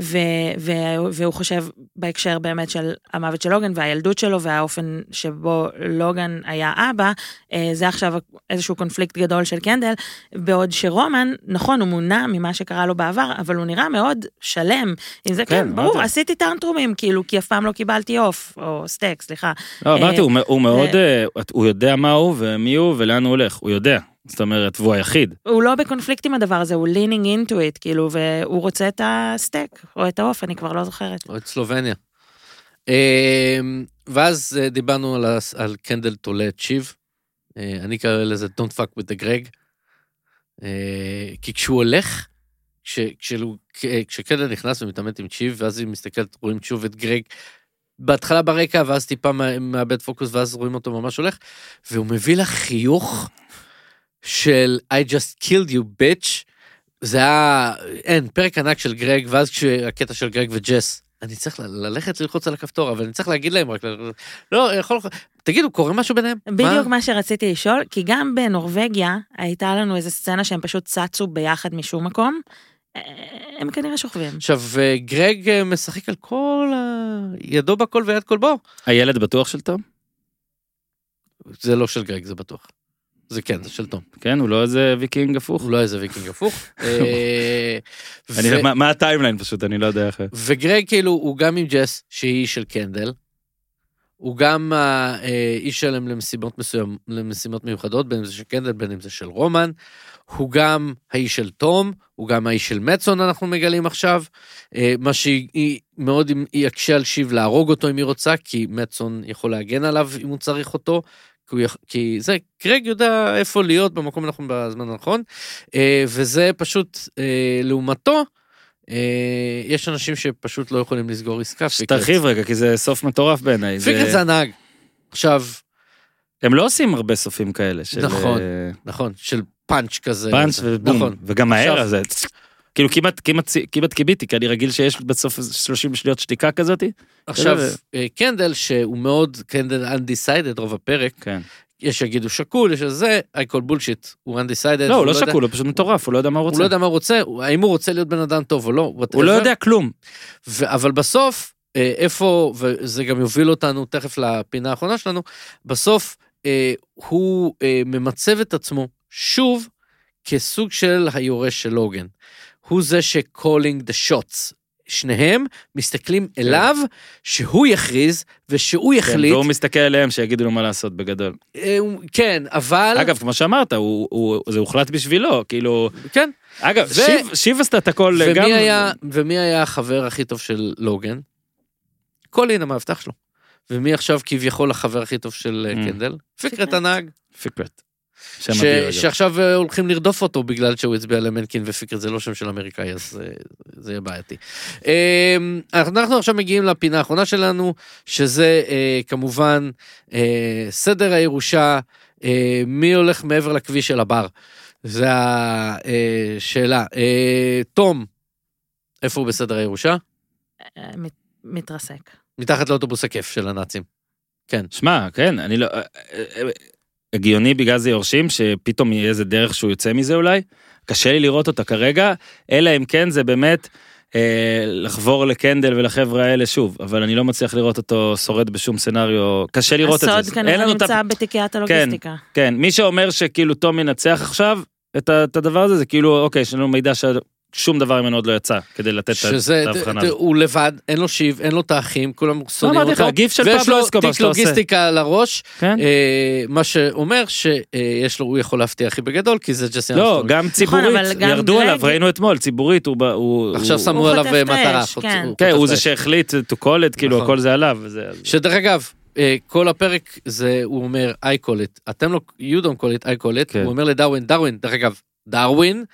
ו, ו, והוא חושב בהקשר באמת של המוות של לוגן והילדות שלו והאופן שבו לוגן היה אבא, אה, זה עכשיו איזשהו קונפליקט גדול של קנדל, בעוד שרומן, נכון, הוא מונע ממה שקרה לו בעבר, אבל הוא נראה מאוד שלם. עם זה, כן, כן, ברור, אמרתי. עשיתי טרנטרומים, כאילו, כי אף פעם לא קיבלתי עוף, או סטייק, סליחה. לא, אמרתי, אה, הוא הוא מאוד, אה, הוא יודע מה הוא ומי הוא ולאן הוא הולך, הוא יודע. זאת אומרת, והוא היחיד. הוא לא בקונפליקט עם הדבר הזה, הוא leaning into it, כאילו, והוא רוצה את הסטייק, או את העוף, אני כבר לא זוכרת. או את סלובניה. אמ, ואז אה, דיברנו על, על קנדל תולה את שיב. אה, אני קורא לזה Don't fuck with the Greg. אה, כי כשהוא הולך, כש, כשהוא, כשקנדל נכנס ומתעמת עם צ'יב, ואז היא מסתכלת, רואים שוב את גרג בהתחלה ברקע, ואז טיפה מא- מאבד פוקוס, ואז רואים אותו ממש הולך, והוא מביא לה חיוך של I just killed you bitch. זה היה, אין, פרק ענק של גרג, ואז כשהקטע של גרג וג'ס, אני צריך ללכת ללחוץ על הכפתור, אבל אני צריך להגיד להם רק, לא, יכול, תגידו, קורה משהו ביניהם? בדיוק מה שרציתי לשאול, כי גם בנורבגיה הייתה לנו איזה סצנה שהם פשוט צצו ביחד משום מקום. אה, הם כנראה שוכבים. עכשיו, אה, גרג אה, משחק על כל ה... ידו בכל ויד כל בו. הילד בטוח של תום? זה לא של גרג, זה בטוח. זה כן, זה של תום. כן, הוא לא איזה ויקינג הפוך? הוא לא איזה ויקינג הפוך. אה, מה- ה timeline פשוט, אני לא יודע איך... וגרג כאילו, הוא גם עם ג'ס, שהיא של קנדל. הוא גם האיש שלהם למשימות מסוים, למשימות מיוחדות, בין אם זה של קנדל, בין אם זה של רומן. הוא גם האיש של תום, הוא גם האיש של מצון, אנחנו מגלים עכשיו. אה, מה שהיא מאוד יקשה על שיב להרוג אותו אם היא רוצה, כי מצון יכול להגן עליו אם הוא צריך אותו. כי. כי זה, קרג יודע איפה להיות במקום הנכון בזמן הנכון, אה, וזה פשוט אה, לעומתו, אה, יש אנשים שפשוט לא יכולים לסגור עסקה. פיקרט. תרחיב רגע, כי זה סוף מטורף בעיניי. פיקרט זה הנהג. עכשיו, הם לא עושים הרבה סופים כאלה. של, נכון. נכון, של פאנץ' כזה. פאנץ' ובום, נכון. וגם מהר הזה. כאילו כמעט, כמעט, כמעט קיביתי, כי אני רגיל שיש בסוף איזה 30 שניות שתיקה כזאתי. עכשיו, אה, קנדל, שהוא מאוד קנדל undecided רוב הפרק, כן. יש שיגידו שקול, יש זה, I call bullshit, הוא undecided. לא, הוא לא יודע- שקול, הוא פשוט מטורף, הוא לא יודע מה הוא הוא רוצה. לא יודע מה הוא רוצה, הוא- האם הוא רוצה להיות בן אדם טוב או לא. הוא לא. יודע כלום. אבל בסוף, אה, איפה, וזה גם יוביל אותנו תכף לפינה האחרונה שלנו, בסוף אה, הוא אה, ממצב את עצמו שוב כסוג של היורש של לוגן. הוא זה ש-calling the shots. שניהם מסתכלים אליו, שהוא יכריז ושהוא כן, יחליט. והוא מסתכל עליהם שיגידו לו מה לעשות בגדול. אה, כן, אבל... אגב, כמו שאמרת, הוא- הוא- זה הוחלט בשבילו, כאילו... כן. אגב, ו- שיב- שיב עשתה את הכל גם... ומי היה, ומי היה החבר הכי טוב של לוגן? קולין המאבטח שלו. ומי עכשיו כביכול החבר הכי טוב של אה, Mm. קנדל? פיקרט. הנהג. פיקרט. ש-. שעכשיו אה, הולכים לרדוף אותו בגלל שהוא הצביע למנקין ופיקרט זה לא שם של אמריקאי אז אה, זה יהיה בעייתי. אה, אנחנו עכשיו מגיעים לפינה האחרונה שלנו שזה אה, כמובן סדר הירושה מי הולך מעבר לכביש של הבר. זה השאלה. תום, איפה הוא בסדר הירושה? מת- מתרסק. מתחת לאוטובוס הכיף של הנאצים. שמע, כן, אני לא... הגיוני בגלל זה יורשים, שפתאום יהיה איזה דרך שהוא יוצא מזה אולי. קשה לי לראות אותה כרגע, אלא אם כן זה באמת אה, לחבור לקנדל ולחבר'ה האלה שוב, אבל אני לא מצליח לראות אותו שורד בשום סצנריו, קשה לראות את זה. הסוד כנראה נמצא בתיקיית הלוגיסטיקה. כן, מי שאומר שכאילו תום ינצח עכשיו את, את הדבר הזה, זה כאילו, אוקיי, יש לנו מידע ששום דבר ממנו עוד לא יצא, כדי לתת את שזה, את ההבחנה הזאת. הוא לבד, אין לו שיב, אין לו את האחים, כולם שונאים אמרתי לך, אותו. גיף של ויש פבלו לו אסקובר תיק שאתה עושה. לוגיסטיקה על הראש, כן? אה, מה שאומר שיש לו, הוא יכול להפתיע הכי בגדול, כי זה ג'סי לא. גם ציבורית, נכון, אבל גם ירדו גרג- עליו, ראינו אתמול, ציבורית, הוא... הוא עכשיו הוא- שמו הוא עליו אה, מטרה. כן. הוא כן, הוא זה. שהחליט to call it, כאילו נכון. הכל זה עליו. שדרך אגב, אה, כל הפרק זה, הוא אומר, I call it, אתם לא, you don't call it, I call it, כן. הוא אומר לדרווין, דרווין, דרך אגב, דרווין,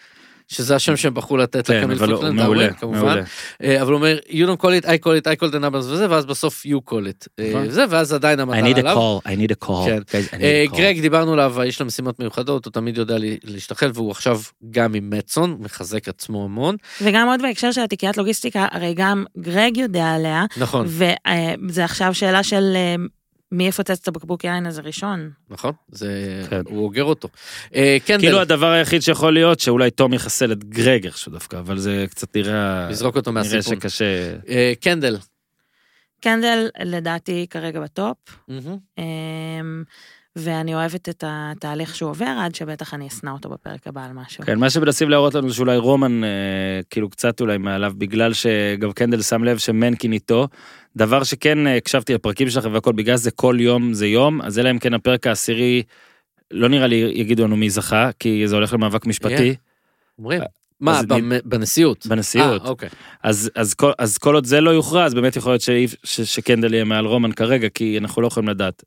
שזה השם שהם בחרו לתת כן, לקמיל פוקלנד, מעולה. מעולה. אה, אבל הוא אומר, you don't call it, I call it, I call the numbers וזה, ואז בסוף you call it. אה, נכון. זה, ואז עדיין I המטרה need a עליו. call, I need a call. כן. guys, I need אה, a call. גרג, דיברנו עליו, יש לו משימות מיוחדות, הוא תמיד יודע לה- להשתחל, והוא עכשיו גם עם מצון, מחזק עצמו המון. וגם עוד בהקשר של התיקיית לוגיסטיקה, הרי גם גרג יודע עליה, נכון, וזה עכשיו שאלה של אה, מי יפוצץ את הבקבוק יין הזה ראשון. נכון, זה, כן. הוא אוגר אותו. אה, קנדל, כאילו הדבר היחיד שיכול להיות שאולי תום יחסל את גרג איכשהו דווקא, אבל זה קצת נראה... לזרוק אותו נראה מהסיפון. שקשה. אה, קנדל. קנדל לדעתי כרגע ב top, מהמם. אמ, ואני אוהבת את התהליך שהוא עובר, עד שבטח אני אשנא אותו בפרק הבא על משהו. כן, מה שמנסים להראות לנו זה שאולי רומן אה, כאילו קצת אולי מעליו, בגלל שגם קנדל שם לב שמנקן איתו. דבר שכן אה, הקשבתי לפרקים שלכם והכל, בגלל זה כל יום זה יום, אז אלא אם כן הפרק העשירי לא נראה לי יגידו לנו מי זכה, כי זה הולך למאבק משפטי. אומרים. מה, אז במ- בנשיאות? בנשיאות. אה, אוקיי. אז, אז, כל, אז כל עוד זה לא יוכרע, אז באמת יכול להיות ש, שקנדל יהיה מעל רומן כרגע, כי אנחנו לא יכולים לדעת.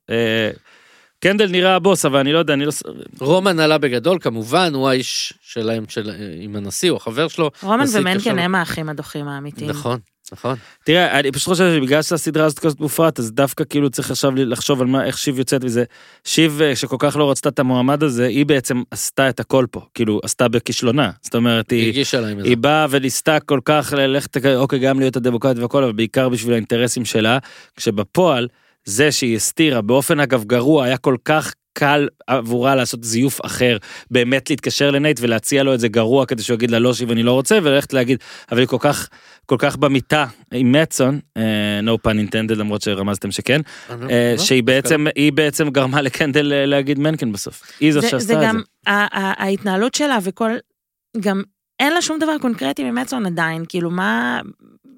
קנדל נראה הבוס, אבל אני לא יודע, אני לא... רומן עלה בגדול, כמובן, הוא האיש שלהם, של, עם הנשיא, הוא החבר שלו. רומן ומנקן הם האחים הדוחים האמיתיים. נכון, נכון. תראה, אני פשוט חושב שבגלל שהסדרה הזאת כזאת מופרעת, אז דווקא כאילו צריך עכשיו לחשוב על מה, איך שיב יוצאת מזה. שיב, אה, שכל כך לא רצתה את המועמד הזה, היא בעצם עשתה את הכל פה, כאילו, עשתה בכישלונה. זאת אומרת, היא היא... הגישה להם את זה. היא באה וניסתה כל כך ללכת, אוקיי, גם להיות הדמוקרטית והכל, אבל בעיקר בשביל האינטרסים שלה, כשבפועל, זה שהיא הסתירה באופן אגב גרוע, היה כל כך קל עבורה לעשות זיוף אחר, באמת להתקשר לנייט ולהציע לו את זה גרוע כדי שהוא יגיד לה לא שיב אני לא רוצה, וללכת להגיד, אבל היא כל כך, כל כך במיטה עם מצון, אה, no pun intended למרות שרמזתם שכן, לא- אה, לא? שהיא בעצם, היא בעצם גרמה לקנדל להגיד מנקן בסוף. היא זאת זה, שעשתה זה את זה. גם ה- ה- ההתנהלות שלה וכל, גם אין לה שום דבר קונקרטי ממצון עדיין, כאילו מה,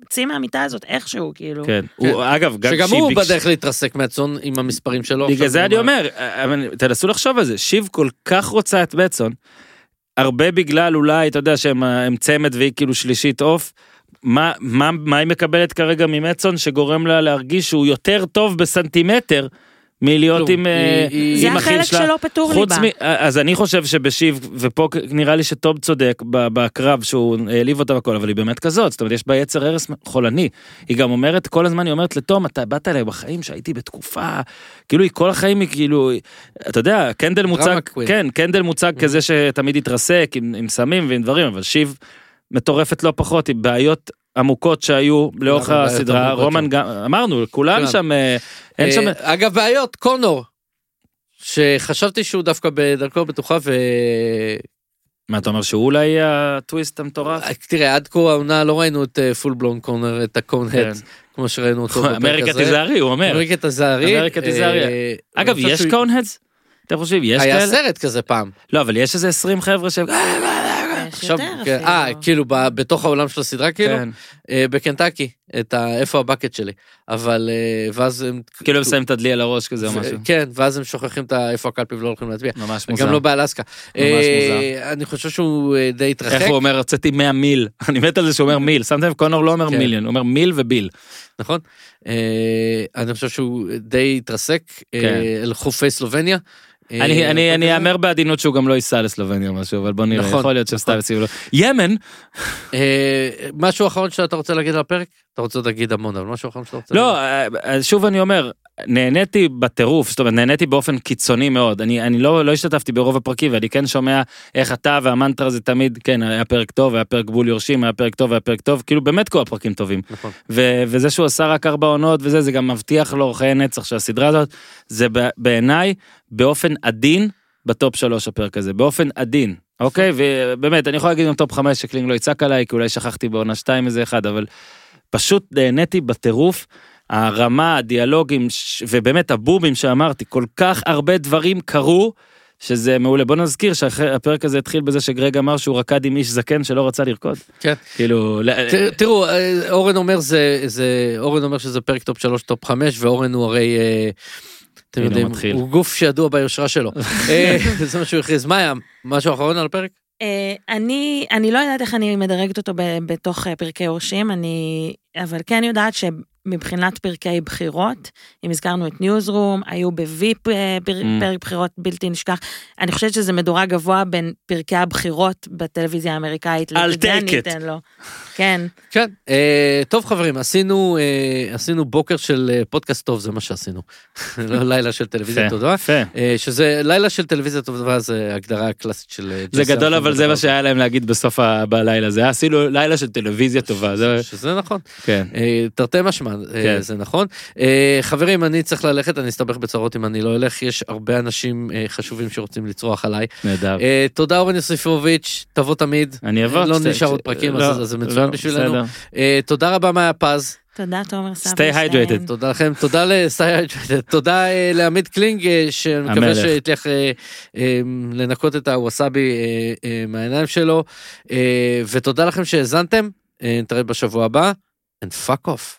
צאי מהמיטה הזאת איכשהו, כאילו. כן, הוא, אגב, גם שגם הוא בדרך להתרסק מהצאן עם המספרים שלו. בגלל זה אני אומר, אבל תנסו לחשוב על זה, שיב כל כך רוצה את בטסון, הרבה בגלל אולי, אתה יודע, שהם הם צמד והיא כאילו שלישית עוף, מה, מה, מה היא מקבלת כרגע ממצון שגורם לה להרגיש שהוא יותר טוב בסנטימטר מלהיות. עם, אה, היא- היא- זה החלק שלה. שלא פתור לי בה. מ... אז אני חושב שבשיב, ופה נראה לי שטוב צודק בקרב שהוא העליב אותה והכל, אבל היא באמת כזאת, זאת אומרת יש בה יצר הרס חולני. היא גם אומרת, כל הזמן היא אומרת לתום, אתה באת אליי בחיים שהייתי בתקופה, כאילו היא כל החיים היא כאילו, אתה יודע, קנדל מוצג. כן, קנדל מוצג כזה שתמיד התרסק עם, עם סמים ועם דברים, אבל שיב מטורפת לא פחות, עם בעיות עמוקות שהיו לאורך הסדרה, רומן שם. גם, אמרנו, כולם כולם. שם, אה, אין שם, אה, אגב, בעיות, קונור. שחשבתי שהוא דווקא בדרכו הבטוחה ו... מה אתה אומר שהוא אולי הטוויסט המטורף? תראה, עד כה העונה לא ראינו את full blown קונר, את הקון כן. כמו שראינו אותו בפרק הזה. אמריקה תיזהרי, הוא אומר. אמריקה תיזהרי. אמריקה תיזהרי. אה, אגב, יש Coneheads? אתם חושבים, יש היה כאלה? סרט כזה פעם. לא, אבל יש איזה 20 חבר'ה ש... יש עכשיו, יותר כן, אה, אפילו. כאילו ב- בתוך העולם של הסדרה כאילו? כן. אה, בקנטקי, את ה... איפה ה bucket שלי. אבל אה, ואז הם... כאילו הם שמים את הדלי על הראש כזה או משהו. כן, ואז הם שוכחים את ה- איפה הקלפי ולא הולכים להצביע. ממש מוזר. גם לא באלסקה. ממש אה, אני חושב שהוא אה, די התרחק. איך הוא אומר, הוצאתי 100 מיל. אני מת על זה שהוא אומר מיל. שמתם לב, קונור לא אומר כן. מיליון, הוא אומר מיל וביל. נכון? אה, אני חושב שהוא די התרסק אה, כן. אל חופי סלובניה. אה, אני אני אני. אאמר בעדינות שהוא גם לא ייסע לסלובניה או משהו, אבל בוא נראה, נכון, יכול להיות סתם נכון. יסיעו לו. ימן, אה, משהו אחרון שאתה רוצה להגיד על הפרק? אתה רוצה להגיד המון, אבל משהו אחרון שאתה רוצה לא, להגיד? אה, שוב אני אומר, נהניתי בטירוף, זאת אומרת, נהניתי באופן קיצוני מאוד. אני, אני לא, לא השתתפתי ברוב הפרקים, ואני כן שומע איך אתה והמנטרה זה תמיד, כן, היה פרק טוב, היה פרק בול יורשים, היה פרק טוב, היה פרק טוב, כאילו באמת כל הפרקים טובים. נכון. ו- וזה שהוא עשה רק ארבע עונות וזה, זה גם מבטיח לו חיי נצח של הסדרה הזאת. זה בעיניי, באופן עדין, ב top שלוש הפרק הזה, באופן עדין. אוקיי? ובאמת, אני יכול להגיד גם top חמש שקלינג לא יצעק עליי, כי אולי שכחתי בעונה שתיים איזה אחד, אבל פשוט נהניתי בטירוף. הרמה, הדיאלוגים, ובאמת הבובים שאמרתי, כל כך הרבה דברים קרו, שזה מעולה. בוא נזכיר שהפרק הזה התחיל בזה שגרג אמר שהוא רקד עם איש זקן שלא רצה לרקוד. כן. כאילו, תראו, אה, אורן אומר זה, זה, אורן אומר שזה פרק top 3, top 5, ואורן הוא הרי, אה, אתם יודעים, מתחיל. הוא גוף שידוע ביושרה שלו. אה, זה מה שהוא הכריז. מה היה? משהו אחרון על הפרק? אה, אני, אני לא יודעת איך אני מדרגת אותו ב, בתוך אה, פרקי יורשים, אני, אבל כן יודעת שמבחינת פרקי בחירות, אם הזכרנו את ניוזרום, היו בוויפ אה, Mm. פרק בחירות בלתי נשכח, אני חושבת שזה מדורג גבוה בין פרקי הבחירות בטלוויזיה האמריקאית. אתן לו. כן, כן. אה, טוב חברים, עשינו, אה, עשינו בוקר של אה, פודקאסט טוב, זה מה שעשינו. לא לילה של טלוויזיה טובה. אה, שזה לילה של טלוויזיה טובה זה הגדרה קלאסית של זה גדול אבל זה מה שהיה להם להגיד בסוף בלילה זה היה עשינו לילה של טלוויזיה טובה. שזה נכון. כן תרתי משמע, אה, כן. זה נכון. אה, חברים, אני צריך ללכת, אני אסתבך בצרות אם אני לא אלך, יש הרבה אנשים אה, חשובים שרוצים לצרוח עליי. נהדר. אה, תודה אורן יוסיפוביץ', תבוא תמיד. אני אבוא. לא נשאר ש- עוד פרקים, לא, אז- זה מצוין לא, בשבילנו. אה, תודה רבה מאיה פז. תודה תומר סבא. Stay hydrated. תודה לכם, תודה לסייע, תודה אה, לעמית קלינג, שאני מקווה. שהצליח לנקות את הווסאבי מהעיניים שלו, ותודה לכם שהאזנתם, אה, נתראה בשבוע הבא, and fuck off.